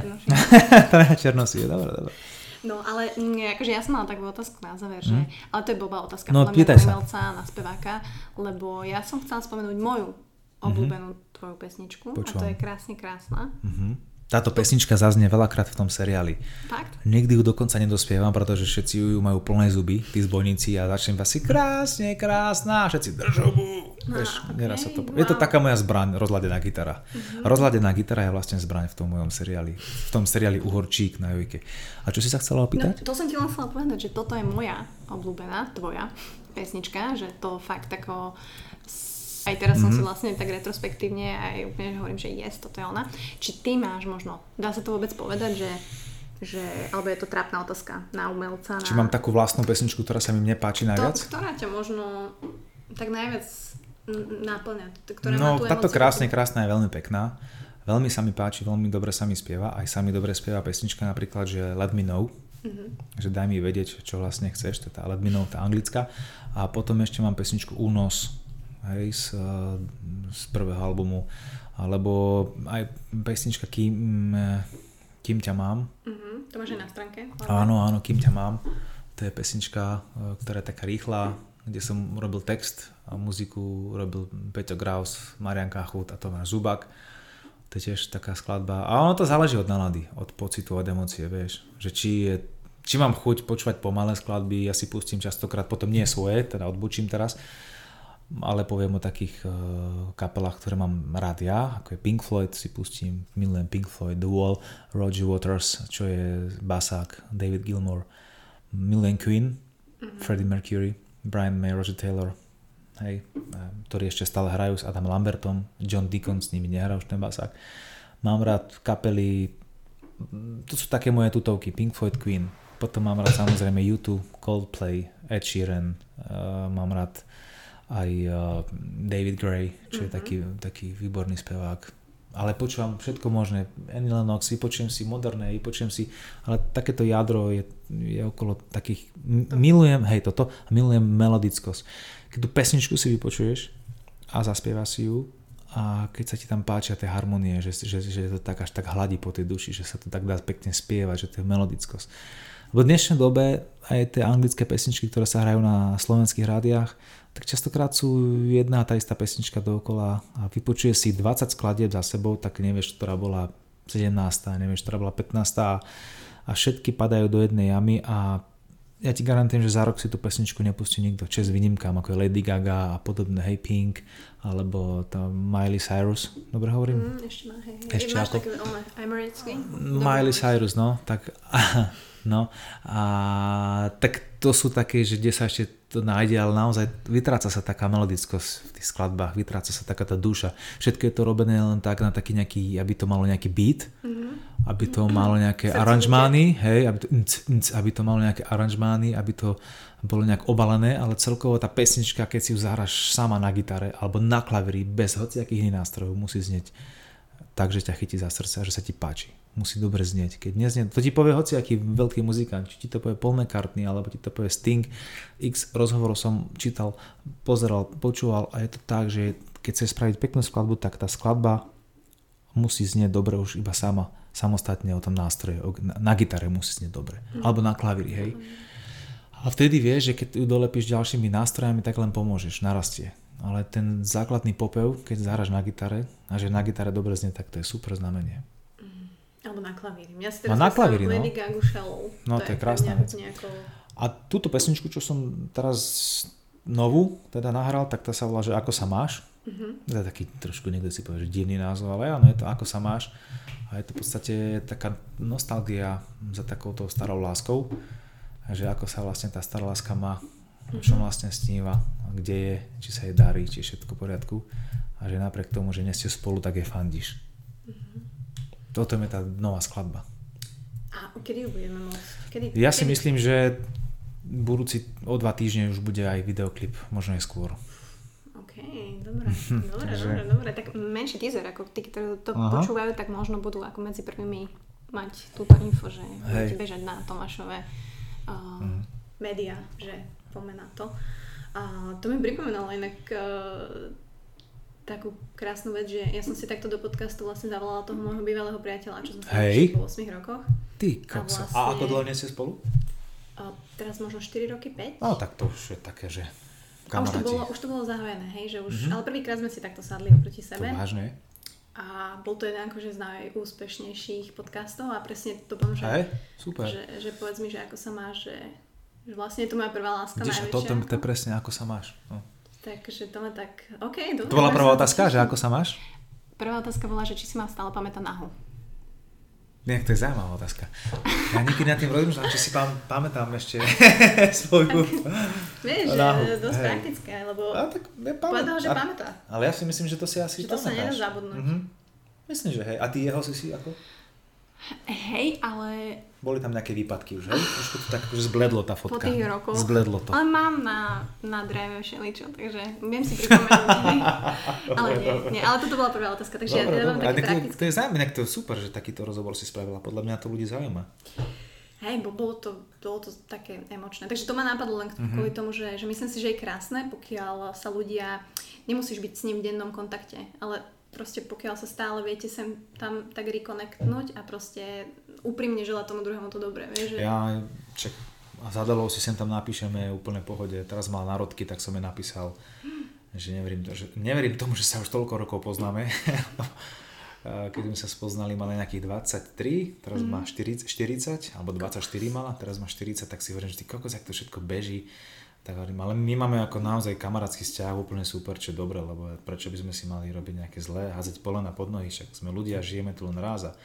traja černosy, dobre, dobre. No ale mm, akože ja som mala takú otázku na záver, že, ale to je blbá otázka No, podľa mňa na umelca, na speváka, lebo ja som chcela spomenúť moju obľúbenú tvoju pesničku a to Počúvam. je krásne krásna. Mhm. Táto pesnička zaznie veľakrát v tom seriáli. Fakt? Nikdy ju dokonca nedospievam, pretože všetci ju majú plné zuby, tí zbojníci a začnem asi krásne, krásna všetci držobu. Vieš, ok, neraz sa to po... Je to wow. taká moja zbraň, rozladená gitara. Rozladená gitara je vlastne zbraň v tom mojom seriáli. V tom seriáli Uhorčík na Jojke. A čo si sa chcela No, opýtať? to som ti len chcela povedať, že toto je moja obľúbená, tvoja pesnička, že to fakt ako aj teraz som Mhm. si vlastne tak retrospektívne aj úplne že hovorím, že yes, toto je ona. Či ty máš možno, dá sa to vôbec povedať, že, že alebo je to trápna otázka na umelca, na... Či mám takú vlastnú pesničku, ktorá sa mi mne páči to, najviac? ktorá ťa možno tak najviac náplňa, ktorá No, táto krásne, krásna je veľmi pekná. Veľmi sa mi páči, veľmi dobre sa mi spieva. Aj sa mi dobre spieva pesnička napríklad, že Let Me Know. Mhm. Že daj mi vedieť, čo vlastne chceš. To je tá Let Me Know, tá anglická. A potom ešte mám pesničku Únos hej, z, z prvého albumu. Alebo aj pesnička Kým, eh, Kým ťa mám. Mhm, to máš aj na stránke? Áno, áno, Kým ťa mám. To je pesnička, eh, ktorá je taká rýchla, kde som robil text a muziku robil Peťo Graus, Marian Kachut a Tomáš Zubak. To je tiež taká skladba. A ono to záleží od nálady, od pocitu, od emócie, vieš. Že či, je, či mám chuť počúvať pomalé skladby, ja si pustím častokrát, potom nie svoje, teda odbočím teraz, ale poviem o takých uh, kapelách, ktoré mám rád ja, ako je Pink Floyd, si pustím, milujem Pink Floyd, The Wall, Roger Waters, čo je basák, David Gilmour, milujem Queen, Freddie Mercury, Brian May, Roger Taylor, hej, eh, ktorí ešte stále hrajú s Adam Lambertom, John Deacon s nimi nehrá už ten basák. Mám rád kapely, to sú také moje tutovky, Pink Floyd, Queen, potom mám rád samozrejme YouTube, Coldplay, Ed Sheeran, uh, mám rád aj uh, David Gray, čo je Mhm. taký, taký výborný spevák. Ale počúvam všetko možné. Annie Lennox, vypočujem si moderné, vypočujem si, ale takéto jadro je, je okolo takých, milujem, hej toto, milujem melodickosť. Keď tú pesničku si vypočuješ a zaspieva si ju a keď sa ti tam páčia tie harmonie, že, že, že to tak až tak hladí po tej duši, že sa to tak dá pekne spievať, že to je melodickosť. V dnešnej dobe aj tie anglické pesničky, ktoré sa hrajú na slovenských rádiách, tak častokrát sú jedna a tá istá pesnička dookola a vypočuje si 20 skladieb za sebou, tak nevieš, ktorá bola 17, nevieš, ktorá bola 15 a všetky padajú do jednej jamy a ja ti garantujem, že za rok si tú pesničku nepustí nikto. Čes výnimkám, ako je Lady Gaga a podobné, Hey Pink, alebo tá Miley Cyrus. Dobre hovorím? Mm, ešte má, hej, hej. Ešte Máš ako? ale americký? Miley Cyrus, no, tak no, a tak to sú také, že kde sa ešte to nájde, ale naozaj vytráca sa taká melodickosť v tých skladbách, vytráca sa taká tá duša. Všetko je to robené len tak na taký nejaký, aby to malo nejaký beat, aby to malo nejaké Srdce aranžmány, hej, aby to, nc, nc, aby to malo nejaké aranžmány, aby to bolo nejak obalené, ale celkovo tá pesnička, keď si ju zahraš sama na gitare alebo na klavíri bez hociakých iných nástrojov, musí znieť tak, že ťa chytí za srdce a že sa ti páči. Musí dobre znieť. Keď neznie, to ti povie hociaký veľký muzikant, či ti to povie Paul McCartney, alebo ti to povie Sting. X rozhovorov som čítal, pozeral, počúval a je to tak, že keď chceš spraviť peknú skladbu, tak tá skladba musí znieť dobre už iba sama, samostatne o tom nástroje. Na, na gitare musí znieť dobre. Alebo na klavíri, hej. A vtedy vieš, že keď ju dolepíš ďalšími nástrojami, tak len pomôžeš, narastie. Ale ten základný popev, keď zahraš na gitare a že na gitare dobre znie, tak to je super znamenie. Alebo na klavíri. Mňa si No, teraz na predstavila klavíri, no. Lady Gaga Shallow. No, to je krásna vec. Nejako... A túto pesničku, čo som teraz novú teda nahral, tak tá sa volá, že Ako sa máš. Mhm. To je taký trošku, niekto si povie, že divný názov, ale áno, je to Ako sa máš. A je to v podstate taká nostalgia za takouto starou láskou. A že ako sa vlastne tá stará láska má, o čom vlastne sníva, kde je, či sa jej darí, či je všetko v poriadku. A že napriek tomu, že nie ste spolu, tak jej fandíš. Toto je tá nová skladba. A kedy ju budeme môcť? Kedy, Ja si kedy? myslím, že budúci o dva týždne už bude aj videoklip, možno aj skôr. OK, dobre, dobre, Takže- dobre, dobre. Tak menší teaser, ako tí, ktorí to Aha. počúvajú, tak možno budú ako medzi prvými mať túto info, že budete bežať na Tomášové uh, Mhm. médiá, že poďme na to. A to mi pripomenalo inak uh, takú krásnu vec, že ja som si takto do podcastu vlastne zavolala toho môjho bývalého priateľa, čo sa Hej. po 8 rokoch. Ty kokso. A, vlastne- ako dlho nie ste spolu? A teraz možno 4 roky, 5. No tak to už je také, že A už to, kamaráti. bolo, už to bolo zahojené, hej, že už, Mhm. ale prvýkrát sme si takto sadli oproti To sebe. vážne? A bol to jeden akože z najúspešnejších podcastov a presne to poviem, že, Hej, super. že, že povedz mi, že ako sa máš, že, že vlastne je to moja prvá láska Vidíš, a najväčšia. toto to je presne ako sa máš. No. Takže to ma tak, OK, dobre. To bola prvá sa otázka, že ako sa máš? Prvá otázka bola, že či si ma stále pamätá nahu. Nie, to je zaujímavá otázka. Ja niekedy nad tým rozmýšľam, či si pám, pamätám ešte svoju... Vieš, že dosť hej. praktické, lebo A tak ja povedal, že pamätá. Ale ja si myslím, že to si asi Že to sa pamätáš. nedá zabudnúť. Mhm. Myslím, že hej. A ty jeho si si ako? Hej, ale Boli tam nejaké výpadky už, hej? Trošku to tak akože zbledlo tá po fotka. tých rokoch. Zbledlo to. Ale mám na, na dreve všeličo, takže viem si pripomenúť. ale nie, nie, ale toto bola prvá otázka, takže Dobre, ja, dobre. Také tak to, to je zaujímavé, to je super, že takýto rozhovor si spravila. Podľa mňa to ľudí zaujíma. Hej, bo bolo to, bolo to také emočné. Takže to ma napadlo len Mhm. kvôli tomu, že, že myslím si, že je krásne, pokiaľ sa ľudia, nemusíš byť s ním v dennom kontakte, ale proste pokiaľ sa stále viete sem tam tak rekonektnúť a proste úprimne želať tomu druhému to dobré, vieš, že... Ja, čak, a zadalo si sem tam napíšeme úplne pohode. Teraz mal národky, tak som jej napísal, že neverím, to, že neverím tomu, že sa už toľko rokov poznáme. Keď sme sa spoznali, mala nejakých 23, teraz má 40, 40, alebo 24 mala, teraz má 40, tak si hovorím, že ty kokos, jak to všetko beží. Tak hovorím, ale my máme ako naozaj kamarátsky vzťah, úplne super, čo je dobre, lebo prečo by sme si mali robiť nejaké zlé, házať polena pod nohy, však sme ľudia, žijeme tu len raz a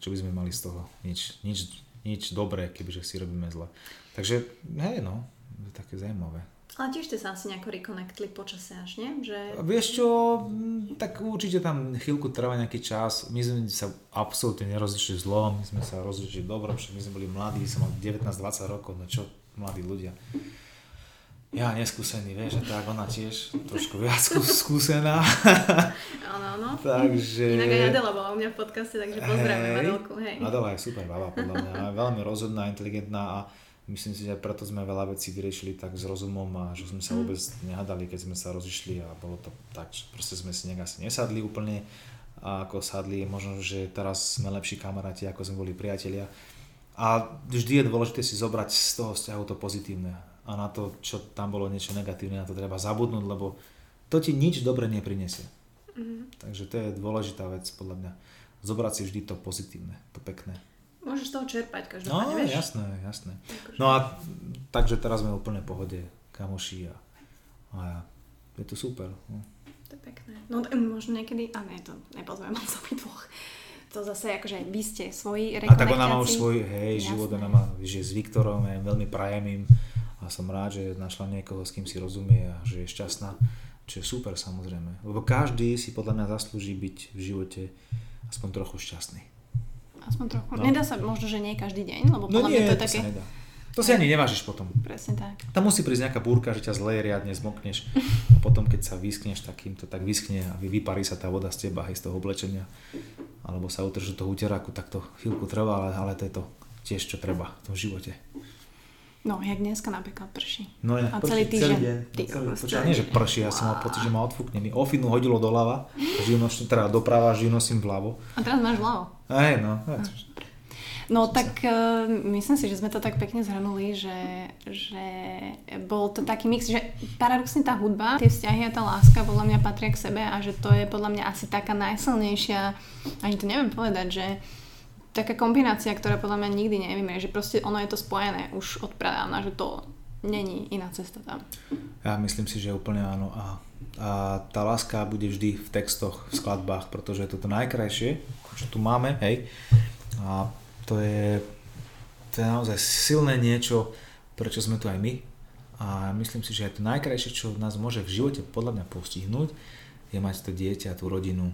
čo by sme mali z toho, nič, nič, nič dobré, kebyže si robíme zle. Takže, hej no, to je také zaujímavé. Ale tiež ste sa asi nejako rekonektli počase až, nie? Že... Vieš čo, mm, tak určite tam chvíľku trvá nejaký čas. My sme sa absolútne nerozlišili zlom, my sme sa rozlišili dobro, však my sme boli mladí, som mal 19-20 rokov, no čo mladí ľudia. Ja neskúsený, vieš, a tak ona tiež trošku viac skú- skúsená. Áno, áno. Takže... Inak aj Adela bola u mňa v podcaste, takže pozdravím Adelku, hej. Adela je super baba, podľa mňa. Veľmi rozhodná, inteligentná a myslím si, že preto sme veľa vecí vyriešili tak s rozumom a že sme sa vôbec nehadali, keď sme sa rozišli a bolo to tak, že proste sme si nejak asi nesadli úplne a ako sadli, možno, že teraz sme lepší kamaráti, ako sme boli priatelia. A vždy je dôležité si zobrať z toho vzťahu to pozitívne a na to, čo tam bolo niečo negatívne, na to treba zabudnúť, lebo to ti nič dobre neprinesie. Takže to je dôležitá vec podľa mňa. Zobrať si vždy to pozitívne, to pekné. Môžeš z toho čerpať No, každopádne, vieš? jasné, jasné. Akože- No a takže teraz sme úplne v pohode, kamoši a, a je to super. No. To je pekné. No možno niekedy, a ne, to nepozveme moc obidvoch. To zase akože vy ste svoji A tak ona má už svoj, hej, Jasné. život, ona má, že s Viktorom, ja veľmi prajem im a som rád, že našla niekoho, s kým si rozumie a že je šťastná, čo je super samozrejme. Lebo každý si podľa mňa zaslúži byť v živote aspoň trochu šťastný. Aspoň trochu. No. Nedá sa možno, že nie každý deň, lebo No podľa nie, mňa to je to také... sa nedá. To si ani nevážiš potom. Presne tak. Tam musí prísť nejaká búrka, že ťa zleje riadne, zmokneš a potom keď sa vyskneš takýmto, tak vyskne a vy- vyparí sa tá voda z teba aj z toho oblečenia alebo sa utrž do toho úteráku, tak to chvíľku trvá, ale, ale to je to tiež, čo treba v tom živote. No, jak dneska napríklad prší. No ja, A celý týždeň. Celý deň. Ty celý, nie, že prší, ja som mal pocit, že ma odfúkne. Mi ofinu hodilo doľava, živnosť, teda doprava, živnosím vľavo. A teraz máš vľavo. Hej, no. No tak uh, myslím si, že sme to tak pekne zhrnuli, že, že bol to taký mix, že paradoxne tá hudba, tie vzťahy a tá láska podľa mňa patria k sebe a že to je podľa mňa asi taká najsilnejšia, ani to neviem povedať, že taká kombinácia, ktorá podľa mňa nikdy nevymrie, že proste ono je to spojené už od pradávna, že to není iná cesta tam. Ja myslím si, že úplne áno. A, a tá láska bude vždy v textoch, v skladbách, pretože je to to najkrajšie, čo tu máme, hej. A to je, to je naozaj silné niečo, prečo sme tu aj my. A myslím si, že aj to najkrajšie, čo nás môže v živote podľa mňa postihnúť, je mať to dieťa, tú rodinu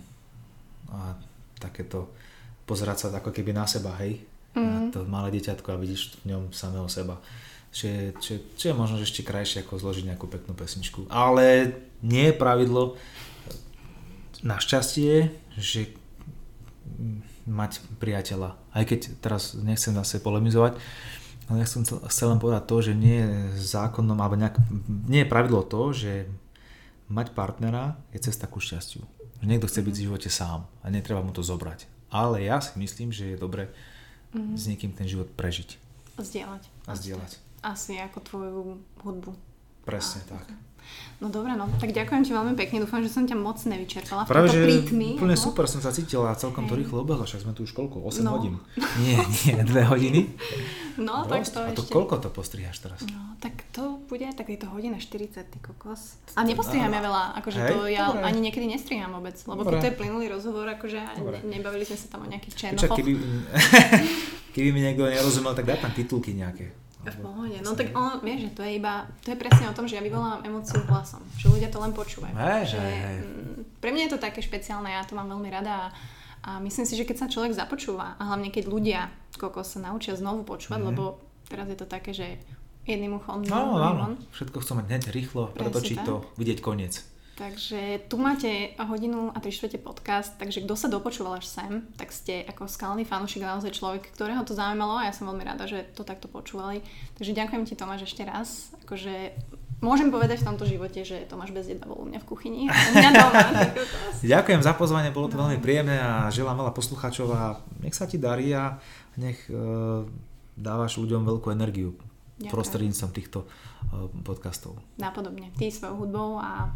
a takéto pozerať sa ako keby na seba, hej. Mm. Na to malé dieťatko a vidíš v ňom samého seba. Čo je, čo, je- čo je možno ešte krajšie ako zložiť nejakú peknú pesničku. Ale nie je pravidlo. Našťastie, že mať priateľa. Aj keď teraz nechcem zase polemizovať, ale ja som chcel, chcel len povedať to, že nie je zákonom, alebo nejak, nie je pravidlo to, že mať partnera je cesta ku šťastiu. Že niekto chce byť v živote sám a netreba mu to zobrať. Ale ja si myslím, že je dobre mm-hmm. s niekým ten život prežiť. A zdieľať. A zdieľať. Asi ako tvoju hudbu. Presne a, tak. No dobre, no tak ďakujem ti veľmi pekne, dúfam, že som ťa moc nevyčerpala. Práve, že prítmi, úplne no? super som sa cítila celkom to rýchlo obehla, však sme tu už koľko, 8 no. hodín? Nie, nie, 2 hodiny? No, Dosť. tak to A to ešte... koľko to postrihaš teraz? No, tak to bude, tak je to hodina 40, ty kokos. A nepostriham ja veľa, akože Hej, to ja dobre. ani niekedy nestriham vôbec, lebo dobre. keď to je plynulý rozhovor, akože dobre. nebavili sme sa tam o nejakých černochoch. keby, keby mi niekto nerozumel, tak dá tam titulky nejaké. V pohode. No tak ono, vieš, že to je iba, to je presne o tom, že ja vyvolám emóciu hlasom. Že ľudia to len počúvajú. Hey, že, hey, hey. Pre mňa je to také špeciálne, ja to mám veľmi rada a, a myslím si, že keď sa človek započúva a hlavne keď ľudia koľko sa naučia znovu počúvať, mm. lebo teraz je to také, že jedným uchom, no, áno. Všetko chcú mať hneď rýchlo, pretočiť to, vidieť koniec. Takže tu máte hodinu a tri štvrte podcast, takže kto sa dopočúval až sem, tak ste ako skalný fanúšik naozaj človek, ktorého to zaujímalo a ja som veľmi rada, že to takto počúvali. Takže ďakujem ti Tomáš ešte raz. Akože môžem povedať v tomto živote, že Tomáš bez jedla bol u mňa v kuchyni u mňa doma. ďakujem za pozvanie, bolo to no. veľmi príjemné a želám veľa poslucháčov a nech sa ti darí a nech uh, dávaš ľuďom veľkú energiu Ďakujem. prostredníctvom týchto podcastov. Napodobne. Ty svojou hudbou a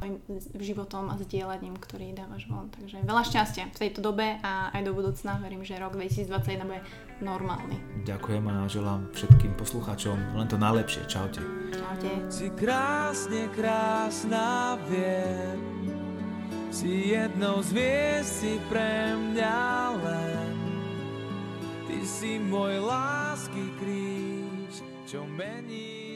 životom a zdieľaním, ktorý dávaš von. Takže veľa šťastia v tejto dobe a aj do budúcna. Verím, že rok 2021 bude normálny. Ďakujem a želám všetkým poslucháčom len to najlepšie. Čaute. Čaute. Si krásne krásna, viem. Si jednou z hviezd, si pre mňa len. Ty si môj lásky kríž čo mení.